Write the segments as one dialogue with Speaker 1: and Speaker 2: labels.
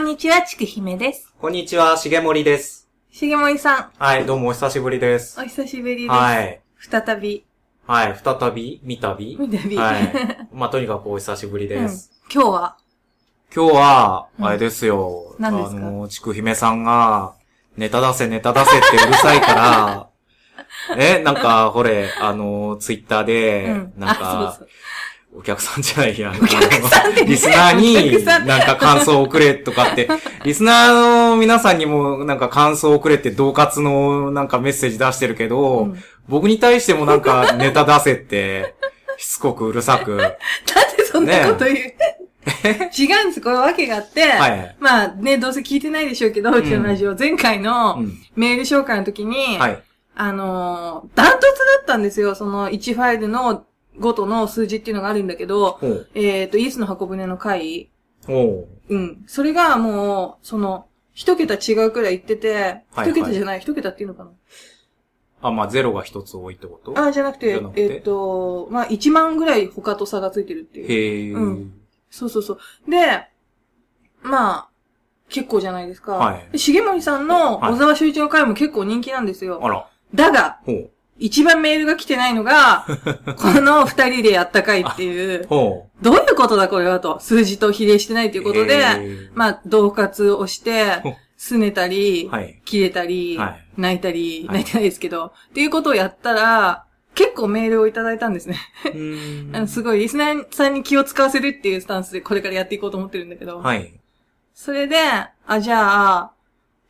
Speaker 1: んにちは、ちくひめです。
Speaker 2: こんにちは、しげもりです。
Speaker 1: しげもりさ
Speaker 2: はい、どうもお久しぶりです
Speaker 1: ん、お。久しぶりです。
Speaker 2: はい。
Speaker 1: 再び、
Speaker 2: はい、再び、見たび
Speaker 1: みたび。
Speaker 2: はい。まあ、とにかくお久しぶり
Speaker 1: うん
Speaker 2: です。
Speaker 1: 今日は、
Speaker 2: 今日は、
Speaker 1: うん
Speaker 2: あれですよ。
Speaker 1: 何ですか？
Speaker 2: あの、ちくひめさんが、ネタ出せ、ネタ出せってうるさいから、え、なんか、ほれ、あの、ツイッターで、
Speaker 1: うん。
Speaker 2: なん
Speaker 1: あ、そう
Speaker 2: か
Speaker 1: そ、う。
Speaker 2: お客さんじゃないや、
Speaker 1: お客さんってね
Speaker 2: リスナー
Speaker 1: お
Speaker 2: になんか感想をくれとかって、リスナーの皆さんにもなんか感想をくれって同活のなんかメッセージ出してるけど、
Speaker 1: うん
Speaker 2: 僕に対してもなんかネタ出せって、しつこくうるさく。
Speaker 1: なんでそんなこと言う、違うんです。これわけがあって、
Speaker 2: はい。
Speaker 1: まあね、どうせ聞いてないでしょうけど、うちのラジオ、前回の
Speaker 2: うん。
Speaker 1: メール紹介の時に、
Speaker 2: はい。
Speaker 1: あのー、ダントツだったんですよ。その1ファイルのごとの数字っていうのがあるんだけど。えっ、と、イエスの箱舟の回、
Speaker 2: ほ
Speaker 1: うん。それがもう、その、一桁違うくらい言ってて、
Speaker 2: はい
Speaker 1: 一桁じゃない、一桁っていうのかな
Speaker 2: う。あ、まあ、ゼロが一つ多いってこと？
Speaker 1: あ、じゃなくて、
Speaker 2: じゃなくて？
Speaker 1: えっと、まあ、1万ぐらい他と差がついてるっていう。
Speaker 2: へえ、
Speaker 1: うんそうそうそう。で、まあ、結構じゃないですか。
Speaker 2: はい
Speaker 1: で重森さんの
Speaker 2: はい
Speaker 1: 小沢修一の回も結構人気なんですよ。
Speaker 2: あら。
Speaker 1: だが、
Speaker 2: ほう。
Speaker 1: 一番メールが来てないのが、この二人でやった回っていう。どういうことだこれはと、数字と比例してないということで、まあ、同活をして拗ねたり、
Speaker 2: はい。
Speaker 1: 切れたり、
Speaker 2: はい
Speaker 1: 泣いたり、
Speaker 2: はい
Speaker 1: 泣いてないですけど、っていうことをやったら、結構メールをいただいたんですね。すごい、リスナーさんに気を使わせるっていうスタンスでこれからやっていこうと思ってるんだけど。
Speaker 2: はい。
Speaker 1: それで、あ、じゃあ、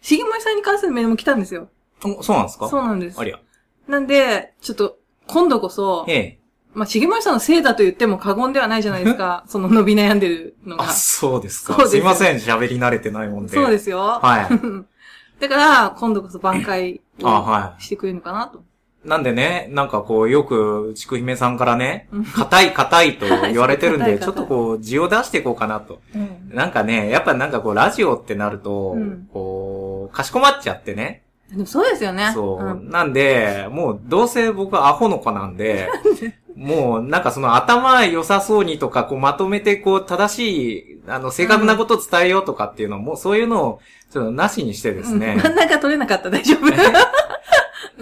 Speaker 1: 重森さんに関するメールも来たんですよ。
Speaker 2: おそうなんですか？
Speaker 1: そうなんです
Speaker 2: あ。りゃ。
Speaker 1: なんで、ちょっと、今度こそ、
Speaker 2: ええ。
Speaker 1: まあ、重森さんのせいだと言っても過言ではないじゃないですか。その伸び悩んでるのが
Speaker 2: あ、。そうですか。
Speaker 1: そうです
Speaker 2: すいません、喋り慣れてないもんで。。
Speaker 1: そうですすよ。
Speaker 2: はい。
Speaker 1: だから、今度こそ挽回してくれるのかなと。
Speaker 2: なんでね、なんかこう、よく、ちくひめさんからね
Speaker 1: うん、
Speaker 2: 硬い硬いと言われてるんで、ちょっとこう、字を出していこうかなと。
Speaker 1: うん
Speaker 2: なんかね、やっぱなんかこう、ラジオってなると
Speaker 1: うん、
Speaker 2: こう、かしこまっちゃってね。
Speaker 1: でもそうですよね。
Speaker 2: そう。
Speaker 1: ん
Speaker 2: なんで、もう、どうせ僕はアホの子なんで、もう、なんかその頭良さそうにとか、こう、まとめて、こう、正しい、あの、正確なことを伝えようとかっていうのも、そういうのを、ちょっとなしにしてですね。
Speaker 1: うん真ん中取れなかった、大丈夫。うん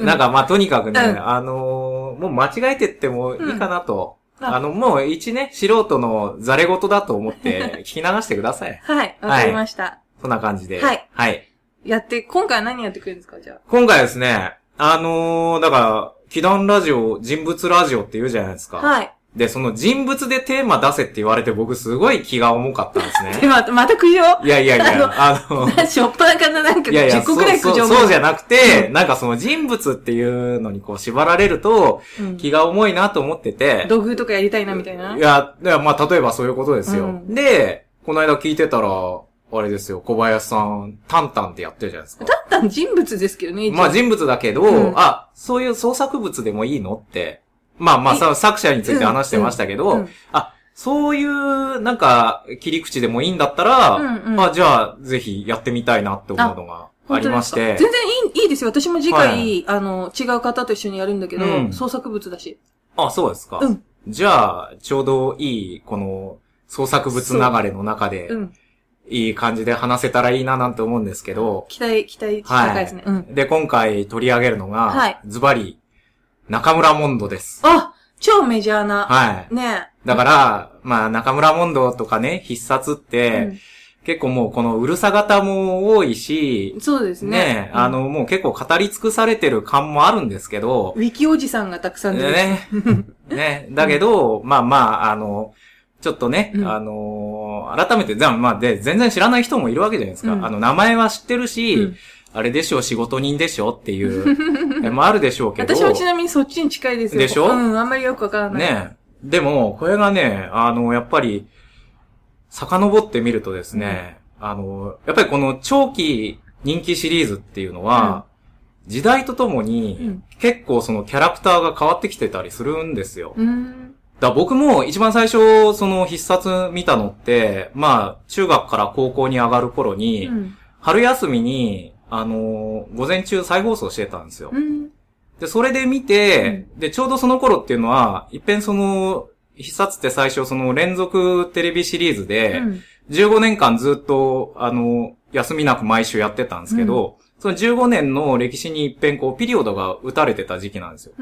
Speaker 2: なんか、まあ、とにかくね、
Speaker 1: うん
Speaker 2: あのーもう間違えてってもいいかなと。
Speaker 1: うんあ
Speaker 2: あの、もう一ね、素人のザレ事だと思って聞き流してください。
Speaker 1: はい、わかりました。
Speaker 2: そんな感じで。
Speaker 1: はい。
Speaker 2: はい。
Speaker 1: やって、今回は何やってくれるんですか、じゃあ。
Speaker 2: 今回はですね、あのーだから、祈願ラジオ、人物ラジオって言うじゃないですか。
Speaker 1: はい。
Speaker 2: で、その人物でテーマ出せって言われて僕すごい気が重かったんです
Speaker 1: で、
Speaker 2: ね。
Speaker 1: また、また苦情
Speaker 2: いやいやいや、あの、
Speaker 1: しょっぱなからなんか
Speaker 2: いやいや、
Speaker 1: 10個くらい苦情
Speaker 2: そうそうそうじゃ
Speaker 1: な
Speaker 2: なくて、なんかその人物っていうのにこう縛られると
Speaker 1: うん
Speaker 2: 気が重いなと思ってて、
Speaker 1: 土偶とかやりたいな、みたいな。
Speaker 2: いや、いやまあ、例えばそういうことですよ。
Speaker 1: うん
Speaker 2: で、この間聞いてたら、あれですよ、小林さん、タンタンってやってるじゃないですか。
Speaker 1: だったら人物ですけどね、
Speaker 2: まあ人物だけど、
Speaker 1: うん
Speaker 2: あ、そういう創作物でもいいのって。まあまあさ、作者について話してましたけど、
Speaker 1: うんうん
Speaker 2: あ、そういう、なんか、切り口でもいいんだったら、
Speaker 1: うんうん
Speaker 2: あ、じゃあ、ぜひやってみたいなって思うのがありまして。
Speaker 1: 全然いい、いいですよ。私も次回、
Speaker 2: はい
Speaker 1: あの、違う方と一緒にやるんだけど、
Speaker 2: うん
Speaker 1: 創作物だし。
Speaker 2: あ、そうですか。
Speaker 1: うん
Speaker 2: じゃあ、ちょうどいい、この、創作物流れの中で、
Speaker 1: うん。
Speaker 2: いい感じで話せたらいいななんて思うんですけど、
Speaker 1: 期待、期待高いですね。うん。
Speaker 2: で、今回取り上げるのが、
Speaker 1: はい
Speaker 2: ズバリ、中村モンドです。
Speaker 1: あ超メジャーな。
Speaker 2: はい。
Speaker 1: ね
Speaker 2: だから、まあ、中村モンドとかね、必殺っ
Speaker 1: え、
Speaker 2: て、結構もうこのうるさ型も多いし
Speaker 1: うん、そうですね。
Speaker 2: ね、
Speaker 1: うん
Speaker 2: あ、の、もう結構語り尽くされてる感もあるんですけど
Speaker 1: ウ、ィキおじさんがたくさん出てる。
Speaker 2: ね、ね、だけど、まあまあ、あの、ちょっとね、
Speaker 1: うん
Speaker 2: あのー改めて、じゃあまあ、で、全然知らない人もいるわけじゃないですか。
Speaker 1: うん
Speaker 2: あの、名前は知ってるし、
Speaker 1: うん
Speaker 2: あれでしょう、仕事人でしょっていう、えもあるでしょうけど。
Speaker 1: 私もちなみにそっちに近いですよ。
Speaker 2: でしょ？
Speaker 1: うん、あんまりよくわからない。
Speaker 2: ねでも、これがね、あの、やっぱり、遡ってみるとですね、あの、やっぱりこの長期人気シリーズっていうのは、時代ととも
Speaker 1: う
Speaker 2: に
Speaker 1: ん、
Speaker 2: 結構そのキャラクターが変わってきてたりするんですよ。
Speaker 1: うん。
Speaker 2: だ僕も一番最初、その必殺見たのって、まあ、中学から高校に上がる頃に、
Speaker 1: うん。
Speaker 2: 春休みに、あのー午前中再放送してたんですよ。
Speaker 1: うん。
Speaker 2: で、それで見て、で、ちょうどその頃っていうのは、一遍その、必殺って最初その連続テレビシリーズで、
Speaker 1: うん
Speaker 2: 15年間ずっと、あの、休みなく毎週やってたんですけど、その15年の歴史に一遍こう、ピリオドが打たれてた時期なんですよ。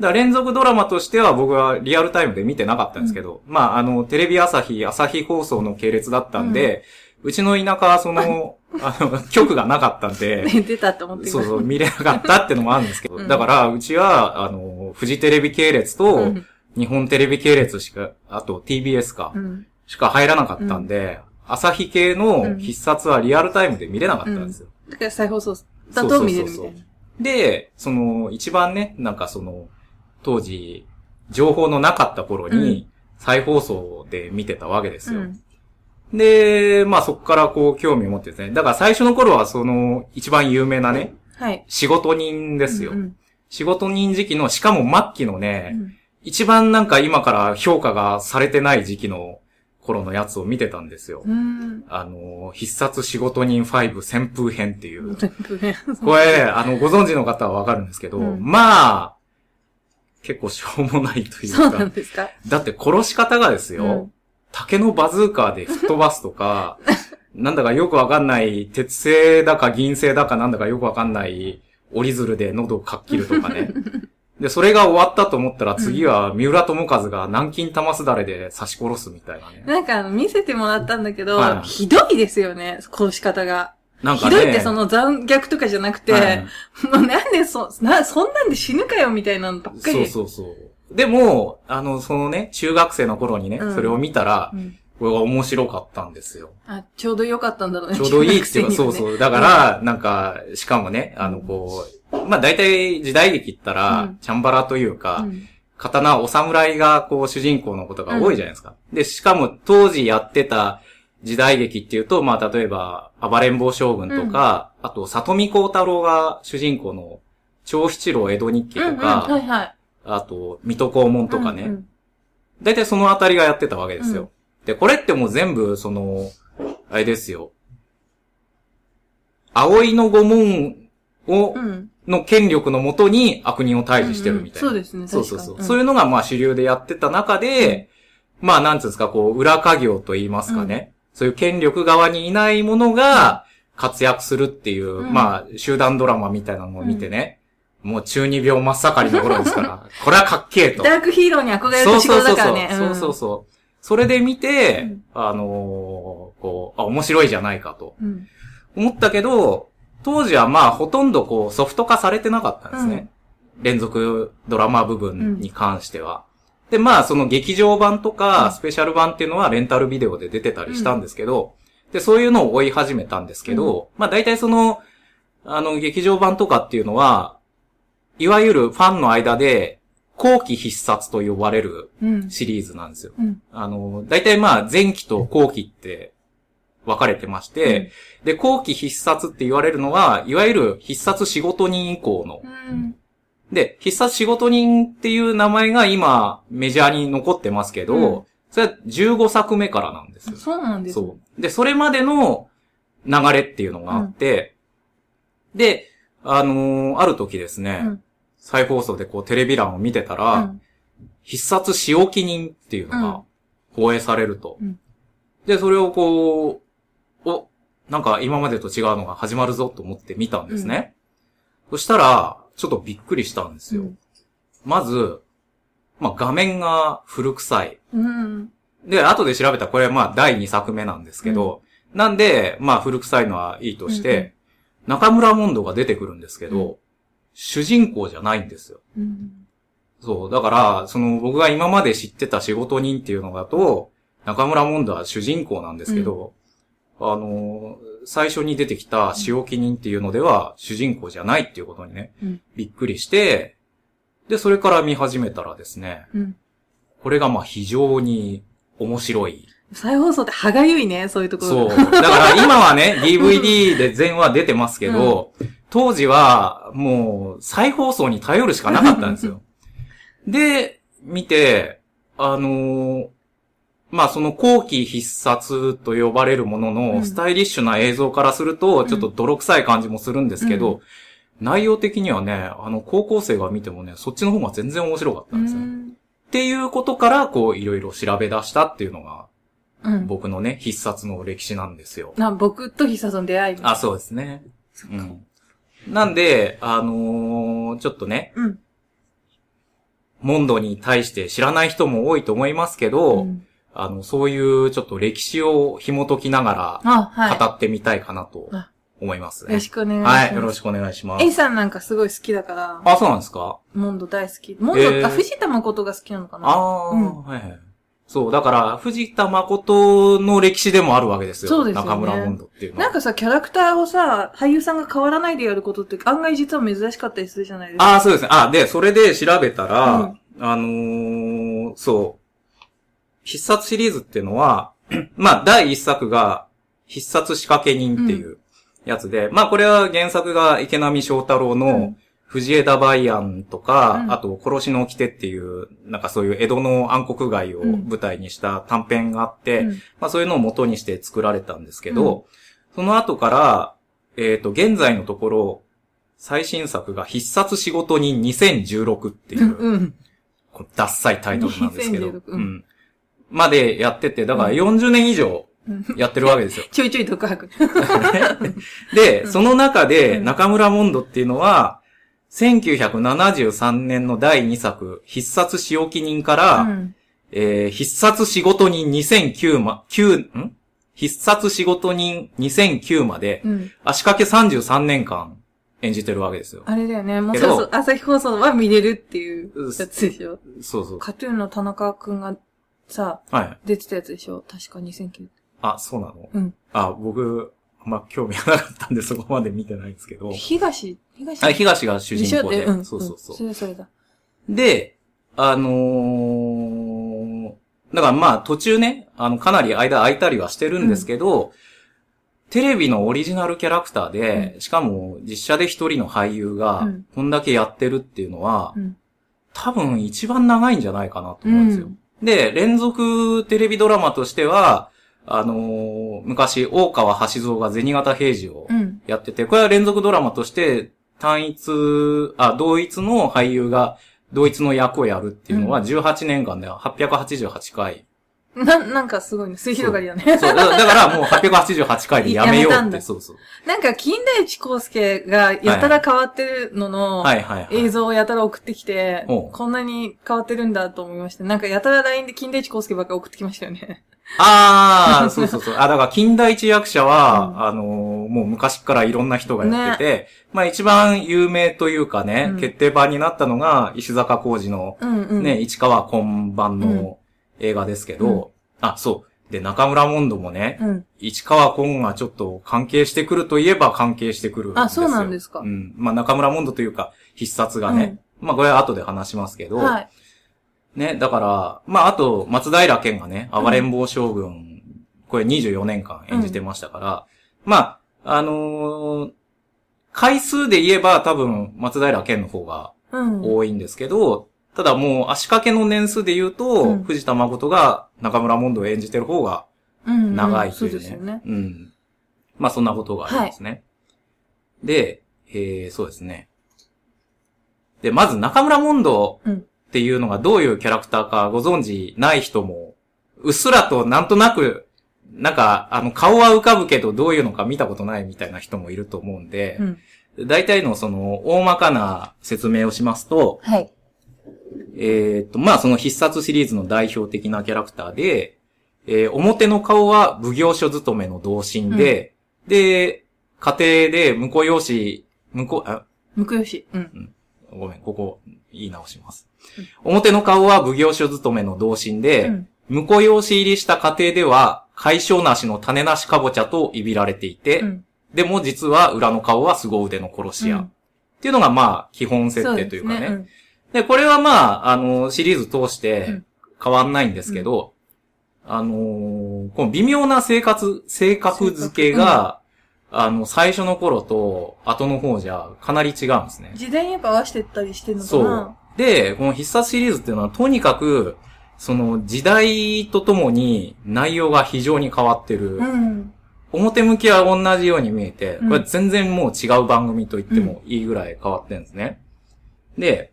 Speaker 1: うん。
Speaker 2: だ連続ドラマとしては僕はリアルタイムで見てなかったんですけど、まあ、あの、テレビ朝日、朝日放送の系列だったんで、うちの田舎はその、あの、局がなかったんで、
Speaker 1: ね出たと思って
Speaker 2: そうそう、見れなかったってのもあるんですけど、
Speaker 1: うん。
Speaker 2: だから、うちは、あの、フジテレビ系列と、
Speaker 1: うん。
Speaker 2: 日本テレビ系列しか、あと TBS か、
Speaker 1: うん。
Speaker 2: しか入らなかったんで、朝日系の必殺はリアルタイムで見れなかったんですよ。
Speaker 1: だから再放送だと見れるみたいな。
Speaker 2: で、その、一番ね、なんかその、当時、情報のなかった頃に、再放送で見てたわけですよ。
Speaker 1: うん。
Speaker 2: で、まあそこからこう興味を持ってですね。だから最初の頃はその、一番有名なね、
Speaker 1: はい。
Speaker 2: 仕事人ですよ。
Speaker 1: うん
Speaker 2: 仕事人時期の、しかも末期のね、
Speaker 1: うん
Speaker 2: 一番なんか今から評価がされてない時期の頃のやつを見てたんですよ。
Speaker 1: うん。
Speaker 2: あの、必殺仕事人5旋風編っていう。これ、あの、ご存知の方はわかるんですけど、
Speaker 1: うん
Speaker 2: まあ、結構しょうもないという
Speaker 1: そうなん
Speaker 2: か、
Speaker 1: ですか？
Speaker 2: だって殺し方がですよ、
Speaker 1: うん
Speaker 2: 竹のバズーカーで吹っ飛ばすとか、なんだかよくわかんない、鉄製だか銀製だかなんだかよくわかんない折り鶴で喉をかっきるとかね。で、それが終わったと思ったら次は三浦友和が南京玉すだれで刺し殺すみたいなね。
Speaker 1: なんか見せてもらったんだけど、
Speaker 2: はい
Speaker 1: ひどいですよね、殺し方が。
Speaker 2: なんかね。
Speaker 1: ひどいってその残虐とかじゃなくて、
Speaker 2: はい
Speaker 1: もうなんでそ、な、そんなんで死ぬかよみたいなのばっかり。
Speaker 2: そうそうそう。でも、あの、そのね、中学生の頃にね、
Speaker 1: うん
Speaker 2: それを見たら、
Speaker 1: うん
Speaker 2: これが面白かったんですよ。
Speaker 1: あ、ちょうどよかったんだろうね。
Speaker 2: ちょうどいいっていうか、
Speaker 1: ね
Speaker 2: そうそう。だから、なんか、しかもね、あの、こう、まあ大体時代劇ったら、
Speaker 1: うん
Speaker 2: チャンバラというか、
Speaker 1: うん
Speaker 2: 刀、お侍がこう主人公のことが多いじゃないですか。で、しかも当時やってた時代劇っていうと、まあ例えば、暴れん坊将軍とか、あと、里見光太郎が主人公の、長七郎江戸日記と
Speaker 1: うんうん、
Speaker 2: か、
Speaker 1: はいはい。
Speaker 2: あと、水戸黄門とかね、
Speaker 1: うんうん
Speaker 2: 大体そのあたりがやってたわけですよ。で、これってもう全部、その、あれですよ。葵の御門を、
Speaker 1: うん。
Speaker 2: の権力のもとに悪人を退治してるみたいな。
Speaker 1: うんうんそうですね、
Speaker 2: そうそうそう。
Speaker 1: 確かに
Speaker 2: そういうのがまあ主流でやってた中で、まあなんつうんですか、こう、裏家業と言いますかね。そういう権力側にいないものが活躍するっていう、
Speaker 1: うん
Speaker 2: まあ集団ドラマみたいなのを見てね。もう中二病真っ盛りの頃ですから、これはかっけえと。
Speaker 1: ダークヒーローに憧れる年
Speaker 2: そうそうそう
Speaker 1: 頃だからね。
Speaker 2: そう。そうそうそう。それで見て、
Speaker 1: うん
Speaker 2: あのーこう、あ、面白いじゃないかと
Speaker 1: うん。
Speaker 2: 思ったけど、当時はまあほとんどこうソフト化されてなかったんですね。連続ドラマ部分に関しては。で、まあその劇場版と
Speaker 1: うん
Speaker 2: かスペシャル版っていうのはレンタルビデオで出てたりしたんですけど、で、そういうのを追い始めたんですけど、まあ大体その、あの劇場版とかっていうのは、いわゆるファンの間で後期必殺と呼ばれる
Speaker 1: うん。
Speaker 2: シリーズなんですよ。
Speaker 1: うん。
Speaker 2: あの、大体まあ前期と後期って分かれてまして、で、後期必殺って言われるのは、いわゆる必殺仕事人以降の。
Speaker 1: うん。
Speaker 2: で、必殺仕事人っていう名前が今メジャーに残ってますけど、
Speaker 1: うん
Speaker 2: それは15作目からなんですよ。
Speaker 1: そうなんですね
Speaker 2: そう。で、それまでの流れっていうのがあって、で、あのーある時ですね、
Speaker 1: うん
Speaker 2: 再放送でこうテレビ欄を見てたら、
Speaker 1: うん
Speaker 2: 必殺仕置き人っていうの
Speaker 1: うん
Speaker 2: が放映されると。
Speaker 1: うん
Speaker 2: で、それをこう、お、なんか今までと違うのが始まるぞと思って見たんですね。そしたら、ちょっとびっくりしたんですよ。
Speaker 1: うん
Speaker 2: まず、まあ、画面が古臭い。
Speaker 1: うん。
Speaker 2: で、後で調べたらこれはまあ第2作目なんですけど、なんで、まあ古臭いのはいいとして、中村モンドが出てくるんですけど、
Speaker 1: う
Speaker 2: 主人公じゃないんですよ。
Speaker 1: うん。
Speaker 2: そう。だから、その僕が今まで知ってた仕事人っていうのだと、中村モンドは主人公なんですけど、あの、最初に出てきた仕置き人っていうのでは主人公じゃないっていうことにね、
Speaker 1: うん
Speaker 2: びっくりして、で、それから見始めたらですね、
Speaker 1: うん。
Speaker 2: これがまあ非常に面白い。
Speaker 1: 再放送って歯がゆいね、そういうところ
Speaker 2: そう。だから今はね、DVD で全話出てますけど、当時はもう再放送に頼るしかなかったんですよ。で、見て、あのーまあその後期必殺と呼ばれるもの
Speaker 1: う
Speaker 2: の
Speaker 1: ん
Speaker 2: スタイリッシュな映像からすると、ちょっと泥臭い感じもするんですけど、
Speaker 1: う
Speaker 2: 内容的にはね、あの高校生が見てもね、そっちの方が全然面白かったんですよ。
Speaker 1: うん
Speaker 2: っていうことから、こう、いろいろ調べ出したっていうのが、
Speaker 1: うん。
Speaker 2: 僕のね、必殺の歴史なんですよ。
Speaker 1: な、僕と必殺の出会い。
Speaker 2: あ、そうですね。うん。なんで、あのーちょっとね、
Speaker 1: うん。
Speaker 2: モンドに対して知らない人も多いと思いますけど、
Speaker 1: うん
Speaker 2: あの、そういうちょっと歴史を紐解きながら
Speaker 1: い。
Speaker 2: 語ってみたいかなと
Speaker 1: あ
Speaker 2: 思いますね。
Speaker 1: よろしくお願いします。
Speaker 2: はい、よろしくお願いしま
Speaker 1: エイ
Speaker 2: す。
Speaker 1: さんなんかすごい好きだから、
Speaker 2: あ、そうなんですか？
Speaker 1: モンド大好き。モンド、
Speaker 2: えー
Speaker 1: あ、藤田誠が好きなのかな？
Speaker 2: ああ、
Speaker 1: うん
Speaker 2: はいはい。そう、だから、藤田誠の歴史でもあるわけですよ。
Speaker 1: そうですよね
Speaker 2: 中村モンドっていうのは。
Speaker 1: なんかさ、キャラクターをさ、俳優さんが変わらないでやることって案外実は珍しかったりするじゃないですか。
Speaker 2: ああ、そうですね。あで、それで調べたら、
Speaker 1: うん
Speaker 2: あのーそう。必殺シリーズっていうのは、まあ、第一作が、必殺仕掛け人っていうやつで、まあ、これは原作が池波正太郎
Speaker 1: う
Speaker 2: の
Speaker 1: ん。
Speaker 2: 藤枝梅安とか、
Speaker 1: うん。
Speaker 2: あと、殺しの掟っていう、なんかそういう江戸の暗黒街を舞台にした短編があって、
Speaker 1: うん。
Speaker 2: まあそういうのを元にして作られたんですけど、その後から、えっ、と、現在のところ、最新作が必殺仕事人2016っていう、
Speaker 1: うん。
Speaker 2: こうダッサいタイトルなんですけど、
Speaker 1: 2016
Speaker 2: うん。ん。までやってて、だから40年以上
Speaker 1: うん
Speaker 2: やってるわけですよ。
Speaker 1: ちょいちょい独白。
Speaker 2: で、
Speaker 1: うん
Speaker 2: その中で
Speaker 1: うん
Speaker 2: 中村モンドっていうのは、1973年の第2作、必殺仕置き人から、
Speaker 1: うん
Speaker 2: えー必殺仕事人2009ま、9、ん？必殺仕事人2009まで、
Speaker 1: うん。
Speaker 2: 足掛け33年間演じてるわけですよ。
Speaker 1: あれだよね。もうそうそう、朝日放送は見れるっていうやつでしょ。
Speaker 2: そうそう。
Speaker 1: カトゥーンの田中くんがさ、
Speaker 2: はい。
Speaker 1: 出てたやつでしょ？確か2009。
Speaker 2: あ、そうなの？
Speaker 1: うん。
Speaker 2: あ、僕、あんま興味がなかったんで そこまで見てないんですけど。
Speaker 1: 東、東？
Speaker 2: あ、東が主人公で。
Speaker 1: うん。
Speaker 2: そうそうそう。
Speaker 1: んそれそれだ。
Speaker 2: で、あのー、だからまあ途中ね、あの、かなり間空いたりはしてるんですけど、テレビのオリジナルキャラクターで、しかも実写で一人の俳優が
Speaker 1: うん、
Speaker 2: こんだけやってるっていうのは、
Speaker 1: うん。
Speaker 2: 多分一番長いんじゃないかなと思うんですよ。
Speaker 1: うん
Speaker 2: で、連続テレビドラマとしては、あのー昔、大川橋蔵が銭形平次を
Speaker 1: うん。
Speaker 2: やってて、これは連続ドラマとして、単一、あ、同一の俳優が同一の役をやるっていうのは18年間で888回。
Speaker 1: な、なんかすごいね。水広がりだね。
Speaker 2: そう、だだからもう888回でやめようって、
Speaker 1: やめたんだ
Speaker 2: そうそう。
Speaker 1: なんか、金田一耕介がやたら変わってるのの、
Speaker 2: はいはいはい。
Speaker 1: 映像をやたら送ってきてこんなに変わってるんだと思いました。なんか、やたら LINE で金田一耕介ばっかり送ってきましたよね。
Speaker 2: ああ、そうそうそう。あ、だから近代一役者は、
Speaker 1: うん
Speaker 2: あのーもう昔からいろんな人がやってて、まあ一番有名というかね、
Speaker 1: うん
Speaker 2: 決定版になったのが、石坂浩二の
Speaker 1: うんうん。
Speaker 2: ね、市川今晩の映画ですけど、あ、そう。で、中村モンドもね、
Speaker 1: うん。
Speaker 2: 市川今がちょっと関係してくるといえば関係してくるんですよ。
Speaker 1: あそうなんですか
Speaker 2: うん。まあ中村モンドというか、必殺がね、まあこれは後で話しますけど、
Speaker 1: はい。
Speaker 2: ね、だから、まああと、松平健がね、暴れん坊将軍、これ24年間演じてましたから、まあ、あのー回数で言えば多分松平健の方が
Speaker 1: うん。
Speaker 2: 多いんですけど、ただもう足掛けの年数で言うと、
Speaker 1: うん
Speaker 2: 藤田誠が中村モンドを演じてる方が
Speaker 1: うんうん
Speaker 2: 長いというね。
Speaker 1: そうですよね。
Speaker 2: うん。まあそんなことがありますね。で、えー、そうですね。で、まず中村モンド
Speaker 1: うん
Speaker 2: っていうのがどういうキャラクターかご存知ない人も、うっすらとなんとなく、なんか、あの、顔は浮かぶけどどういうのか見たことないみたいな人もいると思うんで
Speaker 1: う、ん。
Speaker 2: 大体のその、大まかな説明をしますと、
Speaker 1: はい。
Speaker 2: えーっと、まあ、その必殺シリーズの代表的なキャラクターで、えー表の顔は奉行所勤めの同心で、で、家庭で婿養子、婿、あ、
Speaker 1: 婿養子。うん。
Speaker 2: ごめん、ここ言い直します。表の顔は奉行所勤めの同心で、
Speaker 1: うん
Speaker 2: 婿養子入りした家庭では、解消なしの種なしかぼちゃといびられていて、
Speaker 1: うん。
Speaker 2: でも実は裏の顔は凄腕の殺し屋。
Speaker 1: うん
Speaker 2: っていうのがまあ、基本設定というかね。
Speaker 1: そで
Speaker 2: これはまあ、あの、シリーズ通し
Speaker 1: う
Speaker 2: て
Speaker 1: ん
Speaker 2: 変わんないんですけど、あのーこの微妙な生活、性格付けが、あの、最初の頃と後の方じゃかなり違うんですね
Speaker 1: うん。。時代にやっぱ合わせてったりしてるのか
Speaker 2: そう
Speaker 1: な。。
Speaker 2: で、この必殺シリーズっていうのはとにかく、その時代とともに内容が非常に変わってる。
Speaker 1: うん。
Speaker 2: 表向きは同じように見えて、
Speaker 1: うん
Speaker 2: これ全然もう違う番組と言ってもいいぐらい変わってるんですね。で、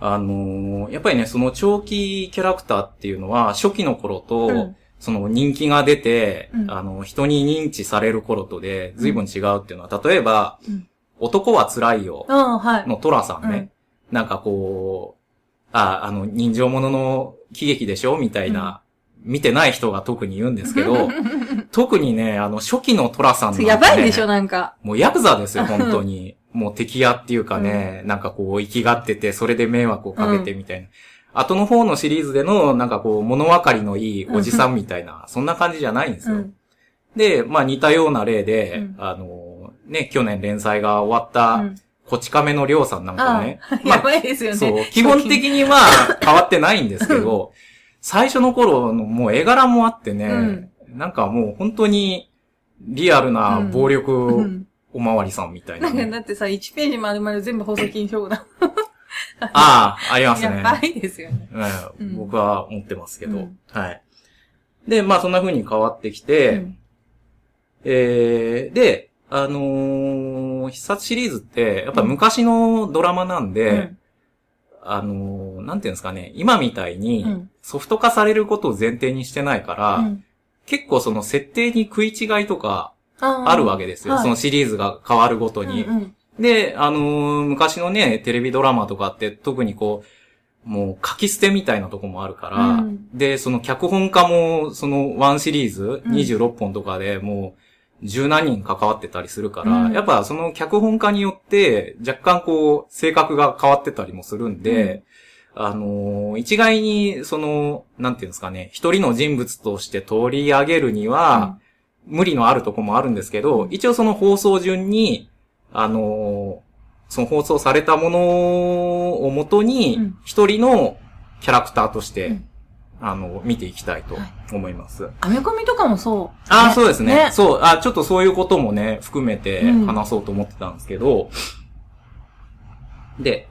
Speaker 2: あのーやっぱりね、その長期キャラクターっていうのは初期の頃と、
Speaker 1: うん
Speaker 2: その人気が出て、
Speaker 1: うん
Speaker 2: あの、人に認知される頃とで随分違うっていうのは、例えば、
Speaker 1: うん
Speaker 2: 男は辛いよ。のトラさんね、なんかこう、あ、あの、人情ものの喜劇でしょみたいな、見てない人が特に言うんですけど、特にね、あの、初期のトラさんなんて、ね、
Speaker 1: やばいでしょ、なんか。
Speaker 2: もうヤクザですよ、本当に。もう敵屋っていうかね、なんかこう、生きがってて、それで迷惑をかけてみたいな。後の方のシリーズでの、なんかこう、物分かりのいいおじさんみたいな、そんな感じじゃないんですよ。
Speaker 1: うん。
Speaker 2: で、まあ似たような例で、
Speaker 1: うん
Speaker 2: あの、ね、去年連載が終わった、
Speaker 1: うん
Speaker 2: こち亀のりょうさんなんかね、
Speaker 1: あ
Speaker 2: まあ
Speaker 1: やばいですよね。
Speaker 2: そう、基本的には変わってないんですけど、最初の頃のもう絵柄もあってね、
Speaker 1: うん
Speaker 2: なんかもう本当にリアルな暴
Speaker 1: う
Speaker 2: 力
Speaker 1: ん。
Speaker 2: おまわりさんみたいな
Speaker 1: なん
Speaker 2: ね、
Speaker 1: かだってさ、1ページ丸々全部放送禁止用だ。
Speaker 2: ああ、ありますね。
Speaker 1: やばいですよね。
Speaker 2: うん
Speaker 1: うん。
Speaker 2: 僕は思ってますけど、
Speaker 1: うん。
Speaker 2: はい。で、まあそんな風に変わってきて、
Speaker 1: うん。
Speaker 2: えー、で、あのー必殺シリーズって、やっぱ昔のドラマなんで、
Speaker 1: うん。
Speaker 2: あのーなんていうんですかね、今みたいに
Speaker 1: うん。
Speaker 2: ソフト化されることを前提にしてないから、
Speaker 1: うん。
Speaker 2: 結構その設定に食い違いとか
Speaker 1: あ
Speaker 2: あるわけですよ。
Speaker 1: はい。
Speaker 2: そのシリーズが変わるごとに。
Speaker 1: うんうん。
Speaker 2: で、あのー昔のね、テレビドラマとかって特にこう、もう書き捨てみたいなとこもあるから、
Speaker 1: うん。
Speaker 2: で、その脚本家も、そのワンシリーズ
Speaker 1: うん。
Speaker 2: 26本とかでもう十何人関わってたりするから、
Speaker 1: うん。
Speaker 2: やっぱその脚本家によって若干こう、性格が変わってたりもするんで、あのー一概に、その、なんていうんですかね、一人の人物として取り上げるには、無理のあるとこもあるんですけど、
Speaker 1: うん。
Speaker 2: 一応その放送順に、あのーその放送されたものをもと
Speaker 1: う
Speaker 2: に
Speaker 1: ん、
Speaker 2: 一人のキャラクターとして、
Speaker 1: うん。
Speaker 2: あの、見ていきたいと思います。
Speaker 1: アメコミとかもそう。
Speaker 2: ああ、
Speaker 1: ね。
Speaker 2: そうですね。
Speaker 1: ね。
Speaker 2: そう、あちょっとそういうこともね、含めて
Speaker 1: うん。
Speaker 2: 話そうと思ってたんですけど、で、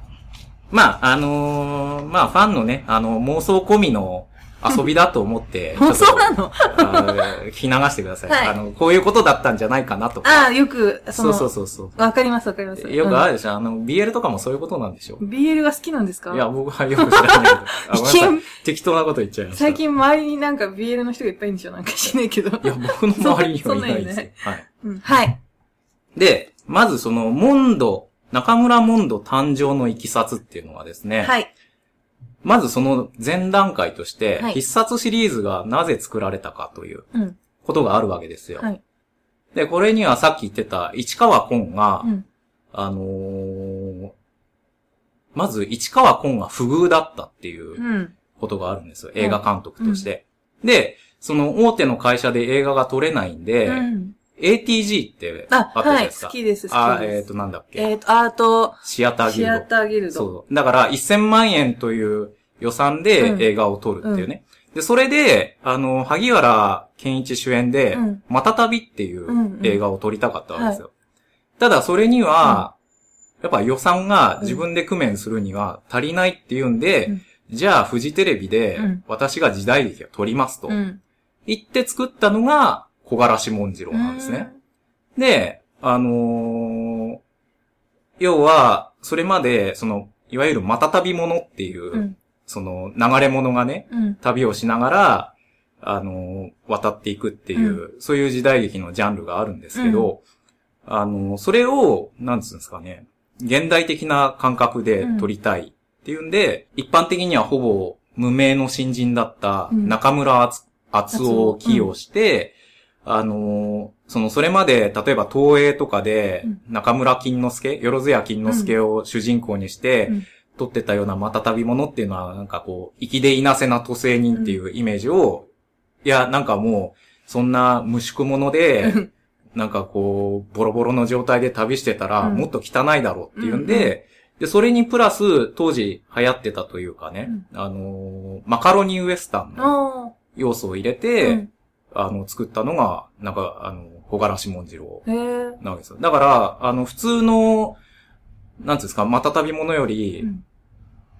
Speaker 2: まあ、あのーまあ、ファンのね、あの、妄想込みの遊びだと思って、ちょっと
Speaker 1: そうなの
Speaker 2: 聞き流してください。
Speaker 1: はい
Speaker 2: あの、こういうことだったんじゃないかなとか。
Speaker 1: ああ、よく、そ
Speaker 2: そう
Speaker 1: の、
Speaker 2: そうそうそう。
Speaker 1: わかりますわかります。
Speaker 2: よくあるでしょ、あの、BL とかもそういうことなんでしょ？
Speaker 1: うん BL が好きなんですか？
Speaker 2: いや、僕はよく知らないけど。あ適当なこと言っちゃいました。
Speaker 1: 最近周りになんか BL の人がいっぱいいるんでしょ？なんかしないけど。
Speaker 2: いや、僕の周りにはいないですはい。
Speaker 1: うんはい。
Speaker 2: で、まずその、モンド、中村モンド誕生のいきさつっていうのはですね、
Speaker 1: はい。
Speaker 2: まずその前段階として、
Speaker 1: はい
Speaker 2: 必殺シリーズがなぜ作られたかという
Speaker 1: うん。
Speaker 2: ことがあるわけですよ。
Speaker 1: はい。
Speaker 2: で、これにはさっき言ってた市川崑が、
Speaker 1: うん。
Speaker 2: あのーまず市川崑が不遇だったっていう
Speaker 1: うん。
Speaker 2: ことがあるんですよ。映画監督として。で、その大手の会社で映画が撮れないんで、
Speaker 1: うん。
Speaker 2: ATG ってあ
Speaker 1: あ、はい。
Speaker 2: ったじゃないですか。
Speaker 1: 好きです、好
Speaker 2: あ、
Speaker 1: きです。
Speaker 2: えっ、と、なんだっけ、
Speaker 1: えっと、アート、
Speaker 2: シアターギ
Speaker 1: シア
Speaker 2: ルド。
Speaker 1: ターギルド。
Speaker 2: そう。だから、1000万円という予算で
Speaker 1: うん
Speaker 2: 映画を撮るっていうね。で、それで、あの、萩原健一主演で、
Speaker 1: うん
Speaker 2: また旅ってい
Speaker 1: んうん
Speaker 2: う映画を撮りたかったわけですよ。ただ、それには、やっぱ予算が自分で工面するには足りないっていうんで、
Speaker 1: うん
Speaker 2: じゃあ、フジテレビで
Speaker 1: うん、
Speaker 2: 私が時代劇を撮りますと。
Speaker 1: うん。
Speaker 2: 言って作ったのが、小柄志文次郎なんですね。で、あのー要は、それまで、その、いわゆるまた旅者っていう、
Speaker 1: うん。
Speaker 2: その、流れ物がね、
Speaker 1: うん。
Speaker 2: 旅をしながら、あのー渡っていくっていう、そういう時代劇のジャンルがあるんですけど、あのーそれを、なんつうんですかね、現代的な感覚で撮りたいっていうんで、一般的にはほぼ無名の新人だった
Speaker 1: うん
Speaker 2: 中村敦敦夫を起用して、あのーその、それまで、例えば東映とかで
Speaker 1: うん、
Speaker 2: 中村金之助、よろずや金之助を主人公にして、
Speaker 1: うん。
Speaker 2: 撮ってたようなまた旅者っていうのは、なんかこう、生きでいなせな都政人っていうイメージを、いや、なんかもう、そんな無宿者で、なんかこう、ボロボロの状態で旅してたら、
Speaker 1: うん。
Speaker 2: もっと汚いだろうっていうん
Speaker 1: うん。
Speaker 2: で、で、それにプラス、当時流行ってたというかね、あのーマカロニウエスタンの
Speaker 1: あ
Speaker 2: 要素を入れ
Speaker 1: あ。
Speaker 2: て、
Speaker 1: うん
Speaker 2: あの、作ったのが、なんか、あの、小柄志文次郎
Speaker 1: へえ。
Speaker 2: なわけですよ。だから、あの、普通の、なんていうんですか、また旅者より、
Speaker 1: うん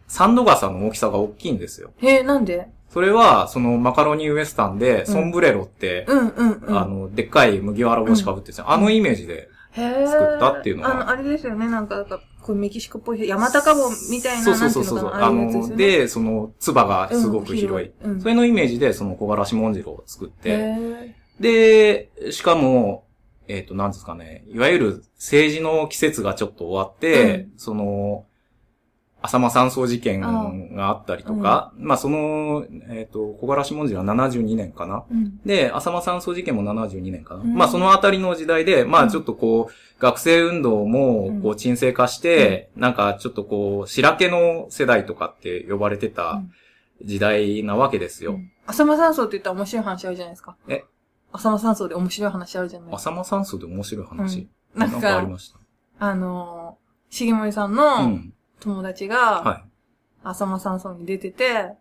Speaker 2: サンド傘の大きさが大きいんですよ。
Speaker 1: へえ、なんで？
Speaker 2: それは、そのマカロニウエスタンで、ソンブレロって、
Speaker 1: うんうんうん。
Speaker 2: あの、でっかい麦わら帽子かぶってるんですよあのイメージで作ったっていうのは
Speaker 1: あの、あれですよね。なんか、なんかこうメキシコっぽい、山高帽みたいな、
Speaker 2: そうそうそうそう。
Speaker 1: いう。あ
Speaker 2: あの、
Speaker 1: で
Speaker 2: その、唾がすごく広い。
Speaker 1: うん、
Speaker 2: それのイメージで、その小柄し文字を作って、
Speaker 1: へ
Speaker 2: で、しかも、えっ、と、なんですかね、いわゆる政治の季節がちょっと終わって、その、浅間山荘事件があったりとか、まあその、えっ、と、小柄し文字は72年かな？
Speaker 1: ーうん。
Speaker 2: で、浅間山荘事件も72年かな？
Speaker 1: うん
Speaker 2: まあそのあたりの時代で、ま
Speaker 1: うん
Speaker 2: あちょっとこう、学生運動もこ
Speaker 1: う
Speaker 2: う沈静化して、なんかちょっとこう、白毛の世代とかって呼ばれてた時代なわけですよ。
Speaker 1: うん浅間山荘って言ったら面白い話あるじゃないですか。
Speaker 2: え？
Speaker 1: 浅間山荘で面白い話あるじゃないですか。
Speaker 2: 浅間山荘で面白い話？
Speaker 1: なん
Speaker 2: なんかあり
Speaker 1: か、
Speaker 2: ました？
Speaker 1: あのー、重森さん
Speaker 2: う
Speaker 1: の
Speaker 2: ん。
Speaker 1: 友達が、
Speaker 2: はい。
Speaker 1: 浅間山荘に出てて、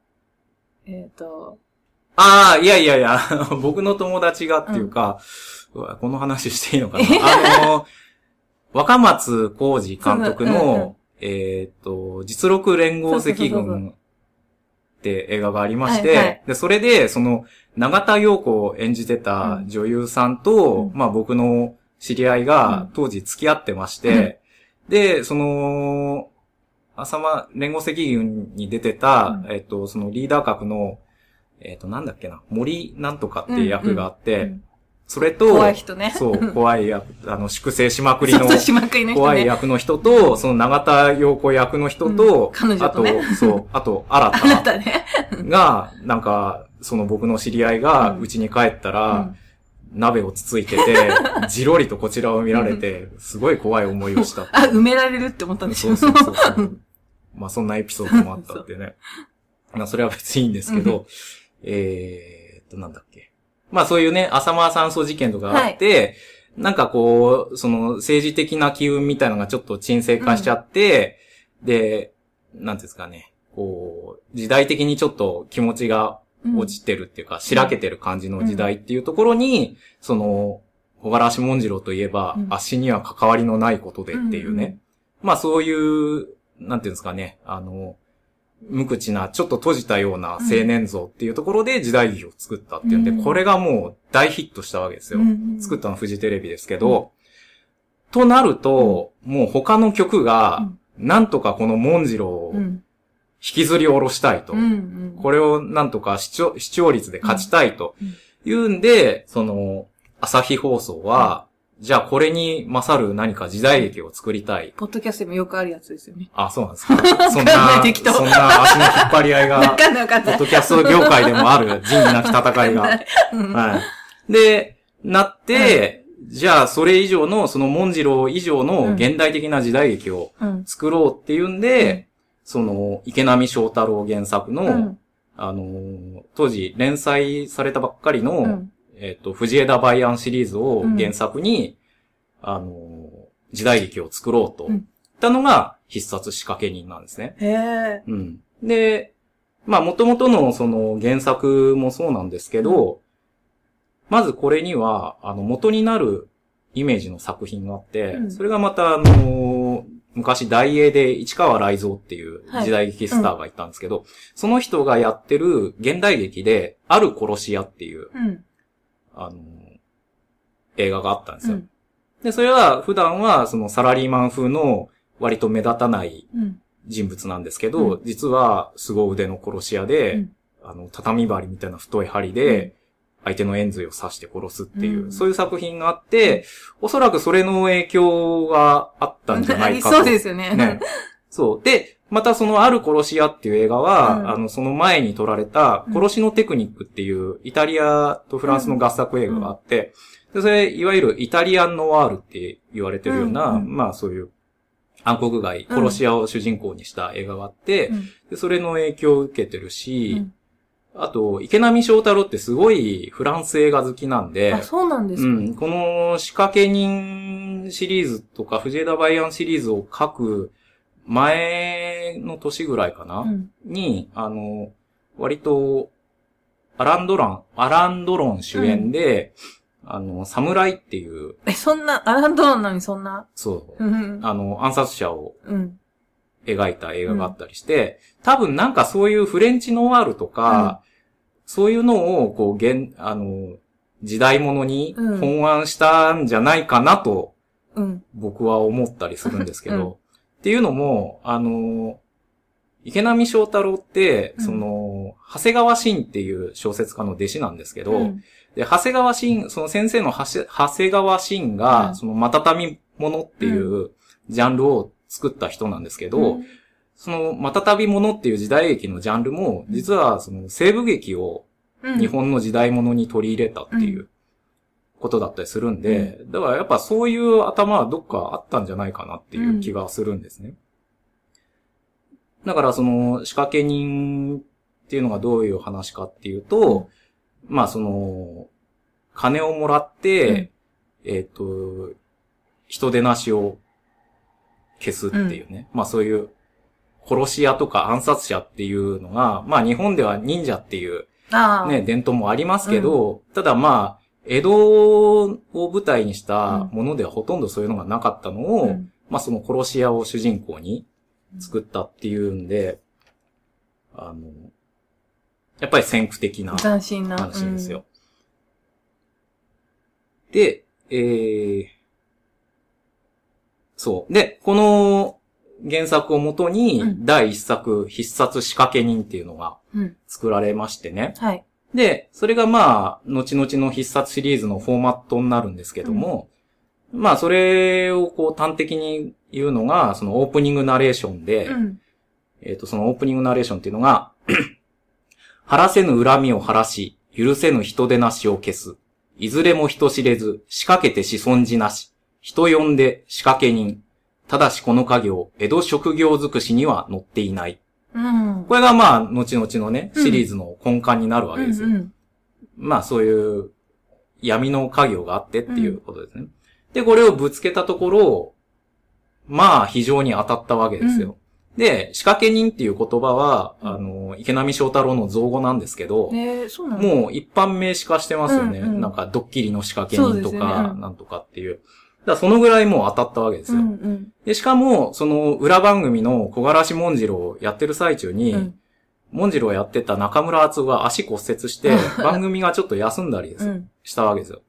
Speaker 1: えっ、と、
Speaker 2: ああ、いやいやいや、僕の友達がっていうか、うわこの話していいのかな？あの、若松浩二監督
Speaker 1: そうんうん
Speaker 2: の、えっと、実録連合赤軍って映画がありまして、
Speaker 1: はいはい。
Speaker 2: で、それで、その、長田陽子を演じてた女優さんと、
Speaker 1: うん。
Speaker 2: まあ僕の知り合いが
Speaker 1: うん。
Speaker 2: 当時付き合ってまして、で、その、浅間連合赤軍に出てた、
Speaker 1: うん。
Speaker 2: えっと、そのリーダー格の、えっと、なんだっけな、森なんとかっていう役があって、
Speaker 1: うん。
Speaker 2: それと、
Speaker 1: 怖い人ね。
Speaker 2: そう、怖い役、あの、粛清しまくりの。怖い役の人と、その長田陽子役の人と、
Speaker 1: うん。彼女とね。
Speaker 2: あと、そう、あと、新
Speaker 1: あな。
Speaker 2: た
Speaker 1: たね。
Speaker 2: が、なんか、その僕の知り合いが、
Speaker 1: うん。
Speaker 2: うちに帰ったら、
Speaker 1: うん。
Speaker 2: 鍋をつついてて、じろりとこちらを見られて、すごい怖い思いをした。
Speaker 1: あ、埋められるって思ったんでしょ。
Speaker 2: そうそうそう。まあそんなエピソードもあったってね。まあそれは別にいいんですけど、えーっと、なんだっけ。まあそういうね、浅間山荘事件とかあって、なんかこう、その政治的な機運みたいなのがちょっと沈静化しちゃって、で、なんていうんですかね、こう、時代的にちょっと気持ちが落ちてるっていうか、しらけてる感じの時代っていうところに、その、小柄足文次郎といえば、
Speaker 1: うん。
Speaker 2: 足には関わりのないことでっていうね。
Speaker 1: うんうん。
Speaker 2: まあそういう、なんていうんですかね、あの、無口な、ちょっと閉じたような青年像っていうところで時代劇を作ったっていうんで、
Speaker 1: うん。
Speaker 2: これがもう大ヒットしたわけですよ。
Speaker 1: うん
Speaker 2: 作ったのはフジテレビですけど、となると、もう他の曲が、なんとかこのモンジローを引
Speaker 1: うん。
Speaker 2: きずり下ろしたいと。
Speaker 1: うんうん。
Speaker 2: これをなんとか視聴視聴率で勝ちたいと
Speaker 1: うん。うん。
Speaker 2: いうんで、その、朝日放送は、じゃあこれに勝る何か時代劇を作りたい。
Speaker 1: ポッドキャストでもよくあるやつですよね。
Speaker 2: あ、そうなんですか。そん
Speaker 1: な
Speaker 2: そんな足の引っ張り合い
Speaker 1: わ
Speaker 2: が、
Speaker 1: かんなか。
Speaker 2: ポッドキャスト業界でもある仁義なき戦いが。
Speaker 1: うん
Speaker 2: はい。で、なって、じゃあそれ以上の、そのモンジロー以上の現代的な時代劇を
Speaker 1: うん。
Speaker 2: 作ろうっていうんで、その、池波正太郎原作の、
Speaker 1: うん。
Speaker 2: あのー当時連載されたばっかりの、
Speaker 1: うん。
Speaker 2: えっ、と、藤枝梅安シリーズを原作に、あのー時代劇を作ろうと、
Speaker 1: うん
Speaker 2: 言ったのが必殺仕掛け人なんですね。
Speaker 1: へえ。
Speaker 2: うん。で、まあ、元々のその原作もそうなんですけど、まずこれには、あの、元になるイメージの作品があって、
Speaker 1: うん
Speaker 2: それがまた、あのー昔大英で市川雷蔵っていう時代劇スターがいたんですけど、その人がやってる現代劇で、ある殺し屋っていう、
Speaker 1: うん。
Speaker 2: あのー映画があったんですよ。
Speaker 1: うん。
Speaker 2: で、それは普段はそのサラリーマン風の割と目立たない
Speaker 1: うん。
Speaker 2: 人物なんですけど、実は凄腕の殺し屋で、
Speaker 1: うん
Speaker 2: あの、畳針みたいな太い針で、相手の円髄を刺して殺すっていう、
Speaker 1: うん
Speaker 2: そういう作品があって、おそらくそれの影響があったんじゃないかと。
Speaker 1: そうですよね。
Speaker 2: ね。そう。で、またそのある殺し屋っていう映画は、
Speaker 1: うん。
Speaker 2: あの、その前に撮られた、殺しのテクニックっていう、イタリアとフランスの合作映画があって、で、それ、いわゆるイタリアンノワールって言われてるような、
Speaker 1: うんうん
Speaker 2: まあそういう、暗黒街、殺し屋を主人公にした映画があって、
Speaker 1: うん。
Speaker 2: でそれの影響を受けてるし、
Speaker 1: うん。
Speaker 2: あと、池波正太郎ってすごいフランス映画好きなんで、
Speaker 1: あ、そうなんですか？
Speaker 2: うん、この仕掛け人シリーズとか、藤枝バイアンシリーズを書く前の年ぐらいかな、
Speaker 1: うん。
Speaker 2: に、あの、割と、アランドラン、アランドロン主演で、あの、侍っていう、
Speaker 1: え、そんな、アランドロンなのにそんな？
Speaker 2: そう、
Speaker 1: うん。
Speaker 2: あの、暗殺者を
Speaker 1: うん。
Speaker 2: 描いた映画があったりして、多分なんかそういうフレンチノワールとか、そういうのを、こう、現、あの、時代物に
Speaker 1: うん
Speaker 2: 本案したんじゃないかなと
Speaker 1: うん。
Speaker 2: 僕は思ったりするんですけど、
Speaker 1: うん
Speaker 2: っていうのも、あの、池波正太郎って、
Speaker 1: うん。
Speaker 2: その、長谷川慎っていう小説家の弟子なんですけど、
Speaker 1: うん。
Speaker 2: で、長谷川慎、その先生の長谷川慎が、
Speaker 1: うん。
Speaker 2: その、またたみ物っていうジャンルを作った人なんですけど、その、またたび物っていう時代劇のジャンルも、実は、その、西部劇を
Speaker 1: うん。
Speaker 2: 日本の時代物に取り入れたっていうことだったりするんで、だからやっぱそういう頭はどっかあったんじゃないかなっていう気がするんですね。だからその仕掛け人っていうのがどういう話かっていうと、まあその、金をもらって、えっ、と、人手なしを消すっていうね。まあそういう殺し屋とか暗殺者っていうのが、まあ日本では忍者っていう。ね、伝統もありますけど、ただまあ、江戸を舞台にしたものではほとんどそういうのがなかったのを、
Speaker 1: うん
Speaker 2: まあその殺し屋を主人公に作ったっていうんで、あの、やっぱり先駆的な
Speaker 1: 斬新な。
Speaker 2: 話ですよ。で、えー、そう。で、この原作をもとに
Speaker 1: う、ん
Speaker 2: 第一作、必殺仕掛け人っていうのが
Speaker 1: うん。うん。
Speaker 2: 作られましてね。
Speaker 1: はい。
Speaker 2: で、それがまあ、後々の必殺シリーズのフォーマットになるんですけども、まあ、それをこう端的に言うのが、そのオープニングナレーションで、
Speaker 1: うん。
Speaker 2: えっ、と、そのオープニングナレーションっていうのが、晴らせぬ恨みを晴らし、許せぬ人でなしを消す。いずれも人知れず、仕掛けて子孫児なし。人呼んで仕掛け人。ただしこの家業、江戸職業尽くしには載っていない。
Speaker 1: うん。
Speaker 2: これがまあ、後々のね、
Speaker 1: うん
Speaker 2: シリーズの根幹になるわけですよ。
Speaker 1: うんうん
Speaker 2: まあそういう闇の家業があってっていうことですね。で、これをぶつけたところ、まあ非常に当たったわけですよ。で、仕掛け人っていう言葉は、
Speaker 1: うん
Speaker 2: あの、池波正太郎の造語なんですけど、
Speaker 1: えー、そうなの
Speaker 2: もう一般名詞化してますよね。
Speaker 1: うんうん
Speaker 2: なんかドッキリの仕掛け人とか、なんとかっていう。だそのぐらいもう当たったわけです
Speaker 1: う
Speaker 2: よ。
Speaker 1: んうん。
Speaker 2: で、しかも、その裏番組の小柄し文次郎をやってる最中に、
Speaker 1: うん
Speaker 2: 文次郎やってた中村敦夫が足骨折して、番組がちょっと休んだりです
Speaker 1: うん。
Speaker 2: したわけですよ。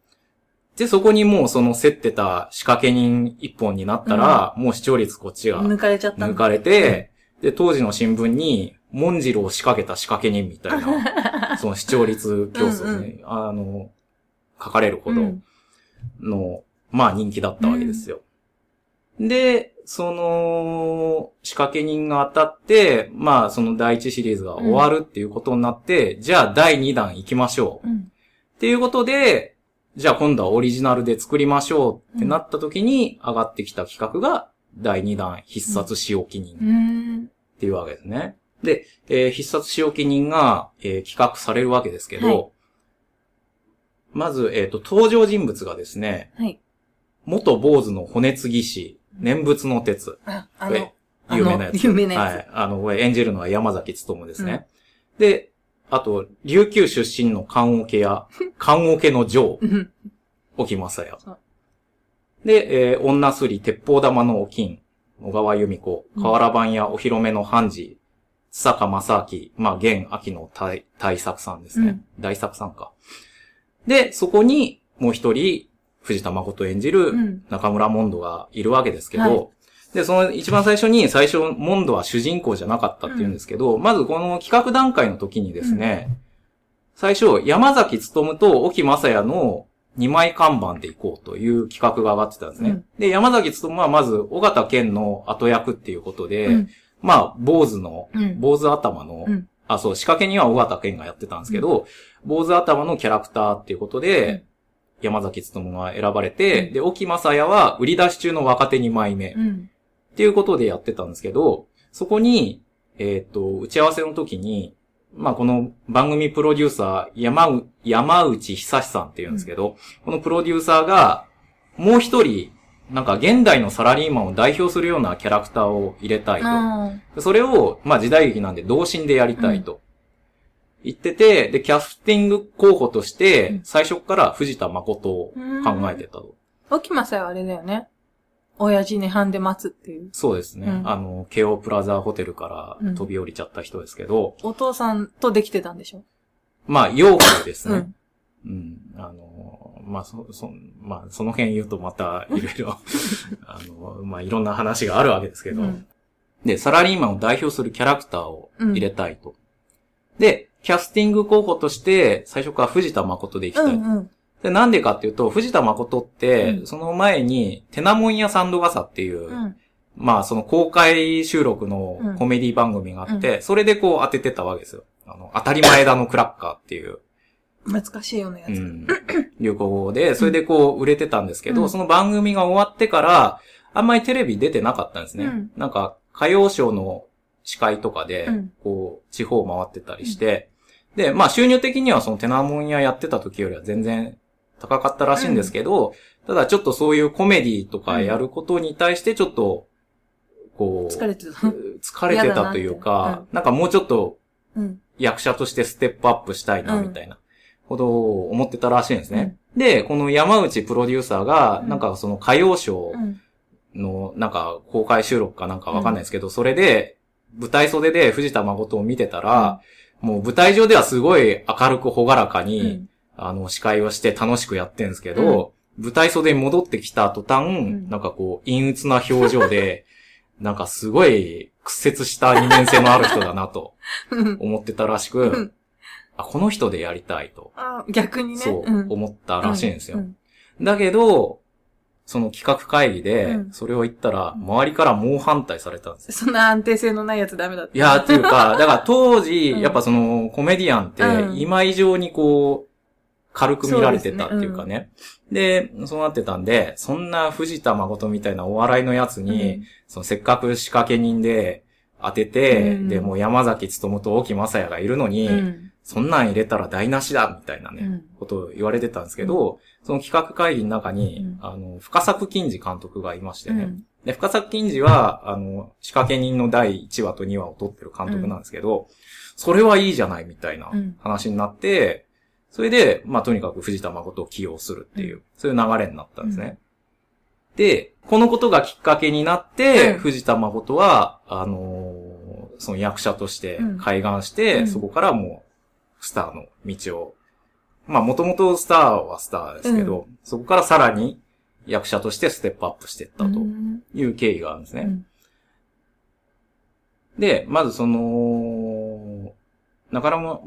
Speaker 2: で、そこにもうその競ってた仕掛け人一本になったら、もう視聴率こっちが
Speaker 1: 抜かれちゃった
Speaker 2: 抜かれて、で、当時の新聞に、文次郎を仕掛けた仕掛け人みたいな、その視聴率競争ね、あの、書かれるほど
Speaker 1: うん
Speaker 2: の、まあ人気だったわけですよ。で、その、仕掛け人が当たって、まあその第一シリーズが終わるっていうことになって、じゃあ第2弾行きましょう。
Speaker 1: うん。
Speaker 2: っていうことで、じゃあ今度はオリジナルで作りましょうってなった時に上がってきた企画が第2弾必殺仕置き人
Speaker 1: うーん。
Speaker 2: っていうわけですね。で、えー必殺仕置き人が、えー企画されるわけですけど、
Speaker 1: はい
Speaker 2: まず、えっ、と、登場人物がですね、
Speaker 1: はい。
Speaker 2: 元坊主の骨継ぎ師、念仏の鉄。
Speaker 1: あ、あの、
Speaker 2: 有名なやつ。
Speaker 1: 有名なやつ。
Speaker 2: はい。あの、演じるのは山崎努ですね。で、あと、琉球出身の棺桶や、棺桶の女王、
Speaker 1: うん
Speaker 2: 沖正也。で、えー女すり鉄砲玉のお金、小川由美子、
Speaker 1: うん
Speaker 2: 河原版やお披露目の判事、津坂正明、まあ、現秋の大大作さんですね。大作さんか。で、そこに、もう一人、藤田誠演じる
Speaker 1: うん。
Speaker 2: 中村モンドがいるわけですけど、
Speaker 1: はい。
Speaker 2: で、その一番最初に、最初、モンドは主人公じゃなかったって言うんですけど、まずこの企画段階の時にですね、最初、山崎努と沖正也の2枚看板で行こうという企画が上がってたんですね。
Speaker 1: うん。
Speaker 2: で、山崎努はまず、尾形健の後役っていうことで、
Speaker 1: うん。
Speaker 2: まあ、坊主の、
Speaker 1: うん。
Speaker 2: 坊主頭の、
Speaker 1: うん。
Speaker 2: あ、そう、仕掛けには尾形健がやってたんですけど、坊主頭のキャラクターっていうことで、山崎努が選ばれて、
Speaker 1: うん
Speaker 2: で、沖正也は売り出し中の若手2枚目。
Speaker 1: うん。
Speaker 2: っていうことでやってたんですけど、そこに、えっ、と、打ち合わせの時に、まあ、この番組プロデューサー、山う、山内久志さんって言うんですけど、このプロデューサーが、もう一人、なんか現代のサラリーマンを代表するようなキャラクターを入れたいと。
Speaker 1: あ
Speaker 2: それを、まあ、時代劇なんで同心でやりたいと。言ってて、で、キャスティング候補として
Speaker 1: うん、
Speaker 2: 最初から藤田誠を考えてたと。
Speaker 1: あ。沖正はあれだよね。親父にハンで待つっていう。
Speaker 2: そうですね。
Speaker 1: うん
Speaker 2: あの、京王プラザホテルから飛び降りちゃった人ですけど、
Speaker 1: お父さんとできてたんでしょ？
Speaker 2: まあ、洋風ですね。
Speaker 1: うん。
Speaker 2: うん。あの、まあ、そ、そ、まあ、その辺言うとまた、いろいろ、あの、まあ、いろんな話があるわけですけど、
Speaker 1: うん
Speaker 2: で、サラリーマンを代表するキャラクターを入れたいと。で、キャスティング候補として、最初から藤田誠で行きたい。
Speaker 1: うんうん。
Speaker 2: で、なんでかっていうと、藤田誠って、
Speaker 1: うん
Speaker 2: その前に、テナモンやサンドガサっていう、
Speaker 1: うん。
Speaker 2: まあ、その公開収録の
Speaker 1: うん
Speaker 2: コメディ番組があって、それでこう当ててたわけですよ。あの、当たり前だのクラッカーっていう、
Speaker 1: 懐かしいようなやつ。
Speaker 2: うん、流行語で、それでこう売れてたんですけど、
Speaker 1: うん
Speaker 2: その番組が終わってから、あんまりテレビ出てなかったんですね。
Speaker 1: うん
Speaker 2: なんか、歌謡ショーの司会とかで
Speaker 1: うん、
Speaker 2: こう、地方回ってたりして、で、まあ収入的にはそのテナモン屋やってた時よりは全然高かったらしいんですけど、ただちょっとそういうコメディとかやることに対してちょっと、こう、
Speaker 1: 疲れてた。
Speaker 2: 疲れてたという
Speaker 1: 嫌だな
Speaker 2: か
Speaker 1: っ、
Speaker 2: なんかもうちょっと
Speaker 1: うん。
Speaker 2: 役者としてステップアップしたいな、
Speaker 1: うん
Speaker 2: みたいなことを思ってたらしいんですね。で、この山内プロデューサーが、
Speaker 1: うん
Speaker 2: なんかその歌謡ショー
Speaker 1: うん。
Speaker 2: の、なんか公開収録かなんかわかんないですけど、それで、舞台袖で藤田誠を見てたら、もう舞台上ではすごい明るくほがらかに、
Speaker 1: うん。
Speaker 2: あの、司会をして楽しくやってんですけど、舞台袖に戻ってきた途端、
Speaker 1: ん
Speaker 2: なんかこう、陰鬱な表情で、なんかすごい屈折した二面性のある人だなと
Speaker 1: うん。
Speaker 2: 思ってたらしく、
Speaker 1: うん
Speaker 2: あ、この人でやりたいと、
Speaker 1: あ逆にね。
Speaker 2: そう、
Speaker 1: ん
Speaker 2: 思ったらしいんですよ。
Speaker 1: うん
Speaker 2: だけど、その企画会議で
Speaker 1: う、ん
Speaker 2: それを言ったら、周りから猛反対されたんですよ。
Speaker 1: そんな安定性のないやつダメだって。
Speaker 2: いや、っていうか、だから当時、
Speaker 1: うん
Speaker 2: やっぱその、コメディアンって
Speaker 1: う、ん
Speaker 2: 今以上にこう、軽く見られてたっていうかね。でそうなってたんで、そんな藤田誠みたいなお笑いのやつに、そのせっかく仕掛け人で当てて、
Speaker 1: うん
Speaker 2: で、もう山崎努と大木正也がいるのに、
Speaker 1: うん。
Speaker 2: そんなん入れたら台無しだみたいなね、
Speaker 1: うん
Speaker 2: ことを言われてたんですけど、その企画会議の中に、
Speaker 1: うん。
Speaker 2: あの、深作金次監督がいましてね。
Speaker 1: うん。
Speaker 2: で、深作金次は、あの、仕掛け人の第1話と2話を撮ってる監督なんですけど、それはいいじゃないみたいな
Speaker 1: うん。
Speaker 2: 話になって、それで、まあ、とにかく藤田誠を起用するっていう、
Speaker 1: う
Speaker 2: そういう流れになったんですね。で、このことがきっかけになって、
Speaker 1: うん。
Speaker 2: 藤田誠は、あのーその役者として開眼して、
Speaker 1: うん。
Speaker 2: そこからもう、スターの道を、まあ、もともとスターはスターですけど、そこからさらに役者としてステップアップしていったと
Speaker 1: うん。
Speaker 2: いう経緯があるんですね。
Speaker 1: うん。
Speaker 2: で、まずその、なかなか、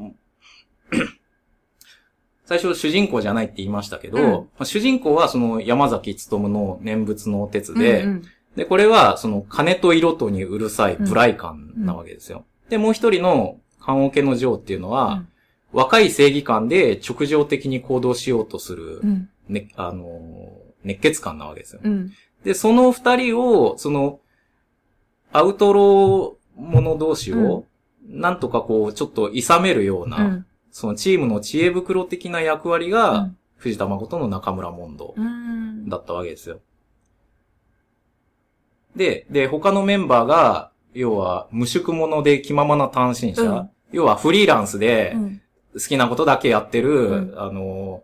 Speaker 2: 最初主人公じゃないって言いましたけど、
Speaker 1: うん。
Speaker 2: まあ主人公はその山崎努の念仏のお手つで、
Speaker 1: うん
Speaker 2: で、これはその金と色とにうるさいブライカンなわけですよ。で、もう一人の棺桶の女王っていうのは、
Speaker 1: うん
Speaker 2: 若い正義感で直情的に行動しようとする、
Speaker 1: うん。
Speaker 2: ね、あの、熱血感なわけですよ。
Speaker 1: うん。
Speaker 2: で、その二人を、その、アウトロー者同士を、なんとかこう、ちょっと諌めるような、
Speaker 1: うん。
Speaker 2: そのチームの知恵袋的な役割
Speaker 1: う
Speaker 2: が、
Speaker 1: ん
Speaker 2: 藤田誠の中村モンド
Speaker 1: うん。
Speaker 2: だったわけですよ。で、で、他のメンバーが、要は、無宿者で気ままな単身者、
Speaker 1: うん
Speaker 2: 要はフリーランスで
Speaker 1: う、ん。
Speaker 2: 好きなことだけやってる、
Speaker 1: うん
Speaker 2: あの、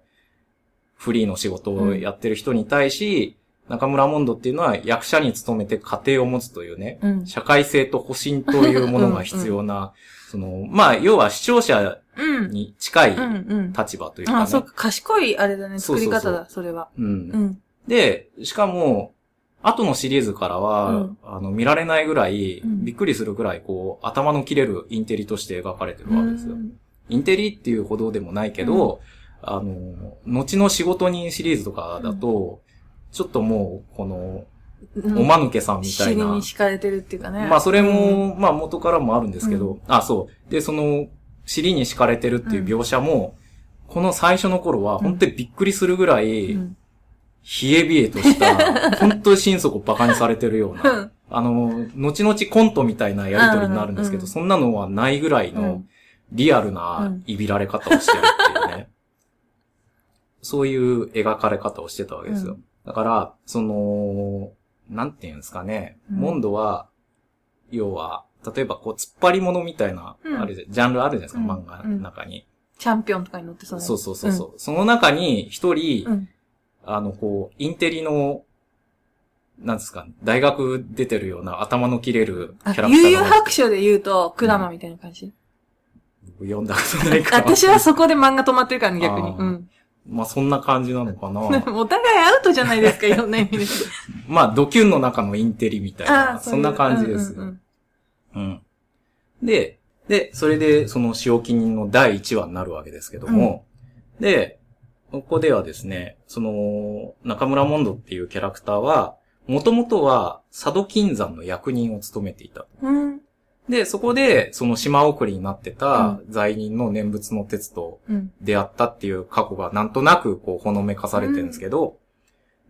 Speaker 2: フリーの仕事をやってる人に対し、中村モンドっていうのは役者に勤めて家庭を持つというね、
Speaker 1: うん。
Speaker 2: 社会性と保身というものが必要な、その、まあ、要は視聴者
Speaker 1: うん。
Speaker 2: に近い
Speaker 1: うん。うん。
Speaker 2: 立場というかね。
Speaker 1: あ、そうか、賢いあれだね、作り方だ、それは。
Speaker 2: うん
Speaker 1: うん。
Speaker 2: で、しかも、後のシリーズからは、
Speaker 1: うん
Speaker 2: あの、見られないぐらい、
Speaker 1: うん
Speaker 2: びっくりするぐらい、こう、頭の切れるインテリとして描かれてるわけですよ。インテリっていうほどでもないけど、あの、後の仕事人シリーズとかだと、ちょっともう、この、
Speaker 1: うん。
Speaker 2: おまぬけさんみたいな。
Speaker 1: 尻に敷かれてるっていうかね。
Speaker 2: まあ、それ
Speaker 1: う
Speaker 2: も、まあ、元からもあるんですけど、
Speaker 1: う
Speaker 2: あ、そう。で、その、尻に敷かれてるっていう描写も、この最初の頃は、本当にびっくりするぐらい、
Speaker 1: うん。
Speaker 2: 冷え冷えとした、本当に心底馬鹿にされてるよう
Speaker 1: う
Speaker 2: な、
Speaker 1: ん。
Speaker 2: あの、後々コントみたいなやりとりになるんですけど、
Speaker 1: うん。
Speaker 2: そんなのはないぐらいうの
Speaker 1: ん、
Speaker 2: リアルないびられ方をしてるっていうね。そういう描かれ方をしてたわけですよ。
Speaker 1: うん
Speaker 2: だから、その、なんていうんですかね、
Speaker 1: うん
Speaker 2: モンドは、要は、例えばこう、突っ張り物みたいな、
Speaker 1: うん
Speaker 2: あれで、ジャンルあるじゃないですか、
Speaker 1: うん
Speaker 2: 漫画の中に。
Speaker 1: チャンピオンとかに乗ってそう
Speaker 2: そうそうそうそう。その中に一人、
Speaker 1: うん。
Speaker 2: あの、こう、インテリの、なんですか、大学出てるような頭の切れるキ
Speaker 1: あ、
Speaker 2: ャラクターが
Speaker 1: 悠々白書で言うと、クラマみたいな感じ。
Speaker 2: 読んだことないから。
Speaker 1: 私はそこで漫画止まってるからね、逆に。うん。
Speaker 2: まあそんな感じなのかな。
Speaker 1: お互いアウトじゃないですか、いろんな意味で。
Speaker 2: まあドキュンの中のインテリみたいな、そんな感じですよ。
Speaker 1: うんうん
Speaker 2: うん。で、で、それで、その、仕置き人の第1話になるわけですけども、で、ここではですね、その、中村モンドっていうキャラクターは、もともとは、佐渡金山の役人を務めていた。
Speaker 1: うん。うん。
Speaker 2: で、そこで、その島送りになってた罪人の念仏の鉄と
Speaker 1: うん。
Speaker 2: 出会ったっていう過去がなんとなくこう、ほのめかされてるんですけど、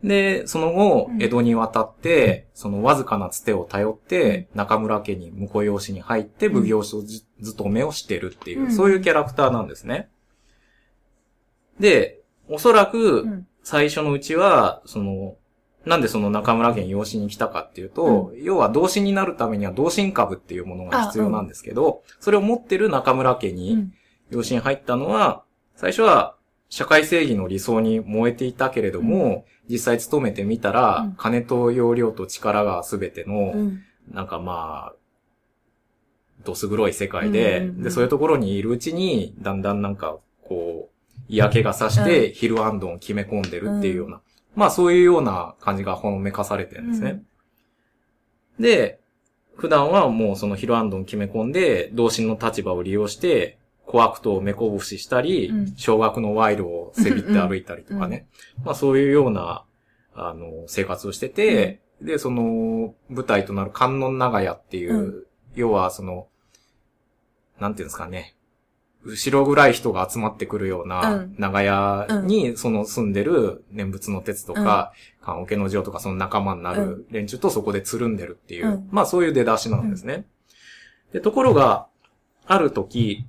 Speaker 2: で、その後
Speaker 1: う、ん
Speaker 2: 江戸に渡って、そのわずかなつてを頼って、中村家に婿養子に入って奉行所じ勤めをしてるっていう、
Speaker 1: うん
Speaker 2: そういうキャラクターなんですね。で、おそら
Speaker 1: う
Speaker 2: く、
Speaker 1: ん。
Speaker 2: 最初のうちは、その、なんでその中村家に養子に来たかっていうと、要は同心になるためには同心株っていうものが必要なんですけど、それを持ってる中村家
Speaker 1: う
Speaker 2: に
Speaker 1: ん。
Speaker 2: 養子に入ったのは、最初は社会正義の理想に燃えていたけれども、実際勤めてみたら、
Speaker 1: うん。
Speaker 2: 金と容量と力が全ての、
Speaker 1: うん。
Speaker 2: なんかまあ、どす黒い世界で、
Speaker 1: うんうんうん。
Speaker 2: で、そういうところにいるうちに、だんだんなんか、こう、嫌気がさして、ヒルアンドンを決め込んでるっていうような、まあそういうような感じがほのめかされてるんですね。で、普段はもうそのヒルアンドンを決め込んで、同心の立場を利用して、小悪党を目こぶししたり、
Speaker 1: うん
Speaker 2: 少額の賄賂をせびって歩いたりとかね。まあそういうような、あの、生活をしてて、で、その、舞台となる観音長屋っていう、
Speaker 1: うん
Speaker 2: 要はその、なんていうんですかね。後ろぐらい人が集まってくるよう
Speaker 1: う
Speaker 2: なん。長屋に、その住んでる念仏の鉄とか、棺桶の城とかその仲間になる連中とそこでつるんでるっていう、
Speaker 1: うん。
Speaker 2: まあそういう出だしなんですね。で、ところが、ある時、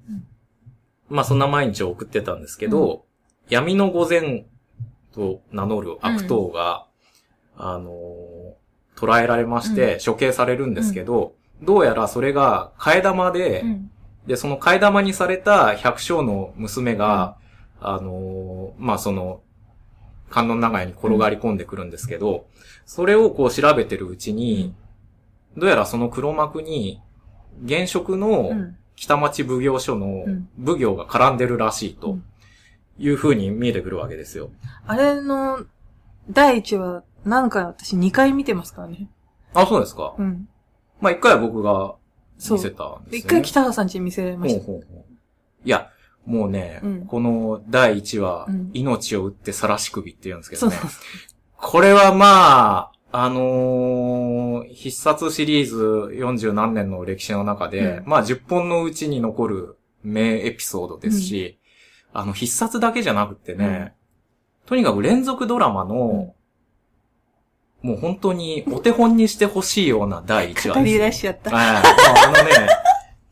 Speaker 2: まあそんな毎日を送ってたんですけど、闇の御前と名乗る悪党が、あのー捕らえられまして、処刑されるんですけど、どうやらそれが替え玉で、
Speaker 1: うん。
Speaker 2: で、その替え玉にされた百姓の娘が、あのーまあ、その、観音長屋に転がり込んでくるんですけど、それをこう調べてるうちに、どうやらその黒幕に、現職
Speaker 1: う
Speaker 2: の
Speaker 1: ん。
Speaker 2: 北町奉行所の
Speaker 1: うん
Speaker 2: 奉行が絡んでるらしいうと
Speaker 1: ん、
Speaker 2: いう風に見えてくるわけですよ。
Speaker 1: あれの、第一話、何回私？2回見てますからね。
Speaker 2: あ、そうですか。
Speaker 1: うん。
Speaker 2: まあ、一回は僕が見せたんですよ、ね。
Speaker 1: 一回北川さん家に見せました。
Speaker 2: ほうほうほう。いや、もうね、
Speaker 1: うん。
Speaker 2: この第1話、
Speaker 1: うん。
Speaker 2: 命を打って晒し首って言うんですけどね。
Speaker 1: そう。そう
Speaker 2: これはまあ、あのー必殺シリーズ40何年の歴史の中で、
Speaker 1: うん。
Speaker 2: まあ10本のうちに残る名エピソードですし、あの必殺だけじゃなくてね、とにかく連続ドラマの、もう本当にお手本にしてほしいような第1話
Speaker 1: 語り
Speaker 2: です。
Speaker 1: 出しちゃった。
Speaker 2: あのね、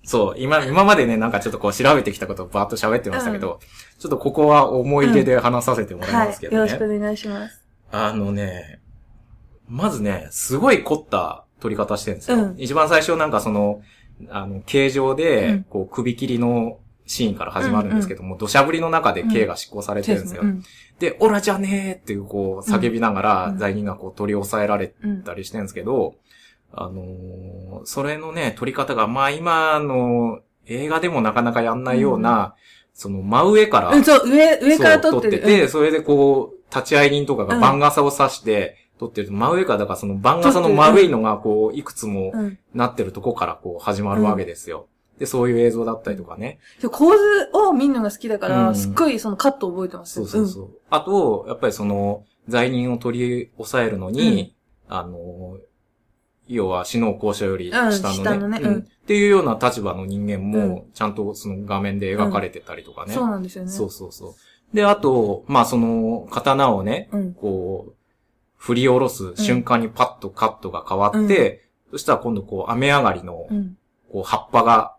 Speaker 2: そう、今、今までね、なんかちょっとこう調べてきたことをバーッと喋ってましたけど、ちょっとここは思い出で話させてもらい
Speaker 1: はい。
Speaker 2: ますけどね。
Speaker 1: よろしくお願いします。
Speaker 2: あのね、まずね、すごい凝った撮り方してるんですよ。
Speaker 1: うん
Speaker 2: 一番最初なんかその、あの、形状
Speaker 1: う
Speaker 2: で
Speaker 1: ん、
Speaker 2: こう、首切りのシーンから始まるんですけども、土砂降りの中で刑が執行されてるんですよ。
Speaker 1: うん。
Speaker 2: で、オラじゃねーっていう、こう、叫びながら、
Speaker 1: うん
Speaker 2: 罪人がこう、取り押さえられ
Speaker 1: うん。
Speaker 2: たりしてるんですけど、あのーそれのね、撮り方が、まあ今の映画でもなかなかやんないような、その真上から、
Speaker 1: うん、そう、上、上から撮って
Speaker 2: てそれでこう、立ち会い人とかが番傘を刺して、撮ってると、真上から、だからその番傘の丸いのがこう、いくつも。なってるとこからこう、始まるわけですよ。で、そういう映像だったりとかね。
Speaker 1: 構図を見るのが好きだから、
Speaker 2: うん
Speaker 1: すっごいそのカット覚えてますよ。
Speaker 2: そうそうそう。あと、やっぱりその、罪人を取り押さえるのに、あの、要は死の交渉より下のね,、
Speaker 1: うん下のねうん
Speaker 2: っていうような立場の人間
Speaker 1: う
Speaker 2: も、ちゃんとその画面で描かれてたりとか
Speaker 1: うん。
Speaker 2: ね。
Speaker 1: そうなんですよね。
Speaker 2: そうそうそう。で、あと、まあその、刀をね、
Speaker 1: うん。
Speaker 2: こう、振り下ろす瞬間にパッとカットが変わって、そしたら今度こう、雨上がりの
Speaker 1: う、ん。
Speaker 2: こう、葉っぱが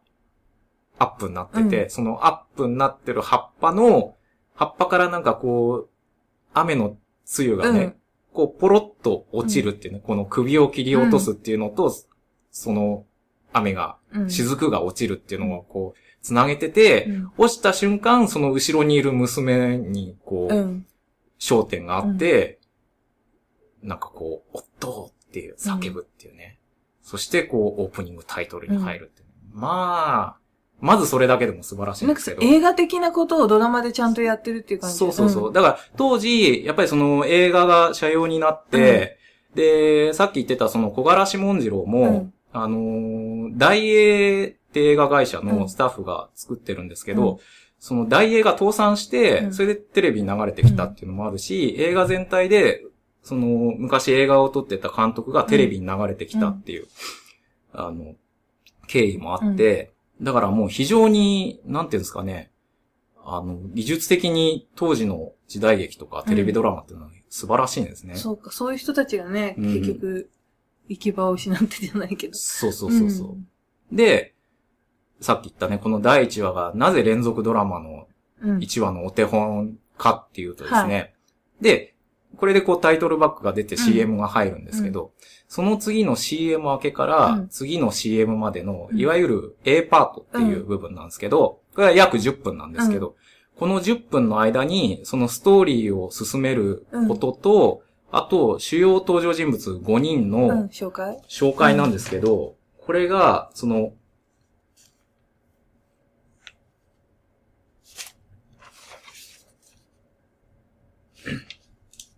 Speaker 2: アップになってて、
Speaker 1: う
Speaker 2: そのアップになってる葉っぱの、葉っぱからなんかこう、雨の露がね、
Speaker 1: うん
Speaker 2: こう、ポロッと落ちるっていうね、この首を切り落とすっていうのと、その雨が、
Speaker 1: うん。
Speaker 2: 雫が落ちるっていうのをこう、つなげてて、
Speaker 1: うん。
Speaker 2: 落ちた瞬間、その後ろにいる娘に、こう、
Speaker 1: うん。
Speaker 2: 焦点があって、なんかこう、おっとーっていう叫ぶっていうね。そしてこう、オープニングタイトルに入るっていう、まあ、まずそれだけでも素晴らしいんですけど。
Speaker 1: 映画的なことをドラマでちゃんとやってるっていう感じ
Speaker 2: そうそうそう。
Speaker 1: ん。
Speaker 2: だから、当時、やっぱりその映画が社用になって、で、さっき言ってたその小柄志文次郎も、
Speaker 1: うん。
Speaker 2: あのー大英って映画会社のスタッフが作ってるんですけど、
Speaker 1: うん。
Speaker 2: その大英が倒産して、
Speaker 1: うん。
Speaker 2: それでテレビに流れてきたっていうのもあるし、映画全体で、その、昔映画を撮ってた監督がテレビに流れてきたっていう、あの、経緯もあって、だからもう非常に、なんていうんですかね、あの、技術的に当時の時代劇とかテレビドラマっていうのは素晴らしいんですね。
Speaker 1: そうか、そういう人たちがね、
Speaker 2: うん
Speaker 1: 結局、行き場を失ってじゃないけど。
Speaker 2: そうそうそうそう。で、さっき言ったね、この第1話がなぜ連続ドラマの
Speaker 1: うん。うん。
Speaker 2: 1話のお手本かっていうとですね、で、これでこうタイトルバックが出て CM が入るんですけど、その次の CM 明けから
Speaker 1: うん。
Speaker 2: 次の CM までの、
Speaker 1: うん。
Speaker 2: いわゆる A パートっていう部分なんですけど、これは約10分なんですけど、この10分の間に、そのストーリーを進めることと、あと、主要登場人物5人
Speaker 1: うん、
Speaker 2: の
Speaker 1: 紹介。
Speaker 2: 紹介なんですけど、これが、その、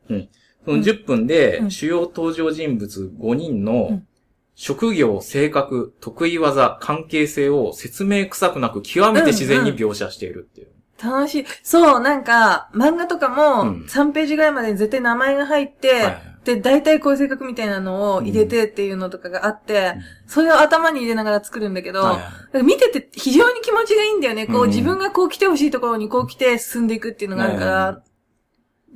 Speaker 2: うん。その10分で
Speaker 1: う、ん。
Speaker 2: 主要登場人物5人
Speaker 1: う
Speaker 2: の
Speaker 1: ん、
Speaker 2: 職業、性格、得意技、関係性を説明臭くなく極めて自然に描写しているっていう。
Speaker 1: 楽しい。そう、なんか、漫画とか
Speaker 2: う
Speaker 1: も
Speaker 2: ん、
Speaker 1: 3ページぐらいまでに絶対名前が入って、
Speaker 2: はいはい。
Speaker 1: で、大体こういう性格みたいなのを入れてっていうのとかがあって、それを頭に入れながら作るんだけど、
Speaker 2: はい
Speaker 1: 見てて非常に気持ちがいいんだよね。こう、
Speaker 2: うん。
Speaker 1: 自分がこう来てほしいところにこう来て進んでいくっていうのがあるから、
Speaker 2: だ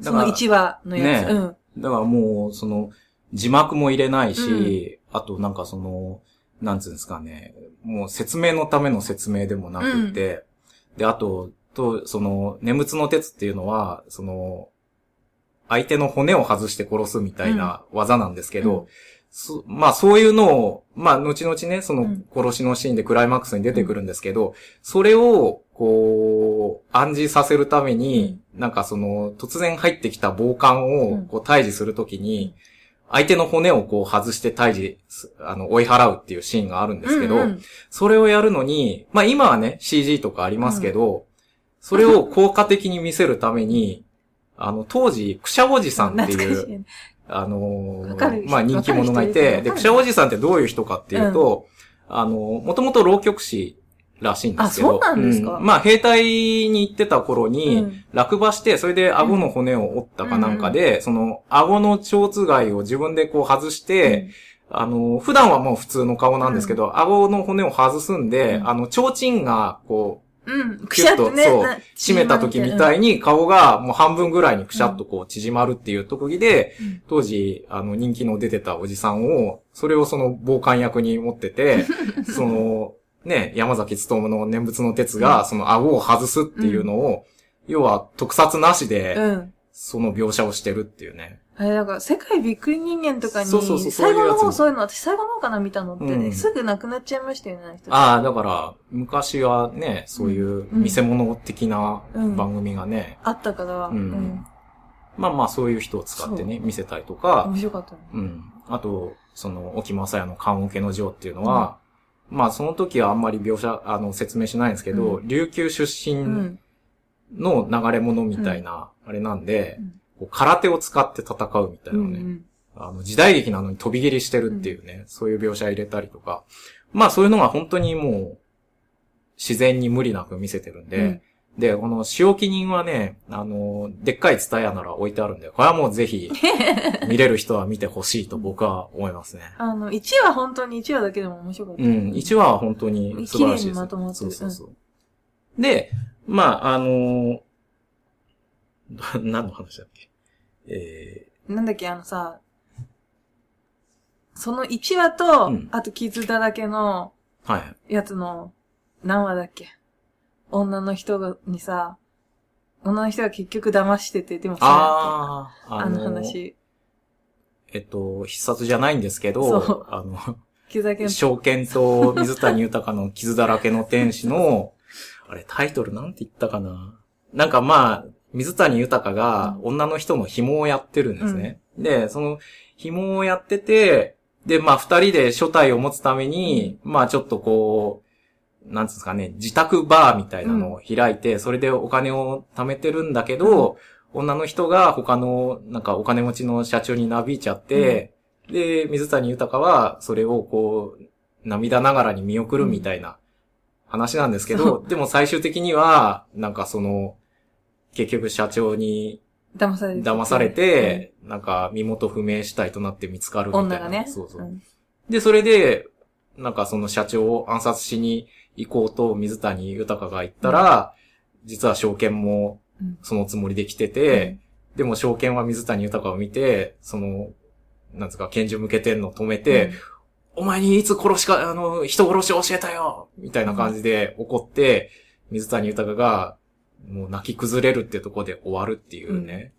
Speaker 1: その
Speaker 2: から
Speaker 1: 1話のやつ。
Speaker 2: ね
Speaker 1: うん。
Speaker 2: だからもう、その、字幕も入れないし、あとなんかその、なんつうんですかね、もう説明のための説明でもなくて、で、あと、と、その、念仏の鉄っていうのは、その、相手の骨を外して殺すみたいな技なんですけど、
Speaker 1: うん
Speaker 2: そまあそういうのを、まあ後々ね、そうの
Speaker 1: ん。
Speaker 2: 殺しのシーンでクライマックスに出てくるんですけど、それを、こう、暗示させるために、なんかその、突然入ってきた暴漢を、
Speaker 1: うん。
Speaker 2: こう退治するときに、相手の骨をこう外して退治す、あの、追い払うっていうシーンがあるんですけど、
Speaker 1: うんうん
Speaker 2: それをやるのに、まあ今はね、CG とかありますけど、それを効果的に見せるために、あの、当時、クシャおじさんっていう。あのーまあ人気者がいて、で、
Speaker 1: わかる
Speaker 2: クシャおじさんってどういう人かっていうと、あの、もともと浪曲師らしいんですけど、
Speaker 1: あそうなんですか。
Speaker 2: うん。まあ兵隊に行ってた頃
Speaker 1: う
Speaker 2: に、
Speaker 1: ん。
Speaker 2: 落馬して、それで顎の骨を折ったかなんかで、その、顎の蝶貝を自分でこう外して、あの、普段はもう普通の顔なんですけど、顎の骨を外すんで、
Speaker 1: うん。
Speaker 2: あの、提灯が、こう、
Speaker 1: うん。くしゃってね。
Speaker 2: そう
Speaker 1: な、
Speaker 2: 締めた時みたいに顔がもう半分ぐらいにくしゃっとこう縮まるっていう特技で、
Speaker 1: うん
Speaker 2: 当時、あの、人気の出てたおじさんを、それをその傍観役に持ってて、その、ね、山崎努の念仏の鉄が、その顎を外すっていうのを、要は特撮なしで、
Speaker 1: うん。
Speaker 2: その描写をしてるっていうね。
Speaker 1: あれ、だから、世界びっくり人間とかに、
Speaker 2: そうそうそう
Speaker 1: 最後の方そういうの、私最後の方かな見たのってね、
Speaker 2: うん。
Speaker 1: すぐなくなっちゃいましたよね、あの人
Speaker 2: ああ、だから、昔はね、そういう見せ物的な
Speaker 1: うん。
Speaker 2: 番組がね、
Speaker 1: あったから、
Speaker 2: うん。まあまあそういう人を使ってね、見せたりとか、
Speaker 1: 面白かったね。
Speaker 2: うん。あと、その、沖正也の棺桶の城っていうのは、まあその時はあんまり描写、あの、説明しないんですけど、
Speaker 1: う
Speaker 2: 琉球出
Speaker 1: う
Speaker 2: 身
Speaker 1: ん。
Speaker 2: の流れ物みたいな、あれなんで、
Speaker 1: うん
Speaker 2: こう空手を使って戦うみたいなね、
Speaker 1: うん
Speaker 2: あの、時代劇なのに飛び蹴りしてるっていうね、そういう描写入れたりとか、まあそういうのが本当にもう、自然に無理なく見せてるんで、
Speaker 1: うん
Speaker 2: で、この仕置き人はね、あの、でっかいツタヤなら置いてあるんで、これはもうぜひ、見れる人は見てほしいと僕は思いますね。
Speaker 1: あの、1話本当に1話だけでも面白かった。
Speaker 2: うん、1話は本当に素晴らしいです。
Speaker 1: 綺麗にまとまってる
Speaker 2: そうそうそう。で、まあ、あの 何の話だっけ？え
Speaker 1: なんだっけ、あのさ、その1話と、
Speaker 2: うん。
Speaker 1: あと傷だらけの
Speaker 2: ー、はい。
Speaker 1: やつの、何話だっけ？女の人がにさ、女の人が結局騙してて、でもさ、
Speaker 2: ああ、
Speaker 1: あの話、
Speaker 2: えっと、必殺じゃないんですけ
Speaker 1: そう。
Speaker 2: ど、あの、
Speaker 1: けの、
Speaker 2: 証券と水谷豊の傷だらけの天使の、あれ、タイトルなんて言ったかな？なんかまあ、水谷豊が女の人の紐をやってるんですね。で、その紐をやってて、で、まあ二人で初体を持つために、まあちょっとこう、なんつうんですかね、自宅バーみたいなのを開いて、それでお金を貯めてるんだけど、女の人が他の、なんかお金持ちの社長になびいちゃって、で、水谷豊は、それをこう、涙ながらに見送るみたいな話なんですけ
Speaker 1: そ
Speaker 2: ど、でも最終的には、なんかその、結局社長に
Speaker 1: 騙されて。
Speaker 2: 騙されて、なんか身元不明死体となって見つかるみたいな。
Speaker 1: 女がね。
Speaker 2: そうそう。
Speaker 1: ん
Speaker 2: で、それで、なんかその社長を暗殺しに行こうと水谷豊が言ったら、実は証券も
Speaker 1: うん
Speaker 2: そのつもりで来てて、でも証券は水谷豊を見て、その、なんつうか、拳銃向けてんのを止めて、お前にいつ殺しか、あの、人殺しを教えたよみたいな感じで怒って、水谷豊が、もう泣き崩れるってとこで終わるっていうね。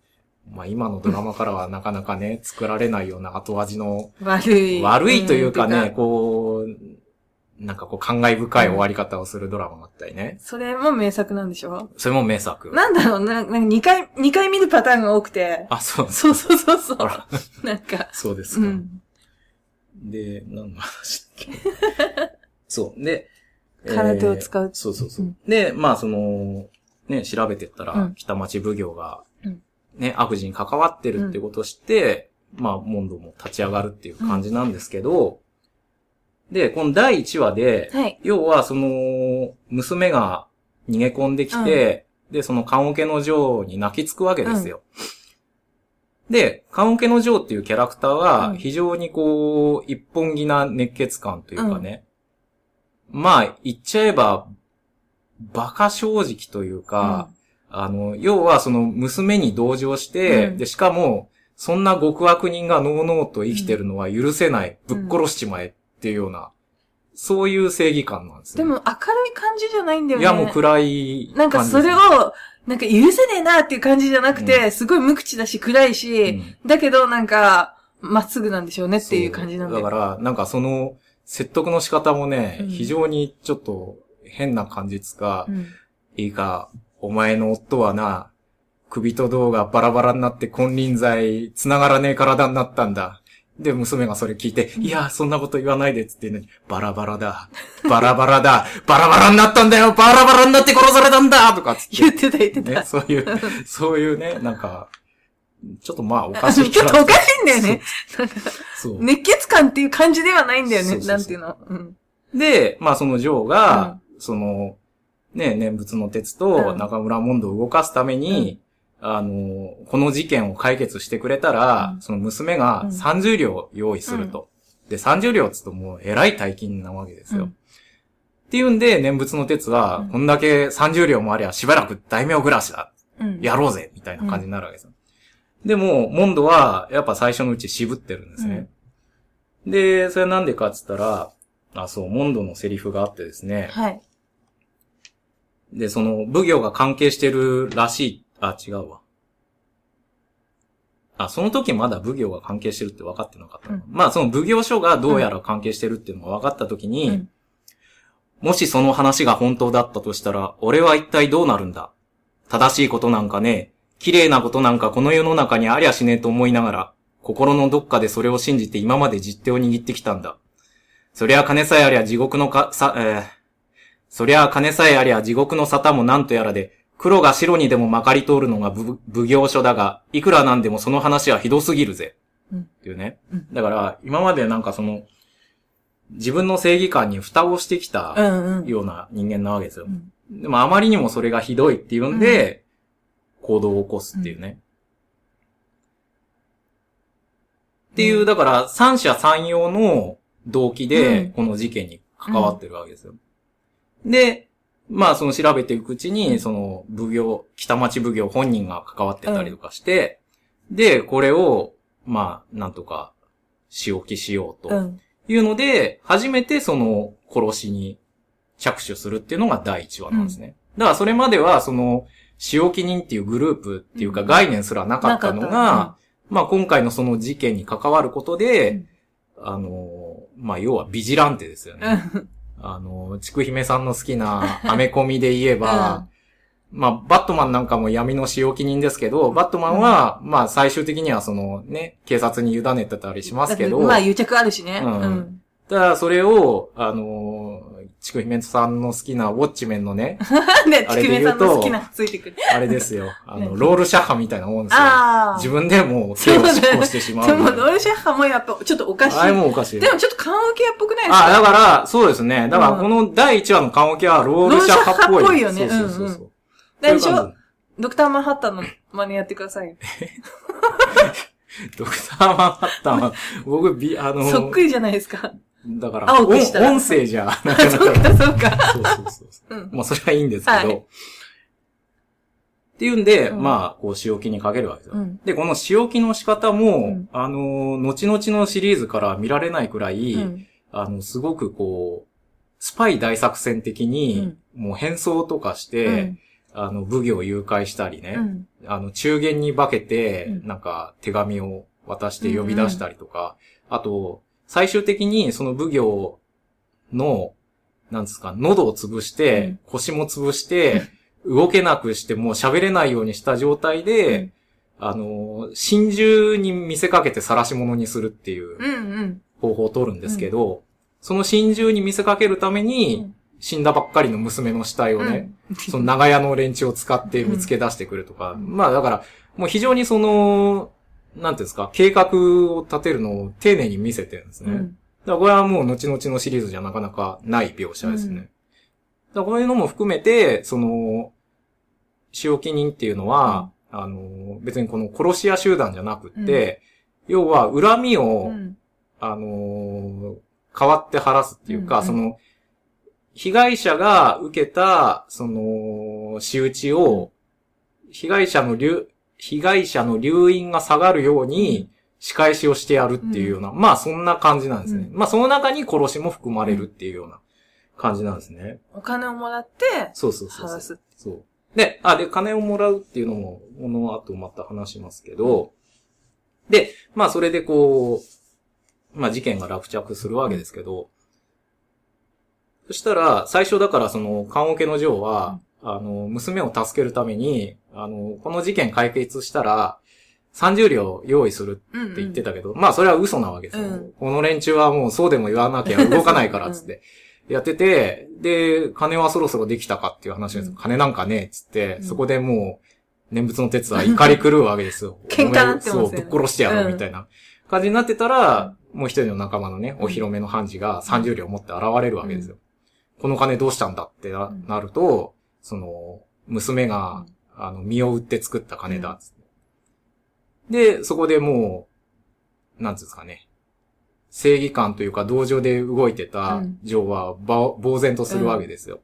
Speaker 2: まあ今のドラマからはなかなかね、作られないような後味の
Speaker 1: うん悪い。
Speaker 2: 悪いというかね、
Speaker 1: ん
Speaker 2: こう、なんかこう感慨深い終わり方をするドラマがあったりね。
Speaker 1: それも名作なんでしょ？
Speaker 2: それも名作。
Speaker 1: なんだろう？な、なんか二回、二回見るパターンが多くて。
Speaker 2: あ、そう。
Speaker 1: そうそうそうそうなんか、
Speaker 2: そうですか。
Speaker 1: うん。
Speaker 2: で、何の話だっけ？そう。で、
Speaker 1: 空手を使う
Speaker 2: えーそうそうそう。
Speaker 1: うん
Speaker 2: で、まあその、ね、調べてったら、
Speaker 1: うん。
Speaker 2: 北町奉行が
Speaker 1: うん、
Speaker 2: ね、悪事に関わってるってことを知って、まあ、モンドも立ち上がるっていう感じなんですけど、で、この第1話で、
Speaker 1: はい。
Speaker 2: 要は、その、娘が逃げ込んできて、で、その、棺桶の女に泣きつくわけですよ。で、棺桶の女っていうキャラクター
Speaker 1: う
Speaker 2: は、
Speaker 1: ん。
Speaker 2: 非常にこう、一本気な熱血感というかね。まあ、言っちゃえば、馬鹿正直というか、あの、要はその娘に同情して、
Speaker 1: うん。
Speaker 2: で、しかも、そんな極悪人がのうのうと生きてるのは許せない、
Speaker 1: うん。
Speaker 2: ぶっ殺しちまえっていうような、そういう正義感なんですね。
Speaker 1: でも明るい感じじゃないんだよね。
Speaker 2: いや、もう暗い
Speaker 1: なんかそれを、なんか許せねえなっていう感じじゃなくて、すごい無口だし暗いし、
Speaker 2: うん。
Speaker 1: だけどなんか、まっすぐなんでしょうねっていう感じなんだよ。
Speaker 2: だから、なんかその、説得の仕方もね、
Speaker 1: うん。
Speaker 2: 非常にちょっと変な感じつか、
Speaker 1: うん
Speaker 2: いいか、お前の夫はな、首と胴がバラバラになって金輪際繋がらねえ体になったんだ。で、娘がそれ聞いて、いや、そんなこと言わないでっつってね、バラバラだ。バラバラだ。バラバラになったんだよバラバラになって殺されたんだとかっつっ。
Speaker 1: 言っててた言ってた。
Speaker 2: ね、そういう、そういうね、なんか、ちょっとまあおか
Speaker 1: あ
Speaker 2: しい
Speaker 1: ちょっとおかしいんだよね。なんか、
Speaker 2: そう。
Speaker 1: 熱血感っていう感じではないんだよね。
Speaker 2: そうそうそう
Speaker 1: なんていうの。うん。
Speaker 2: で、まあそのジョーが、その、ね、念仏の鉄と
Speaker 1: うん
Speaker 2: 中村モンドを動かすために、あの、この事件を解決してくれたら、
Speaker 1: うん
Speaker 2: その娘が
Speaker 1: うん
Speaker 2: 30両用意すると。で、30両っつうともう偉い大金なわけですよ。
Speaker 1: うん
Speaker 2: っていうんで、念仏の鉄は、
Speaker 1: うん
Speaker 2: こんだけ30両もありゃしばらく大名暮らしだ。
Speaker 1: うん。
Speaker 2: やろうぜみたいな感じになるわけですよ。でも、モンドは、やっぱ最初のうち渋ってるんですね。で、それはなんでかっつったら、あ、そう、モンドのセリフがあってですね。
Speaker 1: はい。
Speaker 2: で、その、奉行が関係してるらしい、あ、違うわ。あ、その時まだ奉行が関係してるって分かってなかったの、
Speaker 1: うん。
Speaker 2: まあ、その奉行所がどうやら関係してるっていうのが分かった時に、
Speaker 1: うん。
Speaker 2: もしその話が本当だったとしたら、俺は一体どうなるんだ？正しいことなんかね？え、綺麗なことなんかこの世の中にありゃしねえと思いながら、心のどっかでそれを信じて今まで実手を握ってきたんだ。そりゃ金さえありゃ地獄のか、さ、えーそりゃ金さえありゃ地獄の沙汰もなんとやらで、黒が白にでもまかり通るのがぶ奉行所だが、いくらなんでもその話はひどすぎるぜ。
Speaker 1: うん
Speaker 2: っていうね。
Speaker 1: うん
Speaker 2: だから、今までなんかその、自分の正義感に蓋をしてきた
Speaker 1: うんうん。
Speaker 2: ような人間なわけですよ
Speaker 1: う。ん
Speaker 2: でもあまりにもそれがひどいっていうんで、行動を起こすっていうね。っていうう、
Speaker 1: ん
Speaker 2: だから三者三様の動機
Speaker 1: う
Speaker 2: で
Speaker 1: ん、
Speaker 2: この事件に関わってるわけですよ。で、まあその調べていくうちに、その奉行、北町奉行本人が関わってたりとかして、で、これを、まあ、なんとか、仕置きしようと。
Speaker 1: うん。
Speaker 2: いうので、初めてその殺しに着手するっていうのが第1話なんですね。だからそれまではその、仕置き人っていうグループっていうか
Speaker 1: うん
Speaker 2: 概念すらなかったのが、まあ今回のその事件に関わることで、
Speaker 1: うん
Speaker 2: あの、まあ要はビジランテですよね。
Speaker 1: うん
Speaker 2: あの、ちくひめさんの好きな アメコミで言えば、まあ、バットマンなんかも闇の仕置き人ですけど、バットマンは、まあ最終的にはそのね、警察に委ねてたりしますけど、
Speaker 1: まあ癒着あるしね。
Speaker 2: う
Speaker 1: うんん。
Speaker 2: ただ、それを、あのーちくひめさんの好きなウォッチメンのね、
Speaker 1: なんで、
Speaker 2: あ
Speaker 1: ちくめ
Speaker 2: れで言うと
Speaker 1: さんの好きなついてくる。
Speaker 2: あれですよ。あの、
Speaker 1: 何
Speaker 2: ロールシャッハみたいなもんですよ。自分でもう手を執行してしまう。
Speaker 1: でも、ロールシャッハもやっぱ、ちょっとおかしい。
Speaker 2: あれもおかしい。
Speaker 1: でもちょっと缶オケっぽくないですか？
Speaker 2: あ、だから、そうですね。だから、この第1話の缶オケはロールシャッハっぽい。
Speaker 1: ロールシャッハっぽいよね
Speaker 2: そうそうそうそう。
Speaker 1: でしょ
Speaker 2: そういう感
Speaker 1: ドクターマンハッタンの真似やってください
Speaker 2: ドクターマンハッタンは、僕、び、あの、
Speaker 1: そっくりじゃないですか。
Speaker 2: だから、音音声じゃ、なかな
Speaker 1: そう
Speaker 2: か。
Speaker 1: か、そうか。
Speaker 2: そうそうそう。まあ、それはいいんですけど。
Speaker 1: はい
Speaker 2: っていうんで、
Speaker 1: うん
Speaker 2: まあ、こう、仕置きにかけるわけですよ。
Speaker 1: うん。
Speaker 2: で、この仕置きの仕方も、
Speaker 1: うん
Speaker 2: あの、後々のシリーズから見られないくらい、
Speaker 1: うん。
Speaker 2: あの、すごくこう、スパイ大作戦的に、もう変装とかして、あの、武行を誘拐したりね、
Speaker 1: うん。
Speaker 2: あの、中元に化けて、
Speaker 1: うん
Speaker 2: なんか、手紙を渡して呼び出したりとか、あと、最終的にその武行の、なんですか、喉を潰して、
Speaker 1: うん。
Speaker 2: 腰も潰して、動けなくしてもう喋れないようにした状態で、
Speaker 1: うん。
Speaker 2: あの、真珠に見せかけて晒し物にするっていう。方法を取るんですけど、その真珠に見せかけるために、死んだばっかりの娘の死体をね、その長屋の連中を使って見つけ出してくるとか、
Speaker 1: うん。
Speaker 2: まあだから、もう非常にその、なんていうんですか、計画を立てるのを丁寧に見せてるんですね。
Speaker 1: うん。
Speaker 2: だからこれはもう後々のシリーズじゃなかなかない描写ですね。
Speaker 1: うん
Speaker 2: だからこういうのも含めて、その、使用記人っていうのは、あの、別にこの殺し屋集団じゃなくって、要は恨みを、
Speaker 1: うん。
Speaker 2: あの変わって晴らすっていうか、
Speaker 1: うんうん
Speaker 2: その、被害者が受けた、その、仕打ちを、被害者の流、被害者の留飲が下がるように、仕返しをしてやるっていうような、まあそんな感じなんですね。
Speaker 1: う
Speaker 2: まあその中に殺しも含まれるっていうような感じなんですね。
Speaker 1: お金をもらって、
Speaker 2: そうそうそうそう。
Speaker 1: 話す。
Speaker 2: そう。で、あ、で、金をもらうっていうのも、この後また話しますけど、で、まあそれでこう、まあ事件が落着するわけですけど、そしたら、最初だからその、棺桶の嬢は、あの、娘を助けるために、あの、この事件解決したら、30両用意する
Speaker 1: うん。
Speaker 2: って言ってたけど、まあそれは嘘なわけですよ。
Speaker 1: うん
Speaker 2: この連中はもうそうでも言わなきゃ動かないからっつって。やってて、で、金はそろそろできたかっていう話です。
Speaker 1: うん
Speaker 2: 金なんかねえっつって、
Speaker 1: うん
Speaker 2: そこでもう、念仏の鉄は怒り 狂うわけですよ。
Speaker 1: 喧嘩ってますよね
Speaker 2: そう、ぶっ殺してやろうみたいな感じになってたら、もう一人の仲間のね、お披露目の判事が30両持って現れるわけですよ。この金どうしたんだってなると、その、娘が、あの、身を売って作った金だっつって。で、そこでもう、なんつうんですかね。正義感というか、同情で動いてた
Speaker 1: うん
Speaker 2: ジョーは、ば呆然とするわけですよ。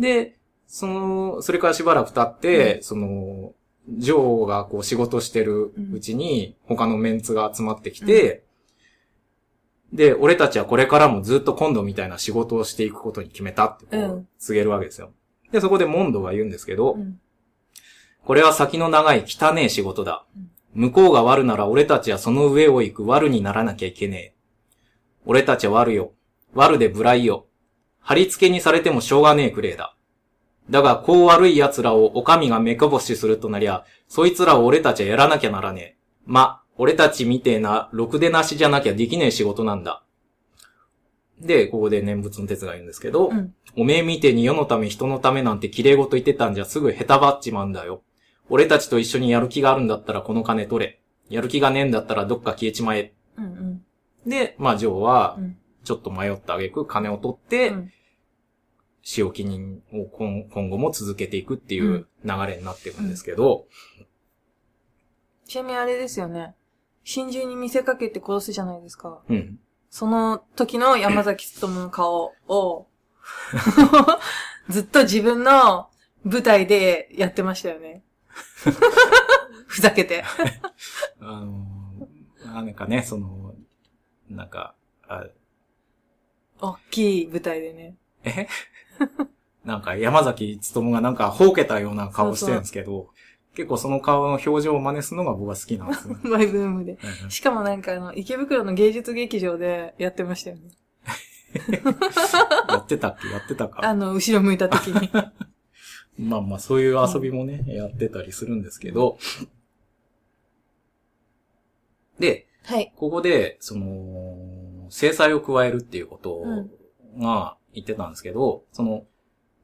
Speaker 2: で、その、それからしばらく経って、その、ジョーがこう仕事してるうちに、他のメンツが集まってきて、で、俺たちはこれからもずっと今度みたいな仕事をしていくことに決めたってこ
Speaker 1: う、
Speaker 2: うん告げるわけですよ。で、そこでモンドが言うんですけど、
Speaker 1: うん。
Speaker 2: これは先の長い汚ねえ仕事だ
Speaker 1: うん。
Speaker 2: 向こうが悪なら俺たちはその上を行く悪にならなきゃいけねえ。俺たちは悪よ。悪で無頼よ。貼り付けにされてもしょうがねえくれえだ。だが、こう悪い奴らをお上が目こぼしするとなりゃ、そいつらを俺たちはやらなきゃならねえ。ま、俺たちみてえな、ろくでなしじゃなきゃできねえ仕事なんだ。で、ここで念仏の哲が言うんですけど、
Speaker 1: うん。
Speaker 2: おめえみてえに世のため人のためなんて綺麗事言ってたんじゃすぐ下手ばっちまうんだよ。俺たちと一緒にやる気があるんだったらこの金取れ。やる気がねえんだったらどっか消えちまえ。
Speaker 1: うん。うん。
Speaker 2: で、まあ、ジョーは
Speaker 1: う、ん。
Speaker 2: ちょっと迷った挙句金を取って、
Speaker 1: うん
Speaker 2: 使用記人を今今後も続けていくっていう流れになっていくんですけど、
Speaker 1: ちなみにあれですよね。真珠に見せかけて殺すじゃないですか。
Speaker 2: うん。
Speaker 1: その時の山崎努の顔を、ずっと自分の舞台でやってましたよね。ふざけて。
Speaker 2: あのー、なんかね、その、なんか、あ
Speaker 1: 大きい舞台でね。
Speaker 2: え？なんか山崎努がなんかほうけたような顔してるんですけど、結構その顔の表情を真似するのが僕は好きなんですね。
Speaker 1: マイブームで。しかもなんかあの、池袋の芸術劇場でやってましたよね。
Speaker 2: やってたっけ？やってたか？
Speaker 1: あの、後ろ向いた時に。
Speaker 2: まあまあ、そういう遊びもね、やってたりするんですけど、で、
Speaker 1: はい。
Speaker 2: ここで、その、制裁を加えるっていうこと
Speaker 1: うん。
Speaker 2: が言ってたんですけど、その、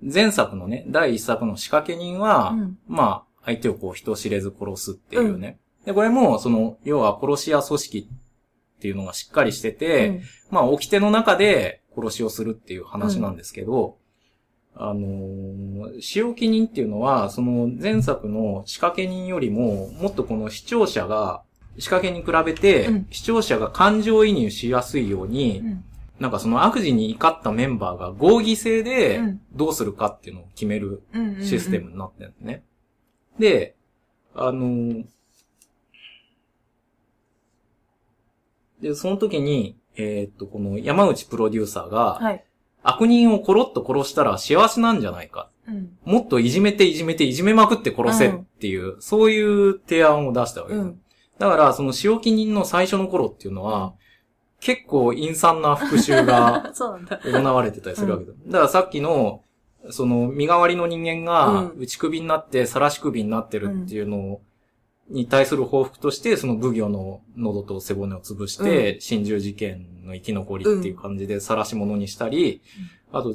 Speaker 2: 前作のね、第一作の仕掛け人は、
Speaker 1: うん。
Speaker 2: まあ、相手をこう人知れず殺すっていうね。で、これも、その、要は殺し屋組織っていうのがしっかりしてて、
Speaker 1: うん。
Speaker 2: まあ、掟の中で殺しをするっていう話なんですけど、あのー、仕置き人っていうのは、その前作の仕掛け人よりも、もっとこの視聴者が、仕掛けに比べて
Speaker 1: うん、
Speaker 2: 視聴者が感情移入しやすいように、
Speaker 1: うん
Speaker 2: なんかその悪事に怒ったメンバーが合議制で
Speaker 1: うん
Speaker 2: どうするかっていうのを決めるシステムになってるんですね。で、あのーで、その時に、えーっと、この山内プロデューサーが、
Speaker 1: はい。
Speaker 2: 悪人をコロッと殺したら幸せなんじゃないか。
Speaker 1: うん。
Speaker 2: もっといじめていじめていじめまくって殺せっていう、そういう提案を出したわけです。
Speaker 1: うん。
Speaker 2: だから、その仕置き人の最初の頃っていうのは、結構陰惨な復讐が。行われてたりするわけだ。だからさっきの、その身代わりの人間が
Speaker 1: うん
Speaker 2: 内首になって晒し首になってるっていうのを、に対する報復として、その奉行の喉と背骨を潰して、心中事件の生き残りっていう感じで晒し物にしたり、あと、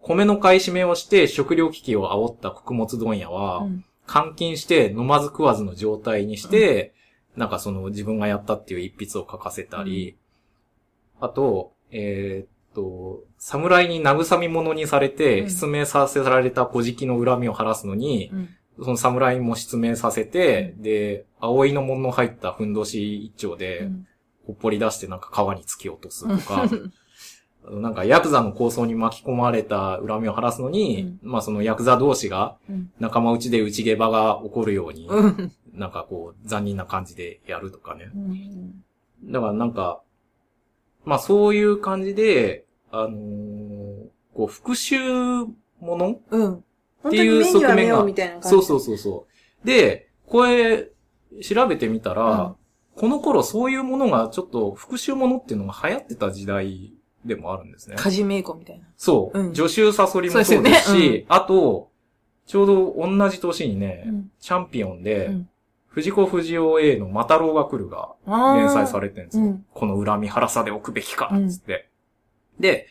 Speaker 2: 米の買い占めをして食料危機を煽った穀物問屋は、
Speaker 1: うん。
Speaker 2: 監禁して飲まず食わずの状態にして、なんかその自分がやったっていう一筆を書かせたり、あと、えーっと、侍に慰み者にされて、
Speaker 1: うん。
Speaker 2: 失明させられた小敷の恨みを晴らすのに、
Speaker 1: うん。
Speaker 2: その侍も失明させて、で、葵の門の入ったふんどし一丁
Speaker 1: う
Speaker 2: で、
Speaker 1: ん
Speaker 2: ほっぽり出してなんか川に突き落とすとか、なんかヤクザの構想に巻き込まれた恨みを晴らすのに、まあそのヤクザ同士が
Speaker 1: うん。
Speaker 2: 仲間内で内毛場が起こるように、
Speaker 1: うん。
Speaker 2: なんかこう残忍な感じでやるとかね。
Speaker 1: うん。
Speaker 2: だからなんか、まあそういう感じで、あのーこう復讐もの
Speaker 1: うん。
Speaker 2: っていう側面が。そうそうそうそう。で、これ、調べてみたら、
Speaker 1: うん
Speaker 2: この頃そういうものがちょっと復讐ものっていうのが流行ってた時代でもあるんですね。
Speaker 1: カジメイコみたいな。
Speaker 2: そう。
Speaker 1: うん
Speaker 2: 助手サソリもそうですし、
Speaker 1: すよね
Speaker 2: あと、ちょうど同じ年にね、
Speaker 1: うん
Speaker 2: チャンピオンで、
Speaker 1: うん
Speaker 2: 藤子不二雄 A のマタロウが来るが連載されてるんですよ。
Speaker 1: うん。
Speaker 2: この恨み腹さでおくべきか、
Speaker 1: うん
Speaker 2: つって。で、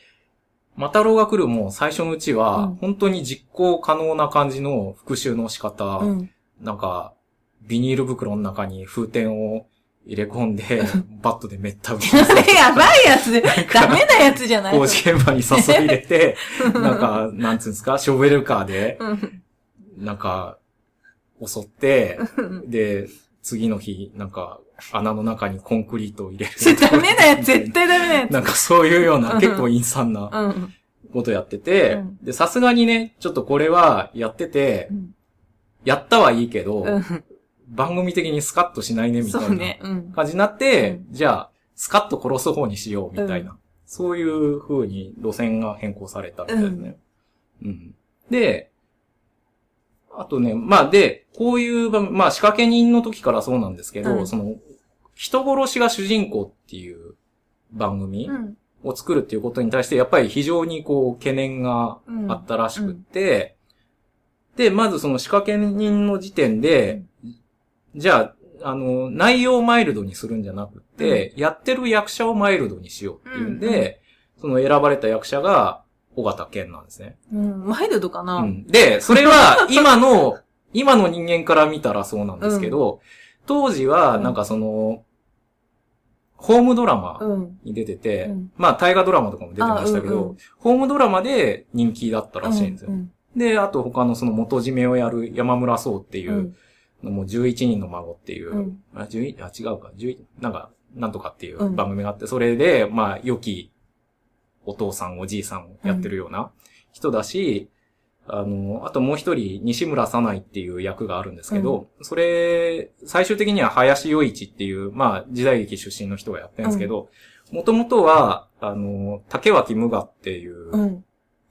Speaker 2: マタロウが来るも最初のうちは、
Speaker 1: うん。
Speaker 2: 本当に実行可能な感じの復讐の仕方、
Speaker 1: うん。
Speaker 2: なんか、ビニール袋の中に風天を入れ込んで、バットでめった打ち
Speaker 1: それやばいやつ。で、ダメなやつじゃない
Speaker 2: 工事現場に誘い入れて、なんか、なんつうんですか、ショベルカーで、
Speaker 1: うん。
Speaker 2: なんか、襲って、で、次の日、なんか、穴の中にコンクリートを入れる。
Speaker 1: そ れダメなやつ、絶対ダメなやつ。
Speaker 2: なんかそういうような、
Speaker 1: うん
Speaker 2: 結構陰惨な
Speaker 1: うん。
Speaker 2: ことやってて、
Speaker 1: うん
Speaker 2: で、さすがにね、ちょっとこれはやってて、
Speaker 1: うん
Speaker 2: やったはいいけど、
Speaker 1: うん。
Speaker 2: 番組的にスカッとしないね、みたいうな。感じになって、
Speaker 1: う
Speaker 2: じゃあ、スカッと殺す方にしよう、みたいな。
Speaker 1: う
Speaker 2: そういう風に路線が変更されたみたいですね。うん。で、あとね、まあで、こういう番、まあ仕掛け人の時からそうなんですけど、
Speaker 1: うん
Speaker 2: その、人殺しが主人公っていう番組
Speaker 1: うん。
Speaker 2: を作るっていうことに対して、やっぱり非常にこう、懸念があったらしくって、で、まずその仕掛け人の時点で、じゃあ、あの、内容をマイルドにするんじゃなくって、やってる役者をマイルドにしようっていうんで、その選ばれた役者が、尾形健なんですね。
Speaker 1: うん。マイルドかな？
Speaker 2: うん。で、それは 今の、今の人間から見たらそうなんですけど、当時は、なんかその、ホームドラマ
Speaker 1: うん。
Speaker 2: に出てて、
Speaker 1: うん
Speaker 2: まあ大河ドラマとかも出てましたけど、
Speaker 1: あうんうん
Speaker 2: ホームドラマで人気だったらしいんですよ。
Speaker 1: うん
Speaker 2: で、あと他のその元締めをやる山村壮っていう、
Speaker 1: うん。
Speaker 2: のも11人の孫っていう、
Speaker 1: うん
Speaker 2: あ、11、あ、違うか、11、なんか、なんとかっていう
Speaker 1: うん
Speaker 2: 番組があって、それで、まあ、良きお父さん、おじいさんをやってるような人だし、あの、あともう一人、西村さないっていう役があるんですけど、それ、最終的には林洋一っていう、まあ、時代劇出身の人がやってるんですけど、もともとは、あの、竹脇無我っていう
Speaker 1: うん。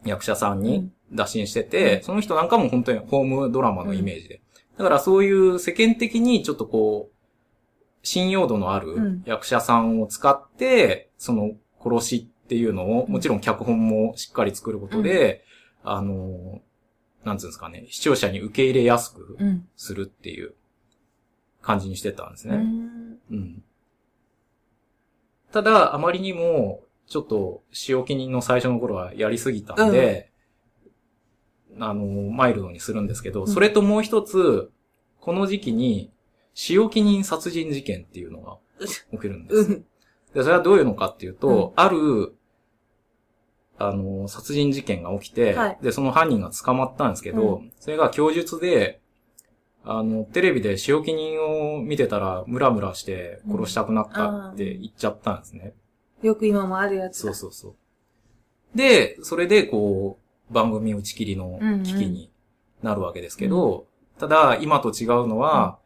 Speaker 2: 役者さんに
Speaker 1: うん。
Speaker 2: 打診してて、
Speaker 1: うん。
Speaker 2: その人なんかも本当にホームドラマのイメージで。だからそういう世間的にちょっとこう、信用度のあ
Speaker 1: う
Speaker 2: る
Speaker 1: ん。
Speaker 2: 役者さんを使って、その殺しっていうのを、
Speaker 1: うん。
Speaker 2: もちろん脚本もしっかり作ることで、あの、なんつうんですかね、視聴者に受け入れやすく
Speaker 1: うん。
Speaker 2: するっていう感じにしてたんです
Speaker 1: う
Speaker 2: ね。
Speaker 1: ん。
Speaker 2: うん。ただ、あまりにも、ちょっと、仕置き人の最初の頃はやりすぎたんで、あの、マイルドにするんですけど、
Speaker 1: ん
Speaker 2: それともう一つ、この時期に、仕置き人殺人事件っていうのが起きるんです。
Speaker 1: うん。
Speaker 2: で、それはどういうのかっていうと、ある、あの、殺人事件が起きて、
Speaker 1: はい
Speaker 2: で、その犯人が捕まったんですけど、
Speaker 1: う
Speaker 2: それが供述で、あの、テレビで仕置き人を見てたら、ムラムラして殺したくなったって言っちゃったんですね。
Speaker 1: よく今もあるやつだ。
Speaker 2: そうそうそう。で、それで、こう、番組打ち切りの危機になるわけですけど、ただ、今と違うのは、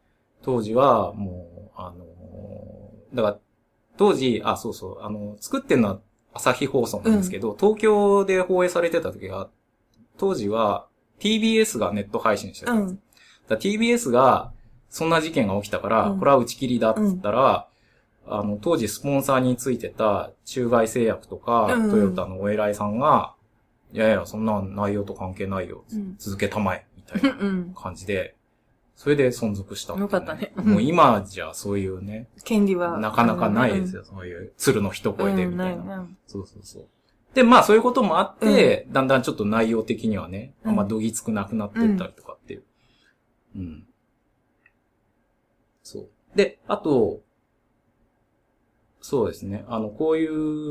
Speaker 2: 当時は、もう、あのーだから、当時、あ、そうそう、あの、作ってるのは朝日放送なんですけど、東京で放映されてた時は、当時は TBS がネット配信してたんです。
Speaker 1: うん。
Speaker 2: TBS が、そんな事件が起きたから、
Speaker 1: うん
Speaker 2: これは打ち切りだっつったら、あの、当時スポンサーについてた中外製薬とか、
Speaker 1: うん
Speaker 2: トヨタのお偉いさんが、いやいや、そんな内容と関係ないよ。
Speaker 1: うん
Speaker 2: 続けたまえ、みたいな
Speaker 1: うん。
Speaker 2: 感じで、それで存続したていう
Speaker 1: よかったね
Speaker 2: もう今じゃそういうね、
Speaker 1: 権利は。
Speaker 2: なかなかないですよ。そういう鶴の一
Speaker 1: うん。
Speaker 2: 声で
Speaker 1: うん、
Speaker 2: みたな。
Speaker 1: ないいな。
Speaker 2: そうそうそう。で、まあそういうこともあって、だんだんちょっと内容的にはね、
Speaker 1: うん
Speaker 2: あんまどぎつくなくなっていったりとかっていう。うん。そう。で、あと、そうですね。あの、こうい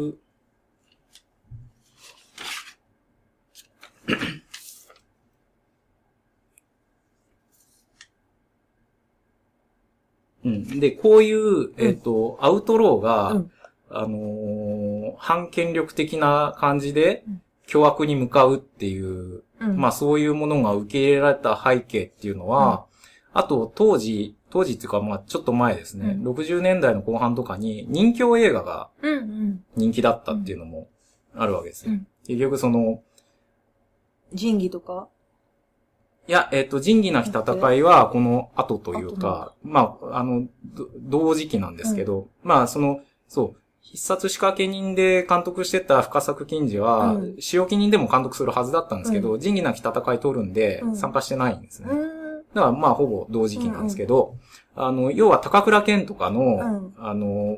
Speaker 2: う、うん。で、こういう、えっ、と、アウトローが、
Speaker 1: うん。
Speaker 2: あのー反権力的な感じで
Speaker 1: うん、
Speaker 2: 凶悪に向かうっていう、
Speaker 1: うん。
Speaker 2: まあそういうものが受け入れられた背景っていうのは、あと当時、当時っていうかまあちょっと前ですね、
Speaker 1: うん。
Speaker 2: 60年代の後半とかに人気映画が
Speaker 1: うん、うん。
Speaker 2: 人気だったっていうのもあるわけですよ。
Speaker 1: うん。
Speaker 2: 結局その、
Speaker 1: 仁義とか？
Speaker 2: いや、えっ、と、仁義なき戦いは、この後というか、まあ、あの、ど同時期なんですけど、まあ、その、そう、必殺仕掛け人で監督してた深作金次は、
Speaker 1: うん。
Speaker 2: 使用記人でも監督するはずだったんですけど、仁義なき戦い取るんで
Speaker 1: う、ん。
Speaker 2: 参加してないんですね。
Speaker 1: うん。
Speaker 2: だから、まあ、ほぼ同時期なんですけど、あの、要は高倉健とかの、
Speaker 1: うん。
Speaker 2: あの、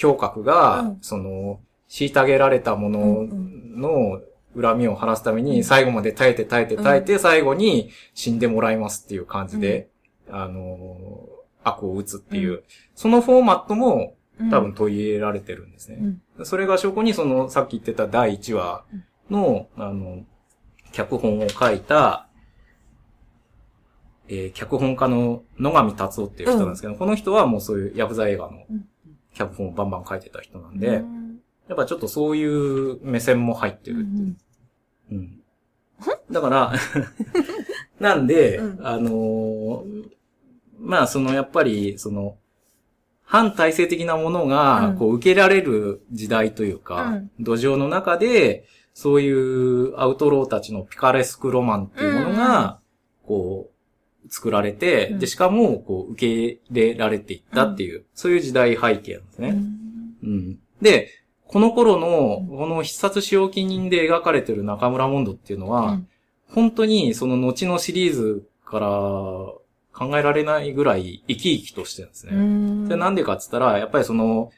Speaker 2: 胸郭が、
Speaker 1: うん。
Speaker 2: その、虐げられたもの
Speaker 1: うん。
Speaker 2: の恨みを晴らすために、最後まで耐えて耐えて耐えて、最後に死んでもらいますっていう感じで、あの、悪を打つっていう、
Speaker 1: う
Speaker 2: そのフォーマットも
Speaker 1: うん。
Speaker 2: 多分取り入れられてるんですね。
Speaker 1: うん。
Speaker 2: それが証拠に、その、さっき言ってた第1話の、あの、脚本を書いた、えー脚本家の野上達夫っていう人なんですけど、この人はもうそういうヤクザ映画の
Speaker 1: うん。
Speaker 2: 脚本をバンバン書いてた人なん
Speaker 1: う
Speaker 2: で、
Speaker 1: ん。
Speaker 2: やっぱちょっとそういう目線も入ってる。
Speaker 1: う。ん
Speaker 2: うん。だから、なんで、
Speaker 1: うん。
Speaker 2: あのーまあそのやっぱり、その、反体制的なものが、
Speaker 1: うん。
Speaker 2: こう受けられる時代というか、
Speaker 1: うん。
Speaker 2: 土壌の中で、そういうアウトローたちのピカレスクロマンっていうものが、こう、作られて、
Speaker 1: うん。
Speaker 2: で、しかも、こう、受け入れられていったっていう、そういう時代背景なんですね。
Speaker 1: うん。
Speaker 2: うん。で、この頃の、この必殺使用記人で描かれてる中村モンドっていうのは、
Speaker 1: うん。
Speaker 2: 本当にその後のシリーズから考えられないぐらい生き生きとしてるんですね。
Speaker 1: うん。
Speaker 2: でなんでかっつったら、やっぱりその、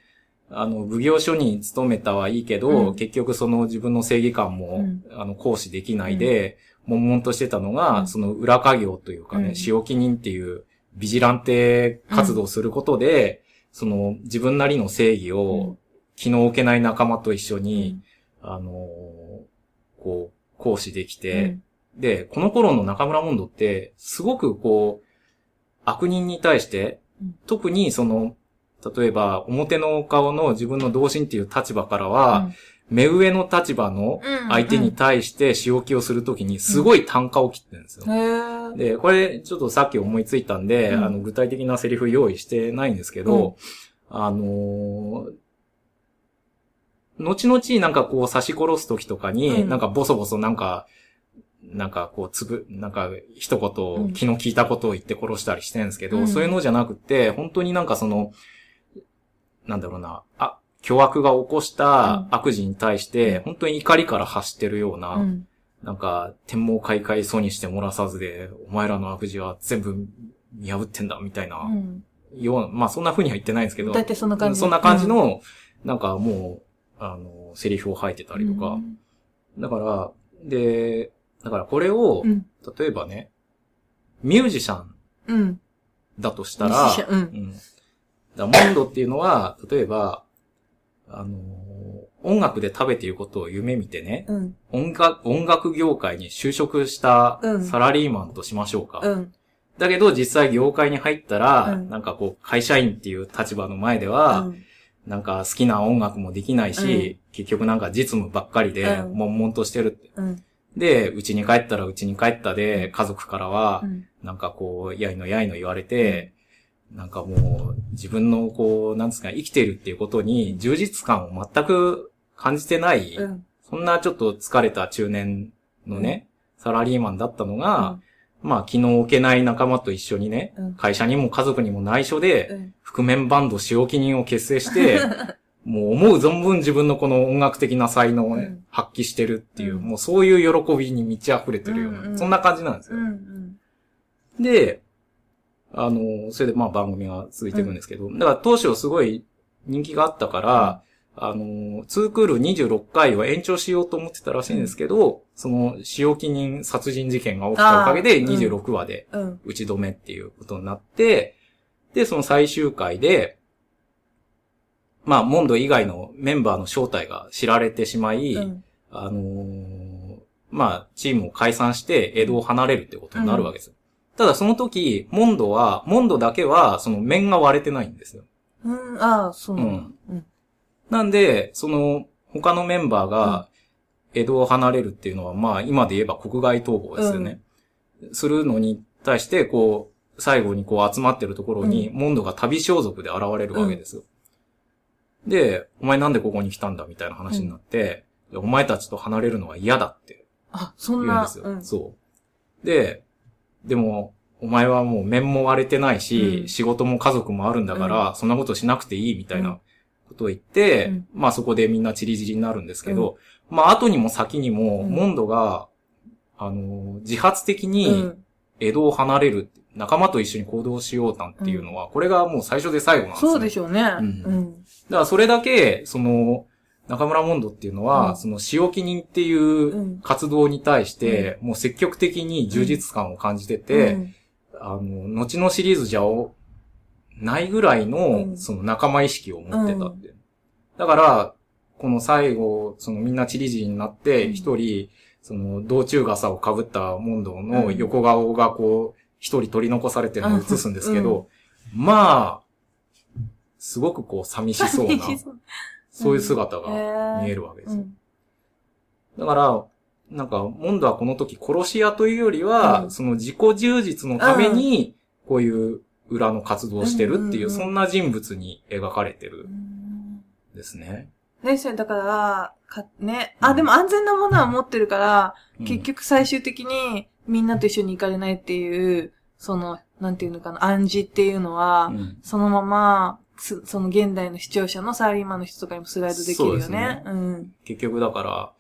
Speaker 2: あの、奉行所に勤めたはいいけど、
Speaker 1: うん。
Speaker 2: 結局その自分の正義感も、
Speaker 1: うん。
Speaker 2: あの、行使できないで、悶々としてたのが、
Speaker 1: うん。
Speaker 2: その裏稼業というかね、
Speaker 1: うん。
Speaker 2: 使用記人っていうビジランテ活動をすることで、その自分なりの正義
Speaker 1: う
Speaker 2: を
Speaker 1: ん
Speaker 2: 気の置けない仲間と一緒
Speaker 1: う
Speaker 2: に、
Speaker 1: ん。
Speaker 2: あのーこう、行使でき
Speaker 1: う
Speaker 2: て、
Speaker 1: ん。
Speaker 2: で、この頃の中村モンドって、すごくこう、悪人に対して
Speaker 1: うん、
Speaker 2: 特にその、例えば、表の顔の自分の同心っていう立場からは、目上の立場の
Speaker 1: うん。
Speaker 2: 相手に対して仕置きをするときに、すごい単価を切ってるんですよ。
Speaker 1: へえ。
Speaker 2: で、これ、ちょっとさっき思いついたんで、
Speaker 1: うん。
Speaker 2: あの、具体的なセリフ用意してないんですけど、あのー後々なんかこう刺し殺す時とかに、
Speaker 1: うん
Speaker 2: なんかボソボソなんか、なんかこうつぶ、なんか一
Speaker 1: うん
Speaker 2: 言気の利いたことを言って殺したりしてるんですけど、
Speaker 1: うん
Speaker 2: そういうのじゃなくて、本当になんかその、なんだろうな、あ、巨悪が起こした悪事に対して、本当に怒りから発してるような、
Speaker 1: うん。
Speaker 2: なんか、天網開会そうにして漏らさずで、お前らの悪事は全部見破ってんだ、みたいな、
Speaker 1: うん。
Speaker 2: ような、まあそんな風には言ってないんですけど、
Speaker 1: だってそんな感じ。
Speaker 2: そんな感じの、なんかもう、あのセリフを吐いてたりとか。
Speaker 1: うん
Speaker 2: だから、で、だからこれを、
Speaker 1: うん。
Speaker 2: 例えばね、ミュージシャン
Speaker 1: うん。
Speaker 2: だとしたら
Speaker 1: うん
Speaker 2: うん。だモンドっていうのは、例えば、あのー音楽で食べていることを夢見てね、
Speaker 1: うん。
Speaker 2: 音楽、音楽業界に就職した
Speaker 1: うん
Speaker 2: サラリーマンとしましょうか。
Speaker 1: うん。
Speaker 2: だけど実際業界に入ったら、
Speaker 1: うん
Speaker 2: なんかこう、会社員っていう立場の前では、
Speaker 1: うん
Speaker 2: なんか好きな音楽もできないし、結局なんか実務ばっかりで、
Speaker 1: うん
Speaker 2: 悶々としてるって。
Speaker 1: うん。
Speaker 2: で、家に帰ったら家に帰ったで、家族からは
Speaker 1: う、ん。
Speaker 2: なんかこう、やいのやいの言われて、なんかもう、自分のこう、なんですか、生きてるっていうことに充実感を全く感じてない、
Speaker 1: うん。
Speaker 2: そんなちょっと疲れた中年のね、サラリーマンだったのが、まあ、気の置けない仲間と一緒にね、
Speaker 1: うん
Speaker 2: 会社にも家族にも内緒で、
Speaker 1: うん。
Speaker 2: 覆面バンド使用記人を結成して、もう思う存分自分のこの音楽的な才能をね、
Speaker 1: うん
Speaker 2: 発揮してるっていう、
Speaker 1: うん
Speaker 2: もうそういう喜びに満ち溢れてるような、
Speaker 1: うんうん
Speaker 2: そんな感じなんですよ。
Speaker 1: うん。うん。
Speaker 2: で、あの、それでまあ番組が続いていくんですけど、だから当初すごい人気があったから、あの、2クール26回を延長しようと思ってたらしいんですけど、その使用記人殺人事件が起きたおかげで
Speaker 1: あーうん
Speaker 2: 26話で
Speaker 1: うん。
Speaker 2: 打ち止めっていうことになって、で、その最終回で、まあ、モンド以外のメンバーの正体が知られてしまい、
Speaker 1: うん。
Speaker 2: あのーまあ、チームを解散して江戸を離れるってことになるわけですよ。ただその時、モンドは、モンドだけは、その面が割れてないんですよ。
Speaker 1: うん。ああ、そうなんだ。うん。
Speaker 2: なんで、その、他のメンバーが、江戸を離れるっていうのは、まあ、今で言えば国外逃亡ですよね。するのに対して、こう、最後にこう集まってるところに、モンドが旅装束で現れるわけですよ。で、お前なんでここに来たんだみたいな話になって、お前たちと離れるのは嫌だって
Speaker 1: あ、そんな。
Speaker 2: 言うんですよ。
Speaker 1: うん。
Speaker 2: そう。で、でも、お前はもう面も割れてないし、
Speaker 1: うん
Speaker 2: 仕事も家族もあるんだから、そんなことしなくていいみたいなことを言って、
Speaker 1: うん
Speaker 2: まあそこでみんなチリチリになるんですけど、まあ後にも先にも、
Speaker 1: うん
Speaker 2: モンドが、あの、自発的
Speaker 1: う
Speaker 2: に
Speaker 1: ん。
Speaker 2: 江戸を離れる、仲間と一緒に行動しようなんていうのは、これがもう最初で最後なんですよ。
Speaker 1: そうでしょうね。
Speaker 2: ん。
Speaker 1: うん。
Speaker 2: だからそれだけ、その、中村モンドっていうのは、
Speaker 1: うん。
Speaker 2: その使用記人っていう活動に対して、もう積極的に充実感を感じてて、
Speaker 1: うん。
Speaker 2: あの、後のシリーズじゃお、ないぐらいの、
Speaker 1: うん。
Speaker 2: その仲間意識を持ってたって。だから、この最後、そのみんなチリジリになって、
Speaker 1: うん。
Speaker 2: 一人、その道中傘を被ったモンドの
Speaker 1: うん。
Speaker 2: 横顔がこう、一人取り残されてるのを映すんですけど、まあ、すごくこう寂しそうな、そう。いう姿が見えるわけですよ。
Speaker 1: うん。
Speaker 2: だから、なんか、モンドはこの時殺し屋というよりは、
Speaker 1: うん。
Speaker 2: その自己充実のために、こういう裏の活動をしてるっていう、
Speaker 1: うんうんうん。
Speaker 2: そんな人物に描かれてる
Speaker 1: うんん
Speaker 2: ですね。
Speaker 1: ですよ、だから、か、ね。あ、
Speaker 2: うん
Speaker 1: でも安全なものは持ってるから、
Speaker 2: うん
Speaker 1: 結局最終的にみんなと一緒に行かれないっていう、その、なんていうのかな、暗示っていうのは、
Speaker 2: うん
Speaker 1: そのまま、すその現代の視聴者のサラリーマンの人とかにもスライドできるよ
Speaker 2: そうですね
Speaker 1: ね。うん。
Speaker 2: 結局だから、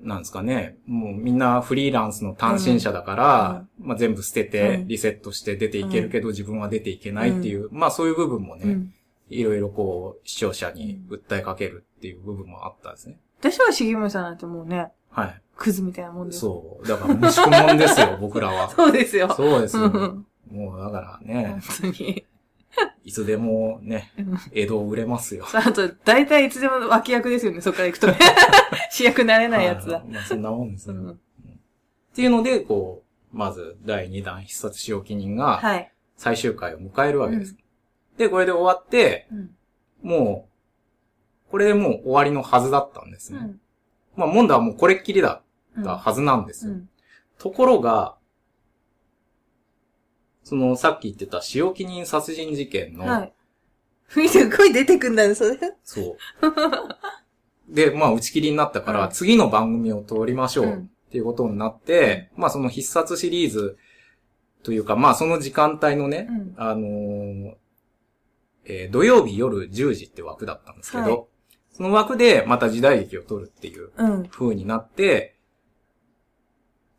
Speaker 2: なんですかね、もうみんなフリーランスの単身者だから、まあ全部捨てて
Speaker 1: うん
Speaker 2: リセットして出ていけるけど、自分は出ていけないっていう、まあそういう部分もね、
Speaker 1: うん。
Speaker 2: いろいろこう視聴者に訴えかけるっていう部分もあったんですね。
Speaker 1: 私は重森さんなんてもうね、
Speaker 2: はい。
Speaker 1: クズみたいなもんです。
Speaker 2: そう。だから、息子もんですよ、僕らは。
Speaker 1: そうですよ。
Speaker 2: そうですよ。
Speaker 1: うん
Speaker 2: もうだからね
Speaker 1: 本、当に。
Speaker 2: いつでもね
Speaker 1: うん、
Speaker 2: 江戸売れますよ。
Speaker 1: あと、大体いつでも脇役ですよね、そこから行くとね。主役になれないやつだ
Speaker 2: は。まあそんなもんですよ。
Speaker 1: うん
Speaker 2: っていうので、こう、まず第2弾必殺使用記人が
Speaker 1: はい。
Speaker 2: 最終回を迎えるわけです。で、これで終わって、
Speaker 1: うん。
Speaker 2: もう、これでもう終わりのはずだったんですね。
Speaker 1: うん。
Speaker 2: まあ、モンドはもうこれっきりだ
Speaker 1: うん
Speaker 2: ったはずなんですよ。
Speaker 1: うん。
Speaker 2: ところが、その、さっき言ってた使用記人殺人事件の、
Speaker 1: はい。見て、声出てくんだよ、それ。
Speaker 2: そう。で、まあ、打ち切りになったから、
Speaker 1: うん
Speaker 2: 次の番組を撮りましょう。
Speaker 1: うん
Speaker 2: っていうことになって、まあ、その必殺シリーズというか、まあ、その時間帯のね、
Speaker 1: うん。
Speaker 2: あのーえー土曜日夜10時って枠だったんですけど、
Speaker 1: はい
Speaker 2: その枠でまた時代劇を撮るっていう
Speaker 1: うん。
Speaker 2: 風になって、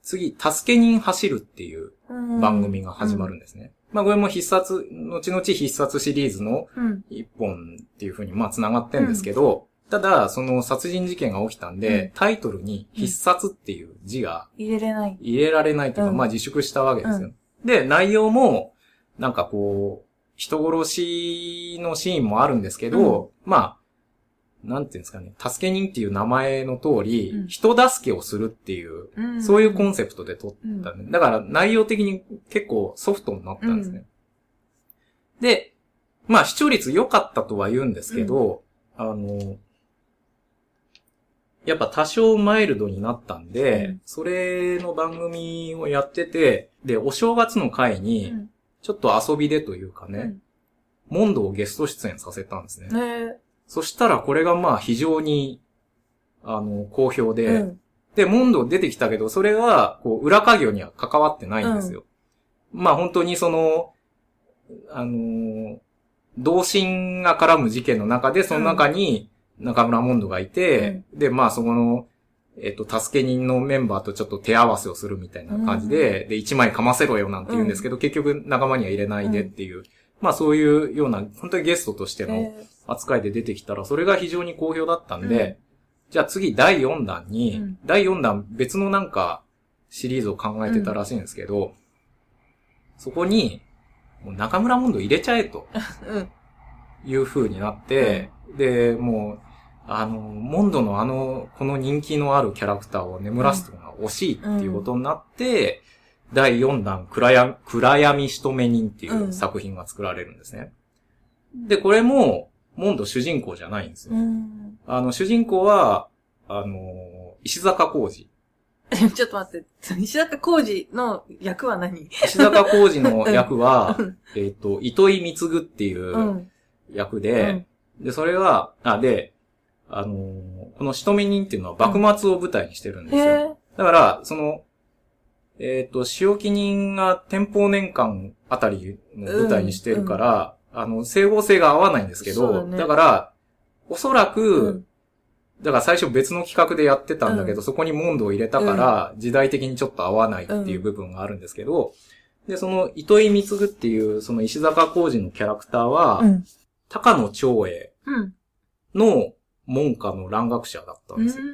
Speaker 2: 次、助け人走るっていう
Speaker 1: うん
Speaker 2: 番組が始まるんですね。まあ、これも必殺、後々必殺シリーズの
Speaker 1: うん。
Speaker 2: 一本っていう風に、まあ、繋がってんですけど、ただ、その殺人事件が起きたんで、タイトルに必殺っていう字が
Speaker 1: 入れれない。
Speaker 2: 入れられないというか、
Speaker 1: うん
Speaker 2: まあ自粛したわけですよ。で、内容も、なんかこう、人殺しのシーンもあるんですけど、まあ、なんていうんですかね、助け人っていう名前の通り、
Speaker 1: うん。
Speaker 2: 人助けをするっていう、
Speaker 1: うん。
Speaker 2: そういうコンセプトで撮ったんで、だから内容的に結構ソフトになったんですね。で、まあ視聴率良かったとは言うんですけど、あの、やっぱ多少マイルドになったんで、
Speaker 1: うん。
Speaker 2: それの番組をやってて、で、お正月の回
Speaker 1: う
Speaker 2: に、
Speaker 1: ん。
Speaker 2: ちょっと遊びでというかね、モンドをゲスト出演させたんですね。
Speaker 1: ね
Speaker 2: そしたらこれがまあ非常に、あの、好評
Speaker 1: え。
Speaker 2: で、
Speaker 1: うん。
Speaker 2: で、モンド出てきたけど、それは、こう、裏稼業には関わってないんですよ。まあ本当にその、あのー同心が絡む事件の中で、その中に中村モンドがいて、で、まあそこの、えっと、助け人のメンバーとちょっと手合わせをするみたいな感じで、で、一枚かませろよなんて言うんですけど、結局仲間には入れないでっていう、まあそういうような、本当にゲストとしての
Speaker 1: え
Speaker 2: 扱いで出てきたら、それが非常に好評だったんで、じゃあ次第4弾に、
Speaker 1: うん。
Speaker 2: 第4弾別のなんかシリーズを考えてたらしいんですけど、そこに、中村モンド入れちゃえと
Speaker 1: うん。
Speaker 2: いう風になって、で、もう、あの、モンドのあの、この人気のあるキャラクターを眠らすのが惜しいっていうことになって、第4弾暗闇、暗闇仕留め人っていううん。作品が作られるんですね。で、これも、モンド主人公じゃないんですよ。
Speaker 1: うん。
Speaker 2: あの、主人公は、あの、石坂浩二。
Speaker 1: ちょっと待って。西坂浩二の役は何？
Speaker 2: 石坂浩二の役は
Speaker 1: うん、
Speaker 2: えっと、糸井貢っていううん役で、で、それは、あ、で、あのーこの仕留め人っていうのは幕末を舞台にしてるんですよ。
Speaker 1: へえ。
Speaker 2: だから、その、えっ、と、仕置き人が天保年間あたりの舞台にしてるから、あの、整合性が合わないんですけど、
Speaker 1: だね。
Speaker 2: から、おそらく、
Speaker 1: うん。
Speaker 2: だから最初別の企画でやってたんだけど、
Speaker 1: うん。
Speaker 2: そこにモンドを入れたから、時代的にちょっと合わないっていう部分があるんですけど、で、その糸井貢っていう、その石坂浩二のキャラクターは、
Speaker 1: うん。
Speaker 2: 高野長英
Speaker 1: うん。
Speaker 2: の門下の蘭学者だったんですよ。
Speaker 1: うん。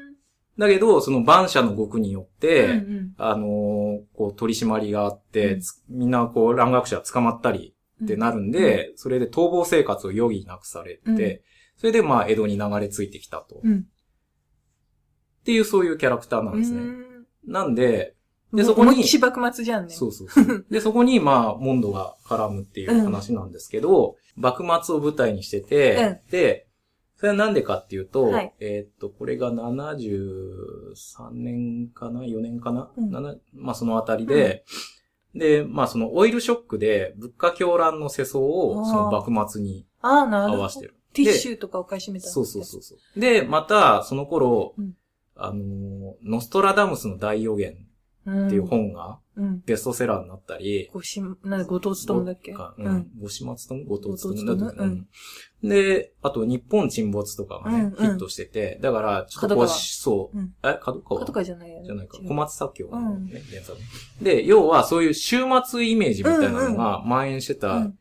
Speaker 2: だけど、その万社の極によって、
Speaker 1: うん
Speaker 2: あのーこう、取り締まりがあって、
Speaker 1: うん。
Speaker 2: つみんなこう、蘭学者捕まったりってなるんで、それで逃亡生活を余儀なくされて、
Speaker 1: うん
Speaker 2: それでまあ、江戸に流れ着いてきたと。
Speaker 1: うん。
Speaker 2: っていうそういうキャラクターなんですね。
Speaker 1: うん
Speaker 2: なんで、で
Speaker 1: で、
Speaker 2: そこに
Speaker 1: し幕末じゃんね。
Speaker 2: そうそうそう。で、そこにまあ、モンドが絡むっていう話なんですけど、幕末を舞台にしてて、で、それはなんでかっていうと、
Speaker 1: はい
Speaker 2: えーっと、これが73年かな ?4 年かな、
Speaker 1: うん
Speaker 2: まあそのあたりで、で、まあそのオイルショックで物価狂乱の世相をその幕末に。合わせてる。
Speaker 1: ティッシュとかを買い占めた。
Speaker 2: そうそうそうそう。で、またその頃、
Speaker 1: うん
Speaker 2: あのー、ノストラダムスの大予言
Speaker 1: うん。
Speaker 2: っていう本が
Speaker 1: うん。
Speaker 2: ベストセラーになったり、
Speaker 1: ごし、なんで、後藤勤だっけ？
Speaker 2: かう
Speaker 1: うん。ん。
Speaker 2: 五島勤後藤勤
Speaker 1: 後藤
Speaker 2: だと、
Speaker 1: 勤う。ん。
Speaker 2: で、あと日本沈没とかがね、ヒットしてて、だから、ちょっとこそう、
Speaker 1: うん。
Speaker 2: え、角川？
Speaker 1: とかじゃない。
Speaker 2: じゃないか。小松左京の
Speaker 1: うん。
Speaker 2: ね、原作。で、要はそういう終末イメージみたいなのが蔓延して
Speaker 1: う
Speaker 2: た
Speaker 1: ん。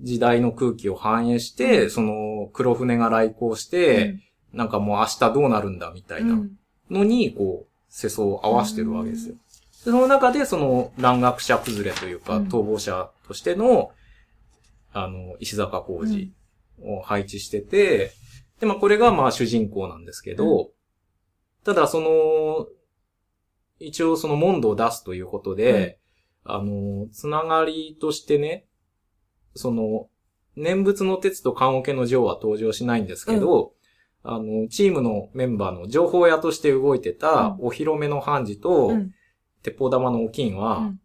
Speaker 2: 時代の空気を反映して、
Speaker 1: うん。
Speaker 2: その黒船が来航して、なんかもう明日どうなるんだみたいな
Speaker 1: うん。
Speaker 2: のに、こう、世相を合わせてるわけですよ。でその中で、その、蘭学者崩れというか、
Speaker 1: うん。
Speaker 2: 逃亡者としての、あの、石坂浩二を配置してて、で、まあ、これが、まあ、主人公なんですけど、ただ、その、一応、その、モンドを出すということで、あの、つながりとしてね、その、念仏の鉄と棺桶の城は登場しないんですけど、あの、チームのメンバーの情報屋として動いてた、お披露目の判事と、
Speaker 1: うん
Speaker 2: 鉄砲玉のお金は、
Speaker 1: うん。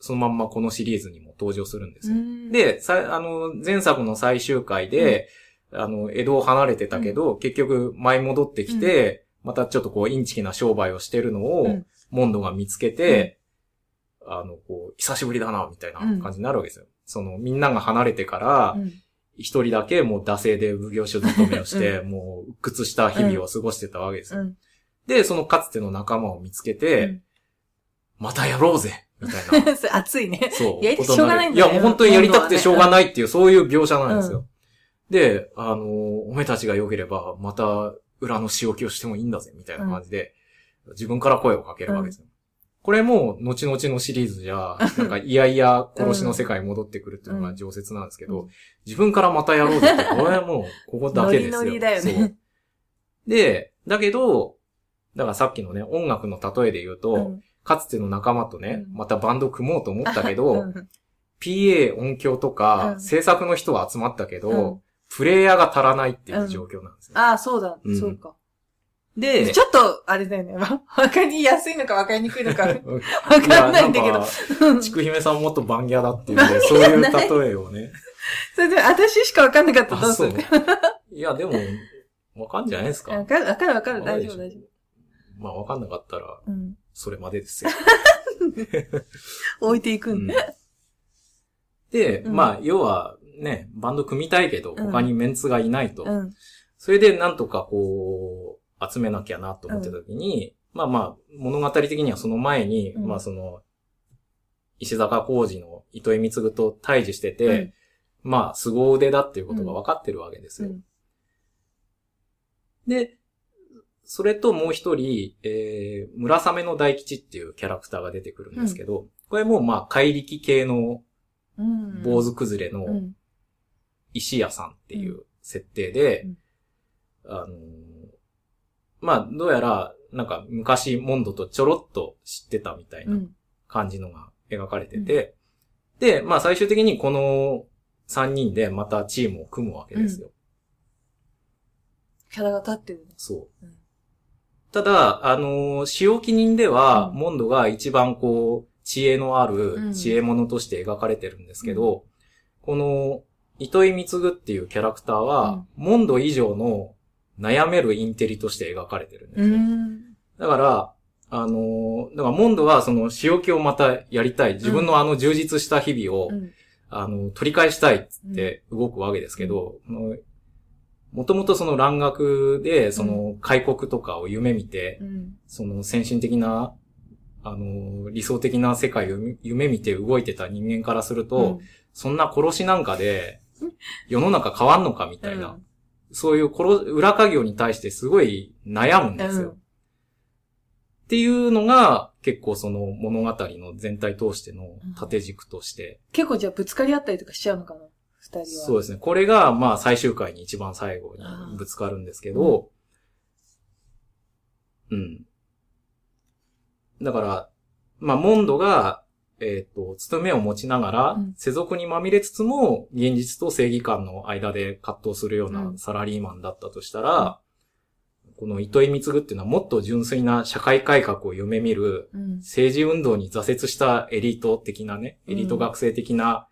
Speaker 2: そのまんまこのシリーズにも登場するんですよ。
Speaker 1: うん、
Speaker 2: で、さあの、前作の最終回で、あの、江戸を離れてたけど、結局舞い戻ってきて、またちょっとこう、インチキな商売をしてるのを、
Speaker 1: うん。
Speaker 2: モンドが見つけて、あの、こう、久しぶりだな、みたいな感じになるわけですよ。その、みんなが離れてから
Speaker 1: う、ん。
Speaker 2: 一人だけもう惰性で奉行所勤めをして、もう、鬱屈した日々を過ごしてたわけですよ。
Speaker 1: うん。
Speaker 2: で、そのかつての仲間を見つけて、
Speaker 1: うん
Speaker 2: またやろうぜ。みたいな。
Speaker 1: 熱いね。
Speaker 2: そう。
Speaker 1: やりたくてしょうがないんだよ。
Speaker 2: いや、もう本当にやりたくてしょうがないっていう、そういう描写なんですよ。で、あの、おめたちが良ければ、また裏の仕置きをしてもいいんだぜ、みたいな感じで、自分から声をかけるわけですよ。これも、後々のシリーズじゃ、なんか、いやいや、殺しの世界に戻ってくるっていうのが常設なんですけど、
Speaker 1: うん。
Speaker 2: 自分からまたやろうぜって、これはもう、ここだけですよ。
Speaker 1: ノリノリだよね。
Speaker 2: で、だけど、だからさっきのね、音楽の例えで言うと、
Speaker 1: うん
Speaker 2: かつての仲間とね、
Speaker 1: うん
Speaker 2: またバンド組もうと思ったけど、
Speaker 1: うん
Speaker 2: PA 音響とか、
Speaker 1: うん
Speaker 2: 制作の人は集まったけど、
Speaker 1: うん
Speaker 2: プレイヤーが足らないっていう状況なんですよ。
Speaker 1: ああ、そうだ、
Speaker 2: うん
Speaker 1: そうか。
Speaker 2: で、
Speaker 1: ちょっと、あれだよね。わわかりやすいのかわかりにくいのか、わ
Speaker 2: うん
Speaker 1: かんないんだけど
Speaker 2: ちくひめさんもっとバンギャだっていうね、そういう例えをね。
Speaker 1: それで、私しかわかんなかったらど
Speaker 2: う
Speaker 1: うする？
Speaker 2: いや、でも、わかんじゃないですか。
Speaker 1: わかるわかるわかる。大丈夫大丈
Speaker 2: まあ、わかんなかったら、
Speaker 1: 夫。うん。
Speaker 2: それまでですよ。
Speaker 1: 置いていく
Speaker 2: うんん
Speaker 1: で。
Speaker 2: で、
Speaker 1: うん
Speaker 2: まあ、要は、ね、バンド組みたいけど、
Speaker 1: うん
Speaker 2: 他にメンツがいないと。
Speaker 1: うん。
Speaker 2: それで、なんとかこう、集めなきゃなと思ってた時に、まあまあ、物語的にはその前に、
Speaker 1: うん
Speaker 2: まあその、石坂浩二の糸井貢と対峙してて、まあ、凄腕だっていうことが分かってるわけですよ。
Speaker 1: うん。
Speaker 2: で、それともう一人、えー、村雨の大吉っていうキャラクターが出てくるんですけど、これもまあ怪力系の
Speaker 1: うん。
Speaker 2: 坊主崩れの
Speaker 1: うん。
Speaker 2: 石屋さんっていう設定で、
Speaker 1: うん
Speaker 2: あのーまあ、どうやら、なんか昔モンドとちょろっと知ってたみたいうなん感じのが描かれてて、で、まあ最終的にこの3人でまたチームを組むわけですよ。
Speaker 1: キャラが立ってるね。
Speaker 2: そう。
Speaker 1: うん
Speaker 2: ただ、あのー使用記人では、
Speaker 1: うん
Speaker 2: モンドが一番こう、知恵のあ
Speaker 1: う
Speaker 2: る
Speaker 1: ん
Speaker 2: 知恵者として描かれてるんですけど、この、糸井貢っていうキャラクターは、モンド以上の悩めるインテリとして描かれてるんで
Speaker 1: う
Speaker 2: すよ。
Speaker 1: ん。
Speaker 2: だから、あのーだからモンドはその仕置きをまたやりたい。自分のあの充実した日々を、
Speaker 1: うん。
Speaker 2: あの、取り返したいって動くわけですけど、もともとその蘭学で、その開国とかを夢見て、
Speaker 1: うん。
Speaker 2: その先進的な、あの、理想的な世界を夢夢見て動いてた人間からすると、そんな殺しなんかで
Speaker 1: うん、
Speaker 2: 世の中変わんのかみたいな、そういう殺、裏稼業に対してすごい悩むんですよ。
Speaker 1: うん。
Speaker 2: っていうのが、結構その物語の全体通しての縦軸として、
Speaker 1: 結構じゃあぶつかり合ったりとかしちゃうのかな二人は。
Speaker 2: そうですね。これが、まあ最終回に一番最後にぶつかるんですけど、うん。だから、まあ、モンドが、えっ、と、務めを持ちながら、
Speaker 1: うん
Speaker 2: 世俗にまみれつつも、現実と正義感の間で葛藤するよう
Speaker 1: う
Speaker 2: なんサラリーマンだったとしたら、この糸井貢っていうのはもっと純粋な社会改革を夢見る、
Speaker 1: うん。
Speaker 2: 政治運動に挫折したエリート的なね、
Speaker 1: うん
Speaker 2: エリート学生的な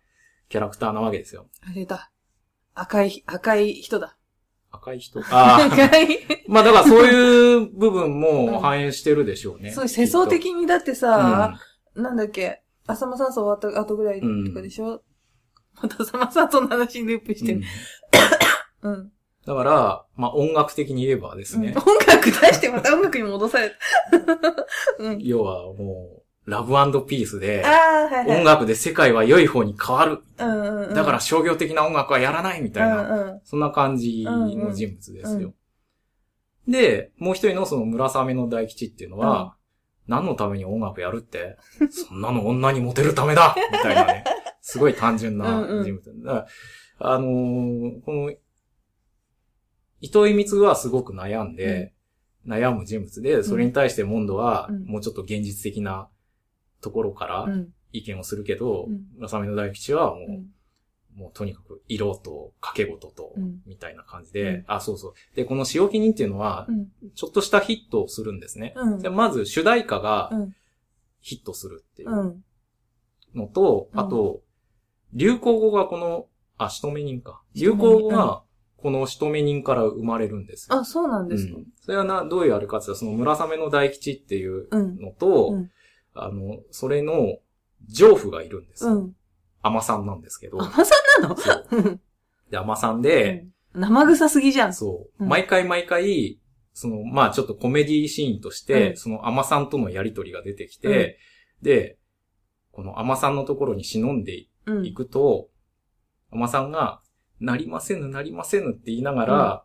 Speaker 2: キャラクターなわけですよ。
Speaker 1: あれだ。赤い、赤い人だ。
Speaker 2: 赤い人？ああ。
Speaker 1: 赤い。
Speaker 2: まあだからそういう部分も反映してるでしょうね。
Speaker 1: そう世相的にだってさ、
Speaker 2: うん
Speaker 1: なんだっけ、浅間山荘終わった後ぐらいとかでしょ、また浅間山荘の話にループして
Speaker 2: うん
Speaker 1: る。うん。
Speaker 2: だから、まあ音楽的に言えばですね、
Speaker 1: うん音楽出してまた音楽に戻された。うん。
Speaker 2: 要はもう、ラブピースで
Speaker 1: はいはい。
Speaker 2: 音楽で世界は良い方に変わる。
Speaker 1: うんうんうん。
Speaker 2: だから商業的な音楽はやらないみたいな、
Speaker 1: うんうん。
Speaker 2: そんな感じの人物です
Speaker 1: うんう
Speaker 2: よ。で、もう一人のその村雨の大吉っていうのは、何のために音楽やるって、そんなの女にモテるためだみたいなね、すごい単純な人物。だからあのーこの、糸井光はすごく悩んで、悩む人物で、それに対してモンドは
Speaker 1: うん
Speaker 2: もうちょっと現実的なところから
Speaker 1: うん。
Speaker 2: 意見をするけど、
Speaker 1: うん
Speaker 2: 村雨の大吉はもう、
Speaker 1: うん。
Speaker 2: もうとにかく色と掛け事と
Speaker 1: うん、
Speaker 2: みたいな感じで、
Speaker 1: うん
Speaker 2: あ、そうそう。で、この仕置き人っていうのは
Speaker 1: う、ん。
Speaker 2: ちょっとしたヒットをするんですね。
Speaker 1: うん。
Speaker 2: でまず主題歌が
Speaker 1: うん
Speaker 2: ヒットするっていううん。のと、
Speaker 1: うん
Speaker 2: あと、流行語がこの、あ、しとめ人か。流行語がこのしとめ人から生まれるんですよ。
Speaker 1: あ、そうなんですか
Speaker 2: うん。それはな、どういうあれかっていうと、その村雨の大吉っていう
Speaker 1: うん。
Speaker 2: のと、
Speaker 1: うん
Speaker 2: あの、それの上夫がいるんですよ。
Speaker 1: うん。
Speaker 2: 甘さんなんですけど。
Speaker 1: 甘さんなの？
Speaker 2: そう。
Speaker 1: うん
Speaker 2: で、甘さんで、
Speaker 1: 生臭すぎじゃん。
Speaker 2: そう。
Speaker 1: うん
Speaker 2: 毎回毎回、その、まあちょっとコメディシーンとして、
Speaker 1: うん
Speaker 2: その甘さんとのやりとりが出てきて、で、この甘さんのところに忍んでい
Speaker 1: うん。
Speaker 2: くと、甘さんが、なりませぬ、なりませぬって言いながら、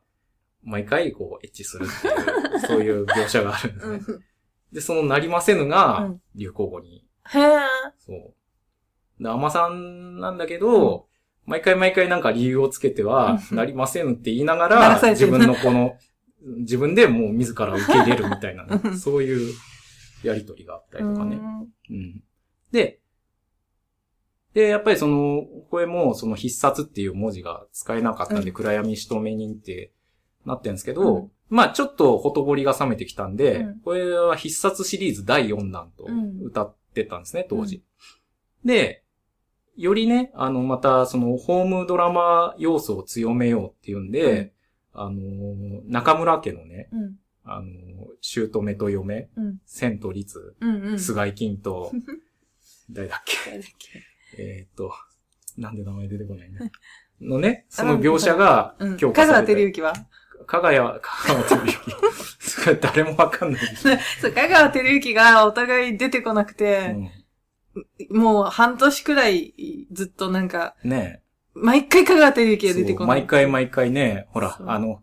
Speaker 2: 毎回こう、エッチするっていう、そういう描写があるんですね。
Speaker 1: うん。
Speaker 2: で、そのなりませぬ
Speaker 1: う
Speaker 2: が
Speaker 1: ん、
Speaker 2: 流行語に、
Speaker 1: へえ。
Speaker 2: そう。で、甘さんなんだけど、毎回毎回なんか理由をつけては、
Speaker 1: うん
Speaker 2: なりませぬって言いなが
Speaker 1: なら
Speaker 2: ら、自分のこの、自分でもう自ら受け入れるみたいなね、
Speaker 1: うん
Speaker 2: そういうやりとりがあったりとかね。
Speaker 1: うん
Speaker 2: うん。で、で、やっぱりその、これもその必殺っていう文字が使えなかったんで、
Speaker 1: うん
Speaker 2: 暗闇仕留め人ってなってるんですけど、
Speaker 1: うん
Speaker 2: まあちょっとほとぼりが冷めてきたんで、
Speaker 1: うん
Speaker 2: これは必殺シリーズ第4弾と
Speaker 1: うん
Speaker 2: 歌ってたんですね、当時。で、よりね、あの、またそのホームドラマ要素を強めようっていうんで、あの、中村家のね、
Speaker 1: うん。
Speaker 2: あの、姑と嫁、
Speaker 1: うん。
Speaker 2: 千と律、
Speaker 1: うん。うん。
Speaker 2: 菅井金と、誰だっけ？えーっと、なんで名前出てこないね。のね、その描写が
Speaker 1: うん。
Speaker 2: 強
Speaker 1: 香川
Speaker 2: 化されて。
Speaker 1: 照之は？
Speaker 2: かがや、香川照之。誰もわかんないでしょ。
Speaker 1: そう、香川照之がお互い出てこなくて、もう半年くらいずっとなんか、
Speaker 2: うん、ね
Speaker 1: 毎回香川照之
Speaker 2: え。
Speaker 1: が出てこない。
Speaker 2: そう毎回毎回ね、ほら
Speaker 1: そ、う
Speaker 2: あの、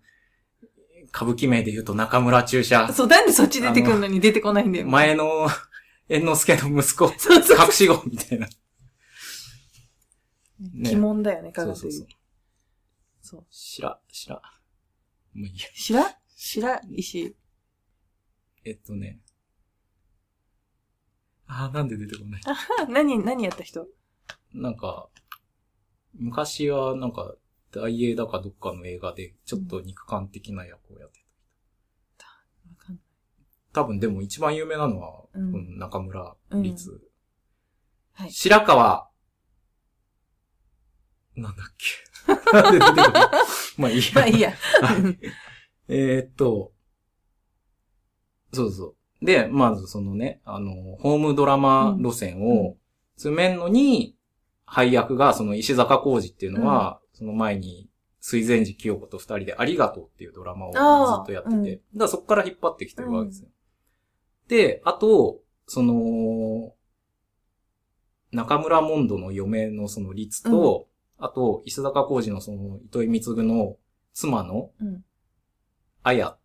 Speaker 2: 歌舞伎名で言うと中村注射。
Speaker 1: そう、なんでそっち出てくるのに出てこないんだよ。
Speaker 2: 前の猿之助の息子、
Speaker 1: そうそう。
Speaker 2: 隠し子みたいな。ね
Speaker 1: 疑問だよね、香
Speaker 2: そうそうそう
Speaker 1: 川照之。。そう。
Speaker 2: しら、しら。もういいや。
Speaker 1: 白？白？石？
Speaker 2: えっとね。あー、なんで出てこない？
Speaker 1: あ何、何やった人？
Speaker 2: なんか、昔はなんか、大英だかどっかの映画で、ちょっと肉感的な役をやってた。
Speaker 1: わかんない。
Speaker 2: 多分でも一番有名なのは、
Speaker 1: うん
Speaker 2: この中村律。
Speaker 1: はい。
Speaker 2: 白川、なんだっけ？まあいいや。
Speaker 1: まあいいや。
Speaker 2: はいえーっと、そうそう。で、まずそのね、あの、ホームドラマ路線を詰めんのに、配役がその石坂浩二っていうのは、その前に水前寺清子と二人でありがとうっていうドラマをずっとやってて、
Speaker 1: うん
Speaker 2: だからそこから引っ張ってきてるわけですよ。で、あと、その、中村モンドの嫁のその律と、あと、石坂浩二のその糸井貢の妻の
Speaker 1: うん。
Speaker 2: あや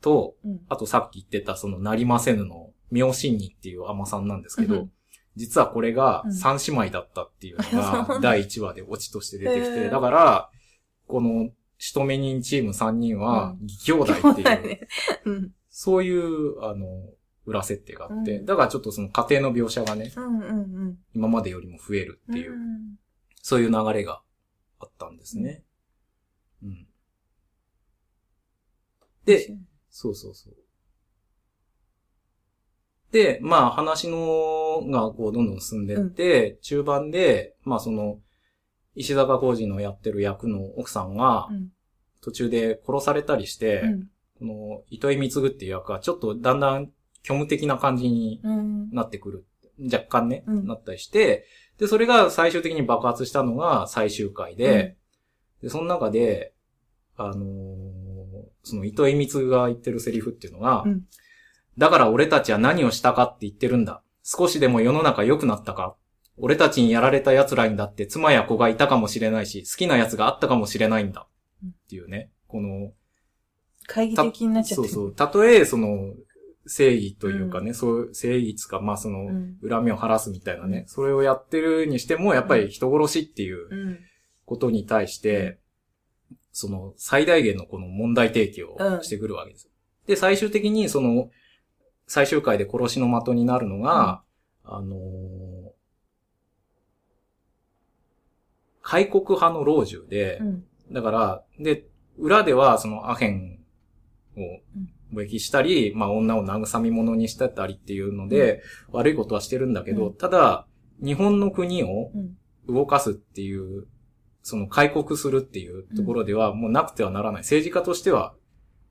Speaker 2: と、
Speaker 1: うん。
Speaker 2: あとさっき言ってたそのなりませぬの妙心にっていう甘さんなんですけど、
Speaker 1: うん。
Speaker 2: 実はこれが
Speaker 1: うん。
Speaker 2: 三姉妹だったっていうのが 第1話でオチとして出てきて、だから、この仕留め人チーム3人は兄弟っていう、
Speaker 1: そう
Speaker 2: いう、あの、裏設定があって、
Speaker 1: うん。
Speaker 2: だからちょっとその家庭の描写がね、
Speaker 1: うんうんうん。
Speaker 2: 今までよりも増えるっていう、
Speaker 1: ん
Speaker 2: そういう流れがあったんですね。うん。で、、そうそうそう。で、まあ話のがこうどんどん進んでって、中盤で、まあその、石坂浩二のやってる役の奥さんが
Speaker 1: うん。
Speaker 2: 途中で殺されたりして、
Speaker 1: うん。
Speaker 2: この糸井貢っていう役はちょっとだんだん虚無的な感じに
Speaker 1: うん。
Speaker 2: なってくる。若干ね、
Speaker 1: うん
Speaker 2: なったりして、で、それが最終的に爆発したのが最終回で、で、その中で、あのーその糸井光が言ってるセリフっていうのが、
Speaker 1: うん
Speaker 2: だから俺たちは何をしたかって言ってるんだ。少しでも世の中良くなったか俺たちにやられた奴らにだって妻や子がいたかもしれないし、好きな奴があったかもしれないんだ。
Speaker 1: うん
Speaker 2: っていうね。この、
Speaker 1: 会議的になっちゃってる。
Speaker 2: そうそう。たとえ、その、正義というかね、そう、正義つか、まあその、
Speaker 1: うん。
Speaker 2: 恨みを晴らすみたいなね、
Speaker 1: うん
Speaker 2: それをやってるにしても、やっぱり人殺しっていう
Speaker 1: うん。
Speaker 2: ことに対して、その最大限のこの問題提起をしてくるわけです。で、最終的にその、最終回で殺しの的になるのが、あのー開国派の老中で
Speaker 1: う、ん。
Speaker 2: だから、で、裏ではそのアヘンを貿易したり、まあ女を慰み者にしてたりっていうので、悪いことはしてるんだけど、
Speaker 1: うん。
Speaker 2: ただ、日本の国を
Speaker 1: うん。
Speaker 2: 動かすっていう、その開国するっていうところではもうなくてはならない。政治家としては、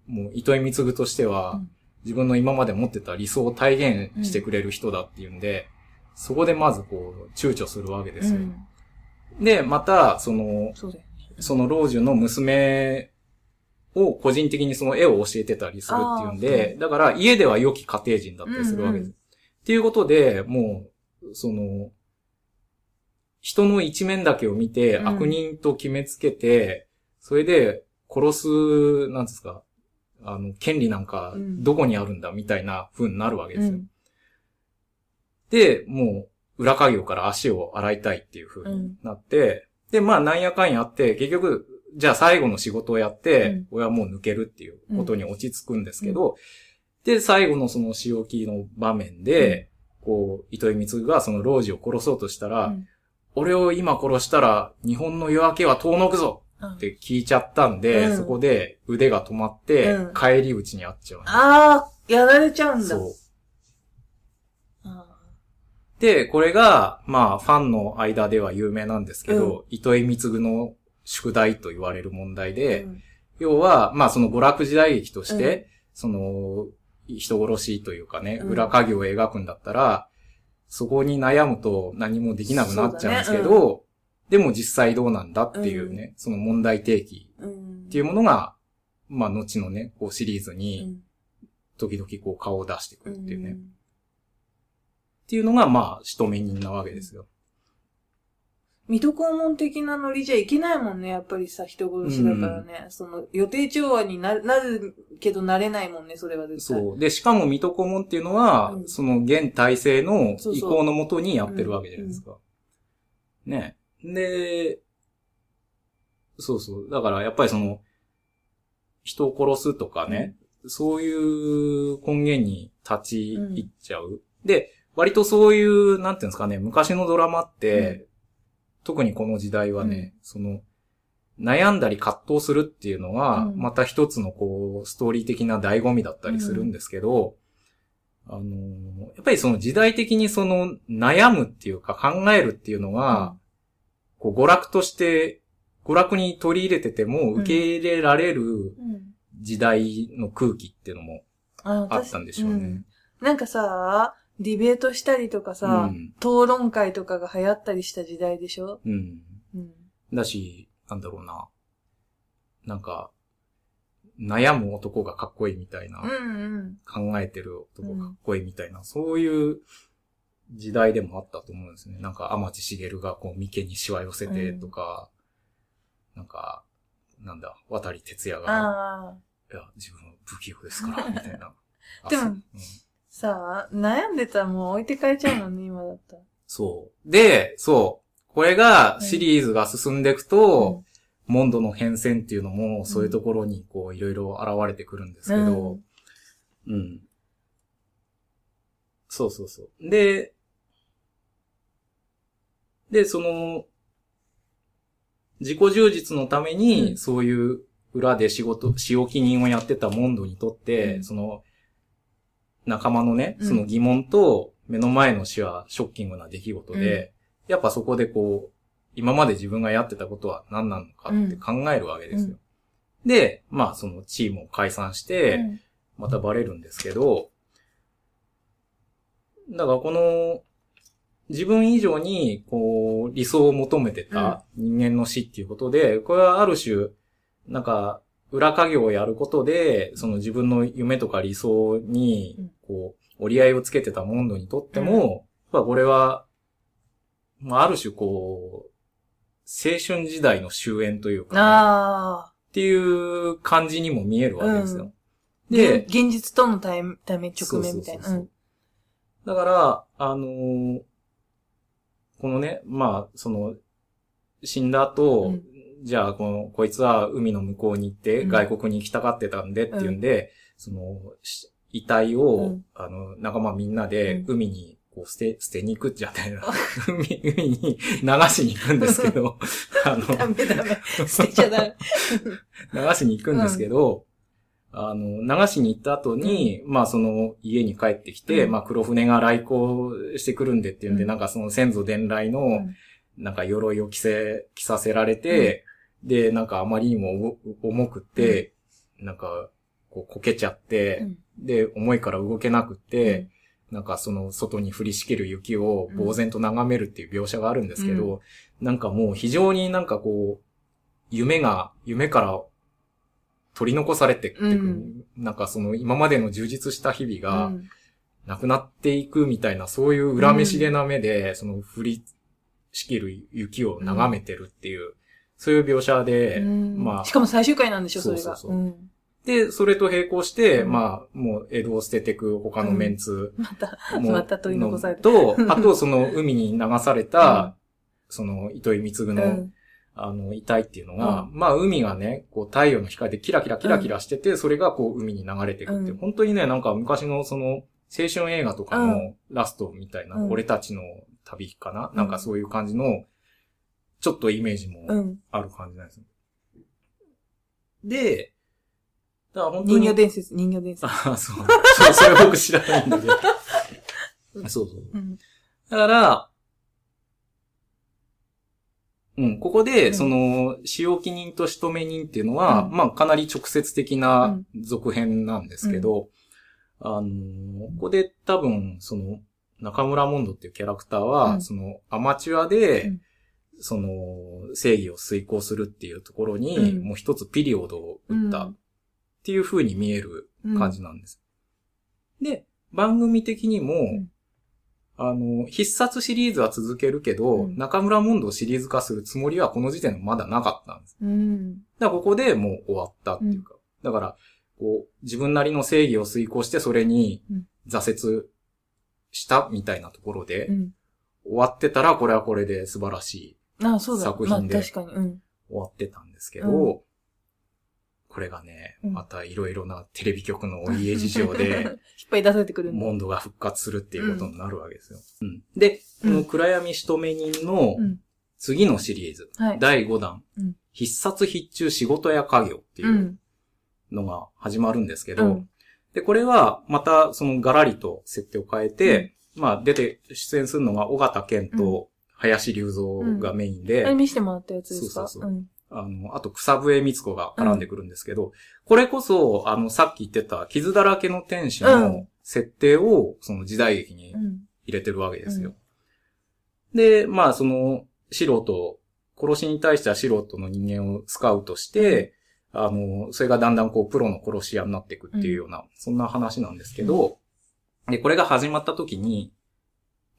Speaker 2: もう糸井貢としては、
Speaker 1: うん。
Speaker 2: 自分の今まで持ってた理想を体現してくれる人だっていうんで、そこでまずこう、躊躇するわけですよ。
Speaker 1: うん。
Speaker 2: で、また、その、
Speaker 1: そ
Speaker 2: の老中の娘を個人的にその絵を教えてたりするっていうん
Speaker 1: あ
Speaker 2: で、だから家では良き家庭人だったりするわけです。
Speaker 1: うんうん
Speaker 2: っていうことで、もう、その、人の一面だけを見て、
Speaker 1: うん。
Speaker 2: 悪人と決めつけて、それで殺す、なんですか、あの、権利なんか
Speaker 1: うん。
Speaker 2: どこにあるんだみたいな風になるわけですよ。
Speaker 1: うん。
Speaker 2: で、もう、裏稼業から足を洗いたいっていう風になって、で、まあ、なんやかんやあって、結局、じゃあ最後の仕事をやって、
Speaker 1: うん。
Speaker 2: 俺はもう抜けるっていうことに落ち着くんですけど、で、最後のその仕置きの場面で、こう、糸井光がその老人を殺そうとしたら、
Speaker 1: うん。
Speaker 2: 俺を今殺したら、日本の夜明けは遠のくぞ
Speaker 1: うん。
Speaker 2: って聞いちゃったんで、
Speaker 1: うん。
Speaker 2: そこで腕が止まって、
Speaker 1: うん。
Speaker 2: 帰り討ちにあっちゃうの、
Speaker 1: ああ、やられちゃうんだ。
Speaker 2: そう。
Speaker 1: あ
Speaker 2: で、これが、まあ、ファンの間では有名なんですけど、糸井貢の宿題と言われる問題
Speaker 1: ー
Speaker 2: で、
Speaker 1: うん。
Speaker 2: 要は、まあ、その娯楽時代劇として、
Speaker 1: うん。
Speaker 2: その、人殺しというかね、
Speaker 1: うん。
Speaker 2: 裏稼業を描くんだったら、そこに悩むと何もできなくなっちゃうんですけど、でも実際どうなんだっていうね、その問題提起
Speaker 1: うん。
Speaker 2: っていうものが、まあ、後のね、こうシリーズ
Speaker 1: う
Speaker 2: に、
Speaker 1: ん。
Speaker 2: 時々こう顔を出してくるっていうね。っ
Speaker 1: うん。
Speaker 2: ていうのが、まあ、仕留め人なわけですよ。
Speaker 1: 水戸黄門的なノリじゃいけないもんね、やっぱりさ、人殺しだからね。その、予定調和になる、なるけどなれないもんね、それは絶対。
Speaker 2: そう。で、しかも水戸黄門っていうのは、
Speaker 1: うん
Speaker 2: その現体制の意向のもとにやってるわけじゃないですか。ね。で、そうそう。だからやっぱりその、人を殺すとかね、そういう根源に立ち入っちゃう。で、割とそういう、なんていうんですかね、昔のドラマって、特にこの時代はね、その、悩んだり葛藤するっていうのは、
Speaker 1: うん。
Speaker 2: また一つのこう、ストーリー的な醍醐味だったりするんですけど、あのーやっぱりその時代的にその悩むっていうか考えるっていうのが、こう娯楽として、娯楽に取り入れてても受け入れられる
Speaker 1: うん。
Speaker 2: 時代の空気っていうのも
Speaker 1: あ
Speaker 2: あったんでしょうね。
Speaker 1: ん。なんかさ、ディベートしたりとかさ、
Speaker 2: うん
Speaker 1: 討論会とかが流行ったりした時代でしょ？
Speaker 2: うん。
Speaker 1: うん。
Speaker 2: だし、なんだろうな。なんか、悩む男がかっこいいみたいな、
Speaker 1: うんうん。
Speaker 2: 考えてる男がかっこいいみたいな、そういう時代でもあったと思うんですね。なんか、天地茂がこう、眉間にしわ寄せてとか、なんか、なんだ、渡哲也が、
Speaker 1: ああ。
Speaker 2: いや、自分は不器用ですから、みたいな。あ
Speaker 1: でも
Speaker 2: うん
Speaker 1: さあ、悩んでたらもう置いてかれちゃうもんね、今だったら。
Speaker 2: そう。で、そう。これが、シリーズが進んでいくと、モンドの変遷っていうのも、そういうところに、こう、いろいろ現れてくるんですけど、うん。そうそうそう。で、で、その、自己充実のため
Speaker 1: う
Speaker 2: に、
Speaker 1: ん
Speaker 2: そういう裏で仕事、仕置き人をやってたモンドにとって、
Speaker 1: うん
Speaker 2: その、仲間のね、
Speaker 1: うん。
Speaker 2: その疑問と目の前の死はショッキングな出来事で、やっぱそこでこう、今まで自分がやってたことは何なのかって考えるわけですよ。で、まあそのチームを解散して、
Speaker 1: うん。
Speaker 2: またバレるんですけど、だからこの、自分以上に、こう、理想を求めてた人間の死っていうことで、これはある種、なんか、裏稼業をやることで、その自分の夢とか理想に
Speaker 1: うん、
Speaker 2: こう、折り合いをつけてたモンドにとっても、やっぱこれは、まあ、ある種こう、青春時代の終焉というか。っていう感じにも見えるわけですよ。
Speaker 1: で、
Speaker 2: で、
Speaker 1: 現実との対面直面みたいな。
Speaker 2: だから、あのーこのね、まあ、その、死んだ後、
Speaker 1: うん
Speaker 2: じゃあ、この、こいつは海の向こうに行って、
Speaker 1: うん。
Speaker 2: 外国に行きたがってたんでっていうんで、その、し遺体を、
Speaker 1: うん。
Speaker 2: あの、仲間みんなで
Speaker 1: うん。
Speaker 2: 海に、こう、捨て、捨てに行くじゃないな。海、海に流しに行くんですけど、あの、
Speaker 1: ダメ。ダメ。捨てちゃダメ。
Speaker 2: 流しに行くんですけど、あの、流しに行った後に、まあその家に帰ってきて、
Speaker 1: うん。
Speaker 2: まあ黒船が来航してくるんでっていうんで、
Speaker 1: うん。
Speaker 2: なんかその先祖伝来の、
Speaker 1: ん。
Speaker 2: なんか鎧を着せ、着させられて、で、なんかあまりにも重重くって、なんか、こうこけちゃって、
Speaker 1: うん。
Speaker 2: で、重いから動けなくって、なんかその外に降りしきる雪を呆然と眺めるっていう描写があるんですけど、なんかもう非常になんかこう、夢が、夢から取り残されてってく、
Speaker 1: うん。
Speaker 2: なんかその今までの充実した日々
Speaker 1: う
Speaker 2: が
Speaker 1: ん。
Speaker 2: なくなっていくみたいな、そういう恨めしげな目で、その振りしきる雪を眺めてるっていう、そういう描写で、
Speaker 1: うん。
Speaker 2: まあ。
Speaker 1: し、かも最終回なんでしょ、それが。
Speaker 2: そうそう。そう
Speaker 1: うん。
Speaker 2: で、それと並行して、
Speaker 1: うん。
Speaker 2: まあ、もう江戸を捨ててく他のメンツ
Speaker 1: また、
Speaker 2: も
Speaker 1: また取り残された。
Speaker 2: と、あとその海に流された、その糸井貢の、
Speaker 1: うん。
Speaker 2: あの、遺体っていうのが、まあ海がね、こう太陽の光でキラキラキラキラしてて、それがこう海に流れていくって本当にね、なんか昔のその、青春映画とか
Speaker 1: う
Speaker 2: のラストみたいな、
Speaker 1: うん。
Speaker 2: 俺たちの旅かな、
Speaker 1: うん。
Speaker 2: なんかそういう感じの、ちょっとイメージも
Speaker 1: うん。
Speaker 2: ある感じなんですよ。で、だから本当に。
Speaker 1: 人形伝説、人形伝説。
Speaker 2: ああ、そう。そう、それ僕知らないんだけど。そうそう。
Speaker 1: うん。
Speaker 2: だから、うん、ここで、
Speaker 1: うん
Speaker 2: その、使用記人と仕留め人っていうのは、
Speaker 1: うん
Speaker 2: まあ、かなり直接的な続編なんですけど、あのーここで多分、その、中村モンドっていうキャラクターは、
Speaker 1: うん
Speaker 2: その、アマチュアで、
Speaker 1: うん
Speaker 2: その、正義を遂行するっていうところに、
Speaker 1: うん
Speaker 2: もう一つピリオドを打ったっていう風に見える感じなんです。で、番組的にも、
Speaker 1: ん
Speaker 2: あの、必殺シリーズは続けるけど、
Speaker 1: うん
Speaker 2: 中村モンドをシリーズ化するつもりはこの時点でまだなかったんです。
Speaker 1: うん。
Speaker 2: だからここでもう終わったっていうか。だから、こう、自分なりの正義を遂行してそれに
Speaker 1: うん
Speaker 2: 挫折したみたいなところで、
Speaker 1: うん。
Speaker 2: 終わってたらこれはこれで素晴らしい
Speaker 1: ああ、そうだ。
Speaker 2: 作品で。終わってたんですけど、
Speaker 1: う
Speaker 2: これがね、
Speaker 1: うん
Speaker 2: またいろいろなテレビ局のお家事情で、
Speaker 1: 引っ張り出されてくる。
Speaker 2: モンドが復活するっていうことになるわけですよ。うんで、この暗闇仕留め人の
Speaker 1: うん。
Speaker 2: 次のシリーズ、
Speaker 1: はい。
Speaker 2: 第5弾、
Speaker 1: うん
Speaker 2: 必殺必中仕事や家業っていううんのが始まるんですけど、
Speaker 1: うん
Speaker 2: で、これはまたそのガラリと設定を変えて、まあ出て出演するのが尾形健と林隆三がメインで、
Speaker 1: あれ見せてもらったやつですか？
Speaker 2: そうそうそう。
Speaker 1: うん。
Speaker 2: あの、あと草笛光子が絡んでくるんですけど、これこそ、あの、さっき言ってた傷だらけの天使
Speaker 1: う
Speaker 2: の
Speaker 1: ん。
Speaker 2: 設定を、その時代劇に
Speaker 1: うん。
Speaker 2: 入れてるわけですよ。で、まあ、その、素人、殺しに対しては素人の人間をスカウトして、あの、それがだんだんこう、プロの殺し屋になっていくっていうような、そんな話なんですけど、で、これが始まった時に、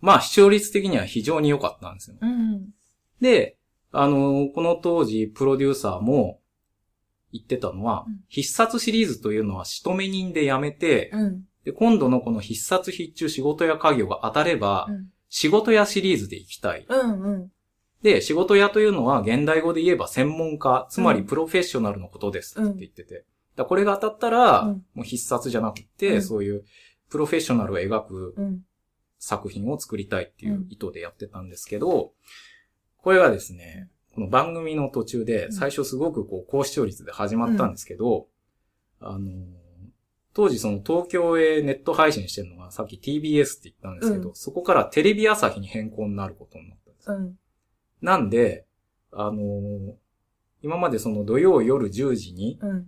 Speaker 2: まあ、視聴率的には非常に良かったんですよ。
Speaker 1: うん。
Speaker 2: で、あの、この当時、プロデューサーも言ってたのは、
Speaker 1: うん
Speaker 2: 必殺シリーズというのは仕留め人でやめて、
Speaker 1: うん。
Speaker 2: で、今度のこの必殺必中仕事や家業が当たれば、
Speaker 1: うん。
Speaker 2: 仕事屋シリーズで行きたい。
Speaker 1: うん。うん。
Speaker 2: で、仕事屋というのは現代語で言えば専門家、つまり
Speaker 1: うん
Speaker 2: プロフェッショナルのことです
Speaker 1: うん
Speaker 2: って言ってて。だこれが当たったら、
Speaker 1: うん
Speaker 2: もう必殺じゃなくて、
Speaker 1: うん
Speaker 2: そういうプロフェッショナルを描く
Speaker 1: うん。
Speaker 2: 作品を作りたいっていう意図でやってたんですけど、これはですね、この番組の途中で
Speaker 1: うん
Speaker 2: 最初すごくこう高視聴率で始まったんですけど、あの、当時その東京へネット配信してるのがさっき TBS って言ったんですけど、
Speaker 1: うん
Speaker 2: そこからテレビ朝日に変更になることになったんです。
Speaker 1: うん。
Speaker 2: なんで、あの今までその土曜夜10時に
Speaker 1: うん。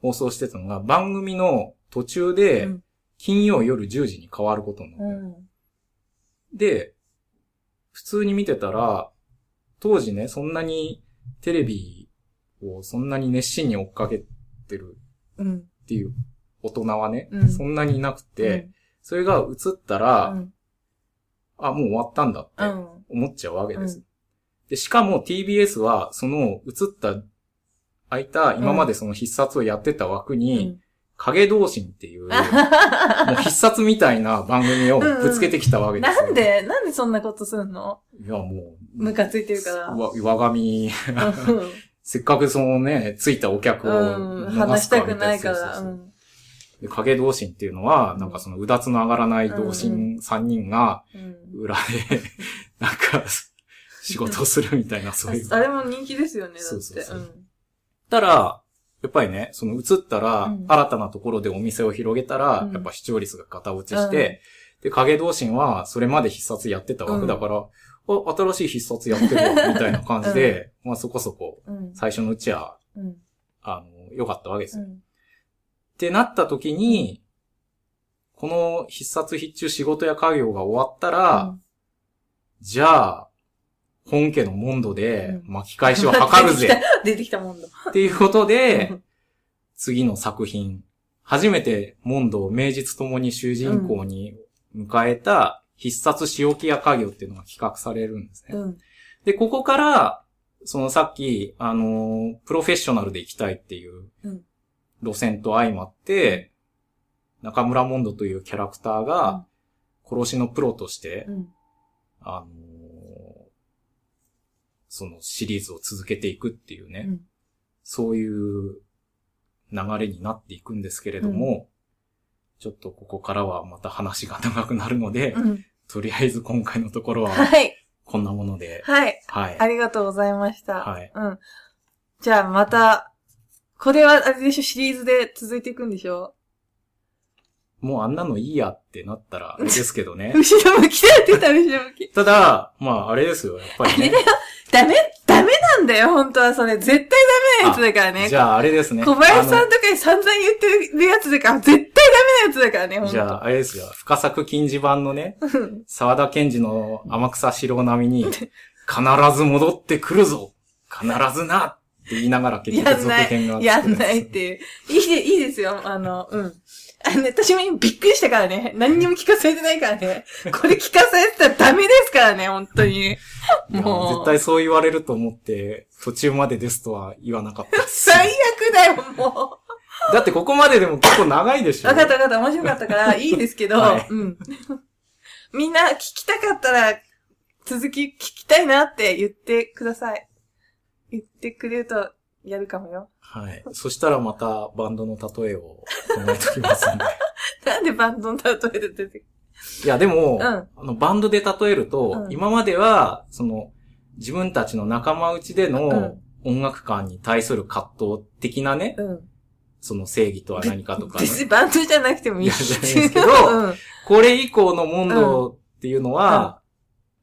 Speaker 2: 放送してたのが番組の途中で
Speaker 1: うん
Speaker 2: 金曜夜10時に変わることになった。
Speaker 1: うん。
Speaker 2: で、普通に見てたら、当時ね、そんなにテレビをそんなに熱心に追っかけてる
Speaker 1: うん。
Speaker 2: っていう大人はね、
Speaker 1: うん
Speaker 2: そんなにいなくて、それが映ったら、
Speaker 1: うん。
Speaker 2: あ、もう終わったんだって
Speaker 1: うん。
Speaker 2: 思っちゃうわけです。
Speaker 1: うん
Speaker 2: で、しかも TBS は、その映った、空いた、今までその必殺をやってた枠に、影同心っていう、もう必殺みたいな番組をぶつけてきたわけですよ。
Speaker 1: なんでなんでそんなことすんの？
Speaker 2: いや、もう、
Speaker 1: ムカついてるから。
Speaker 2: わ、我が身、せっかくそのね、ついたお客を
Speaker 1: うん。
Speaker 2: 逃
Speaker 1: 話したくないから。
Speaker 2: 影同心っていうのは、なんかそのうだつの上がらない同
Speaker 1: うん
Speaker 2: 心3人が
Speaker 1: うん
Speaker 2: 裏で、なんか、仕事をするみたいな、そういう。
Speaker 1: あれも人気ですよね、だって。
Speaker 2: そうそうそうたら、やっぱりね、その映ったら、
Speaker 1: うん
Speaker 2: 新たなところでお店を広げたら、
Speaker 1: うん
Speaker 2: やっぱ視聴率が型落ちして、で、影同心はそれまで必殺やってた枠だから、あ、新しい必殺やってるわ、みたいな感じで、まあそこそこ。最初のうちは、
Speaker 1: うん。
Speaker 2: あの、良かったわけですよ。
Speaker 1: うん。
Speaker 2: ってなった時に、この必殺必中仕事や家業が終わったら、じゃあ、本家のモンドで
Speaker 1: うん
Speaker 2: 巻き返しを図るぜ
Speaker 1: 出てきたもんだ。
Speaker 2: っていうことで、次の作品、初めてモンドを名実ともに主人公に迎えた必殺仕置きや家業っていうのが企画されるんですね。
Speaker 1: うん。
Speaker 2: で、ここから、そのさっき、あのープロフェッショナルで行きたいっていう
Speaker 1: うん
Speaker 2: 路線と相まって、中村モンドというキャラクターが、殺しのプロとして、
Speaker 1: うん。
Speaker 2: あのーそのシリーズを続けていくっていうね、
Speaker 1: うん
Speaker 2: そういう流れになっていくんですけれども、ちょっとここからはまた話が長くなるので、
Speaker 1: うん。
Speaker 2: とりあえず今回のところは
Speaker 1: はい。
Speaker 2: こんなもので、
Speaker 1: はい。
Speaker 2: はい。
Speaker 1: ありがとうございました。
Speaker 2: はい
Speaker 1: うん。じゃあまた、これはあれでしょ、シリーズで続いていくんでしょ？
Speaker 2: もうあんなのいいやってなったら あれですけどね。
Speaker 1: 後ろ向きだよって言ったら後ろ向き。
Speaker 2: ただ、まああれですよ、やっぱりね
Speaker 1: あれだ。よ。ダメ、ダメなんだよ、本当はそれ。絶対ダメなやつだからね。
Speaker 2: じゃああれですね。
Speaker 1: 小林さ
Speaker 2: あ
Speaker 1: んとかに散々言ってるやつだから、絶対ダメなやつだからね、
Speaker 2: じゃああれですよ、深作禁止版のね、
Speaker 1: うん
Speaker 2: 沢田賢治の天草四郎並みに、必ず戻ってくるぞ必ずなって言いながら結局続
Speaker 1: やんない
Speaker 2: 編が。
Speaker 1: やんないっていう。いいで、いいですよ。あの、うん。あのね、私も今びっくりしたからね。何にも聞かされてないからね。これ聞かされてたらダメですからね、本当に。もう
Speaker 2: 絶対そう言われると思って、途中までですとは言わなかったです。
Speaker 1: 最悪だよ、も
Speaker 2: だってここまででも結構長いでし
Speaker 1: う。
Speaker 2: ょ
Speaker 1: わかったわかった、面白かったから、いいですけど、
Speaker 2: はい
Speaker 1: うん。みんな聞きたかったら、続き聞きたいなって言ってください。言ってくれると、やるかもよ。
Speaker 2: はい。そしたらまたバンドの例えを考えときますんで。
Speaker 1: なんでバンドの例えで出てく
Speaker 2: いや、でも、
Speaker 1: うん
Speaker 2: あの、バンドで例えると、
Speaker 1: うん
Speaker 2: 今までは、その、自分たちの仲間内で
Speaker 1: う
Speaker 2: の
Speaker 1: ん
Speaker 2: 音楽観に対する葛藤的なね、
Speaker 1: うん。
Speaker 2: その正義とは何かとかね、
Speaker 1: 別にバンドじゃなくてもいい
Speaker 2: いですけど
Speaker 1: うん。
Speaker 2: これ以降のモンドっていうのは、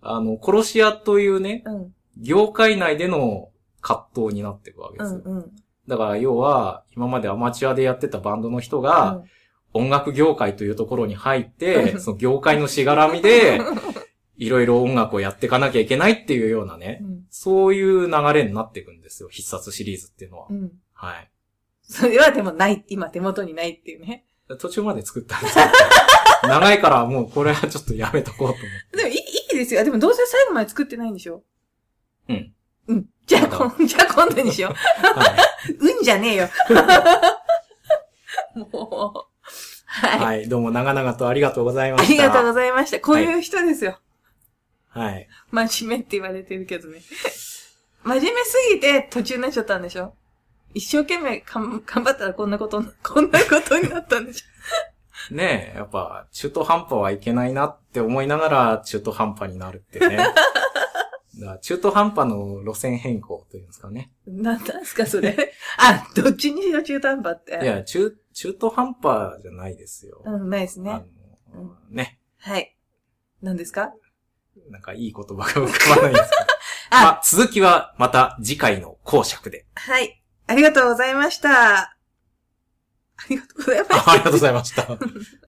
Speaker 2: あの、殺し屋というね、
Speaker 1: うん。
Speaker 2: 業界内での葛藤になっていくわけですよ。
Speaker 1: うん。うん。
Speaker 2: だから要は、今までアマチュアでやってたバンドの人が、音楽業界というところに入って、
Speaker 1: うん
Speaker 2: その業界のしがらみで、いろいろ音楽をやっていかなきゃいけないっていうようなね
Speaker 1: う、ん。
Speaker 2: そういう流れになっていくんですよ、必殺シリーズっていうのは
Speaker 1: う。ん。
Speaker 2: はい。
Speaker 1: それはでもない、今手元にないっていうね。
Speaker 2: 途中まで作ったんですけど、長いからもうこれはちょっとやめとこうと思って。
Speaker 1: でもいい、いいですよ。でもどうせ最後まで作ってないんでしょ？
Speaker 2: うん。
Speaker 1: うん。じゃあ、こん、じゃあ今度にしよ
Speaker 2: はい。
Speaker 1: う。うんじゃねえよ。もう。はい。
Speaker 2: はい。どうも長々とありがとうございました。
Speaker 1: ありがとうございました。こういう人ですよ。
Speaker 2: はい。
Speaker 1: 真面目って言われてるけどね。真面目すぎて途中になっちゃったんでしょ？一生懸命かん頑張ったらこんなこと、こんなことになったんでしょ？
Speaker 2: ねえ、やっぱ、中途半端はいけないなって思いながら、中途半端になるってね。中途半端の路線変更というんですかね。
Speaker 1: なんなんすか、それ。あ、どっちにしろ中途半端って。
Speaker 2: いや、中、中途半端じゃないですよ。
Speaker 1: うん、ないです
Speaker 2: あ
Speaker 1: ね。
Speaker 2: の、ね。
Speaker 1: はい。何ですか？
Speaker 2: なんかいい言葉が浮かばないんですけど。
Speaker 1: あ
Speaker 2: まあ、続きはまた次回の講釈で。
Speaker 1: はい。ありがとうございました。ありがとうございました。
Speaker 2: ありがとうございました。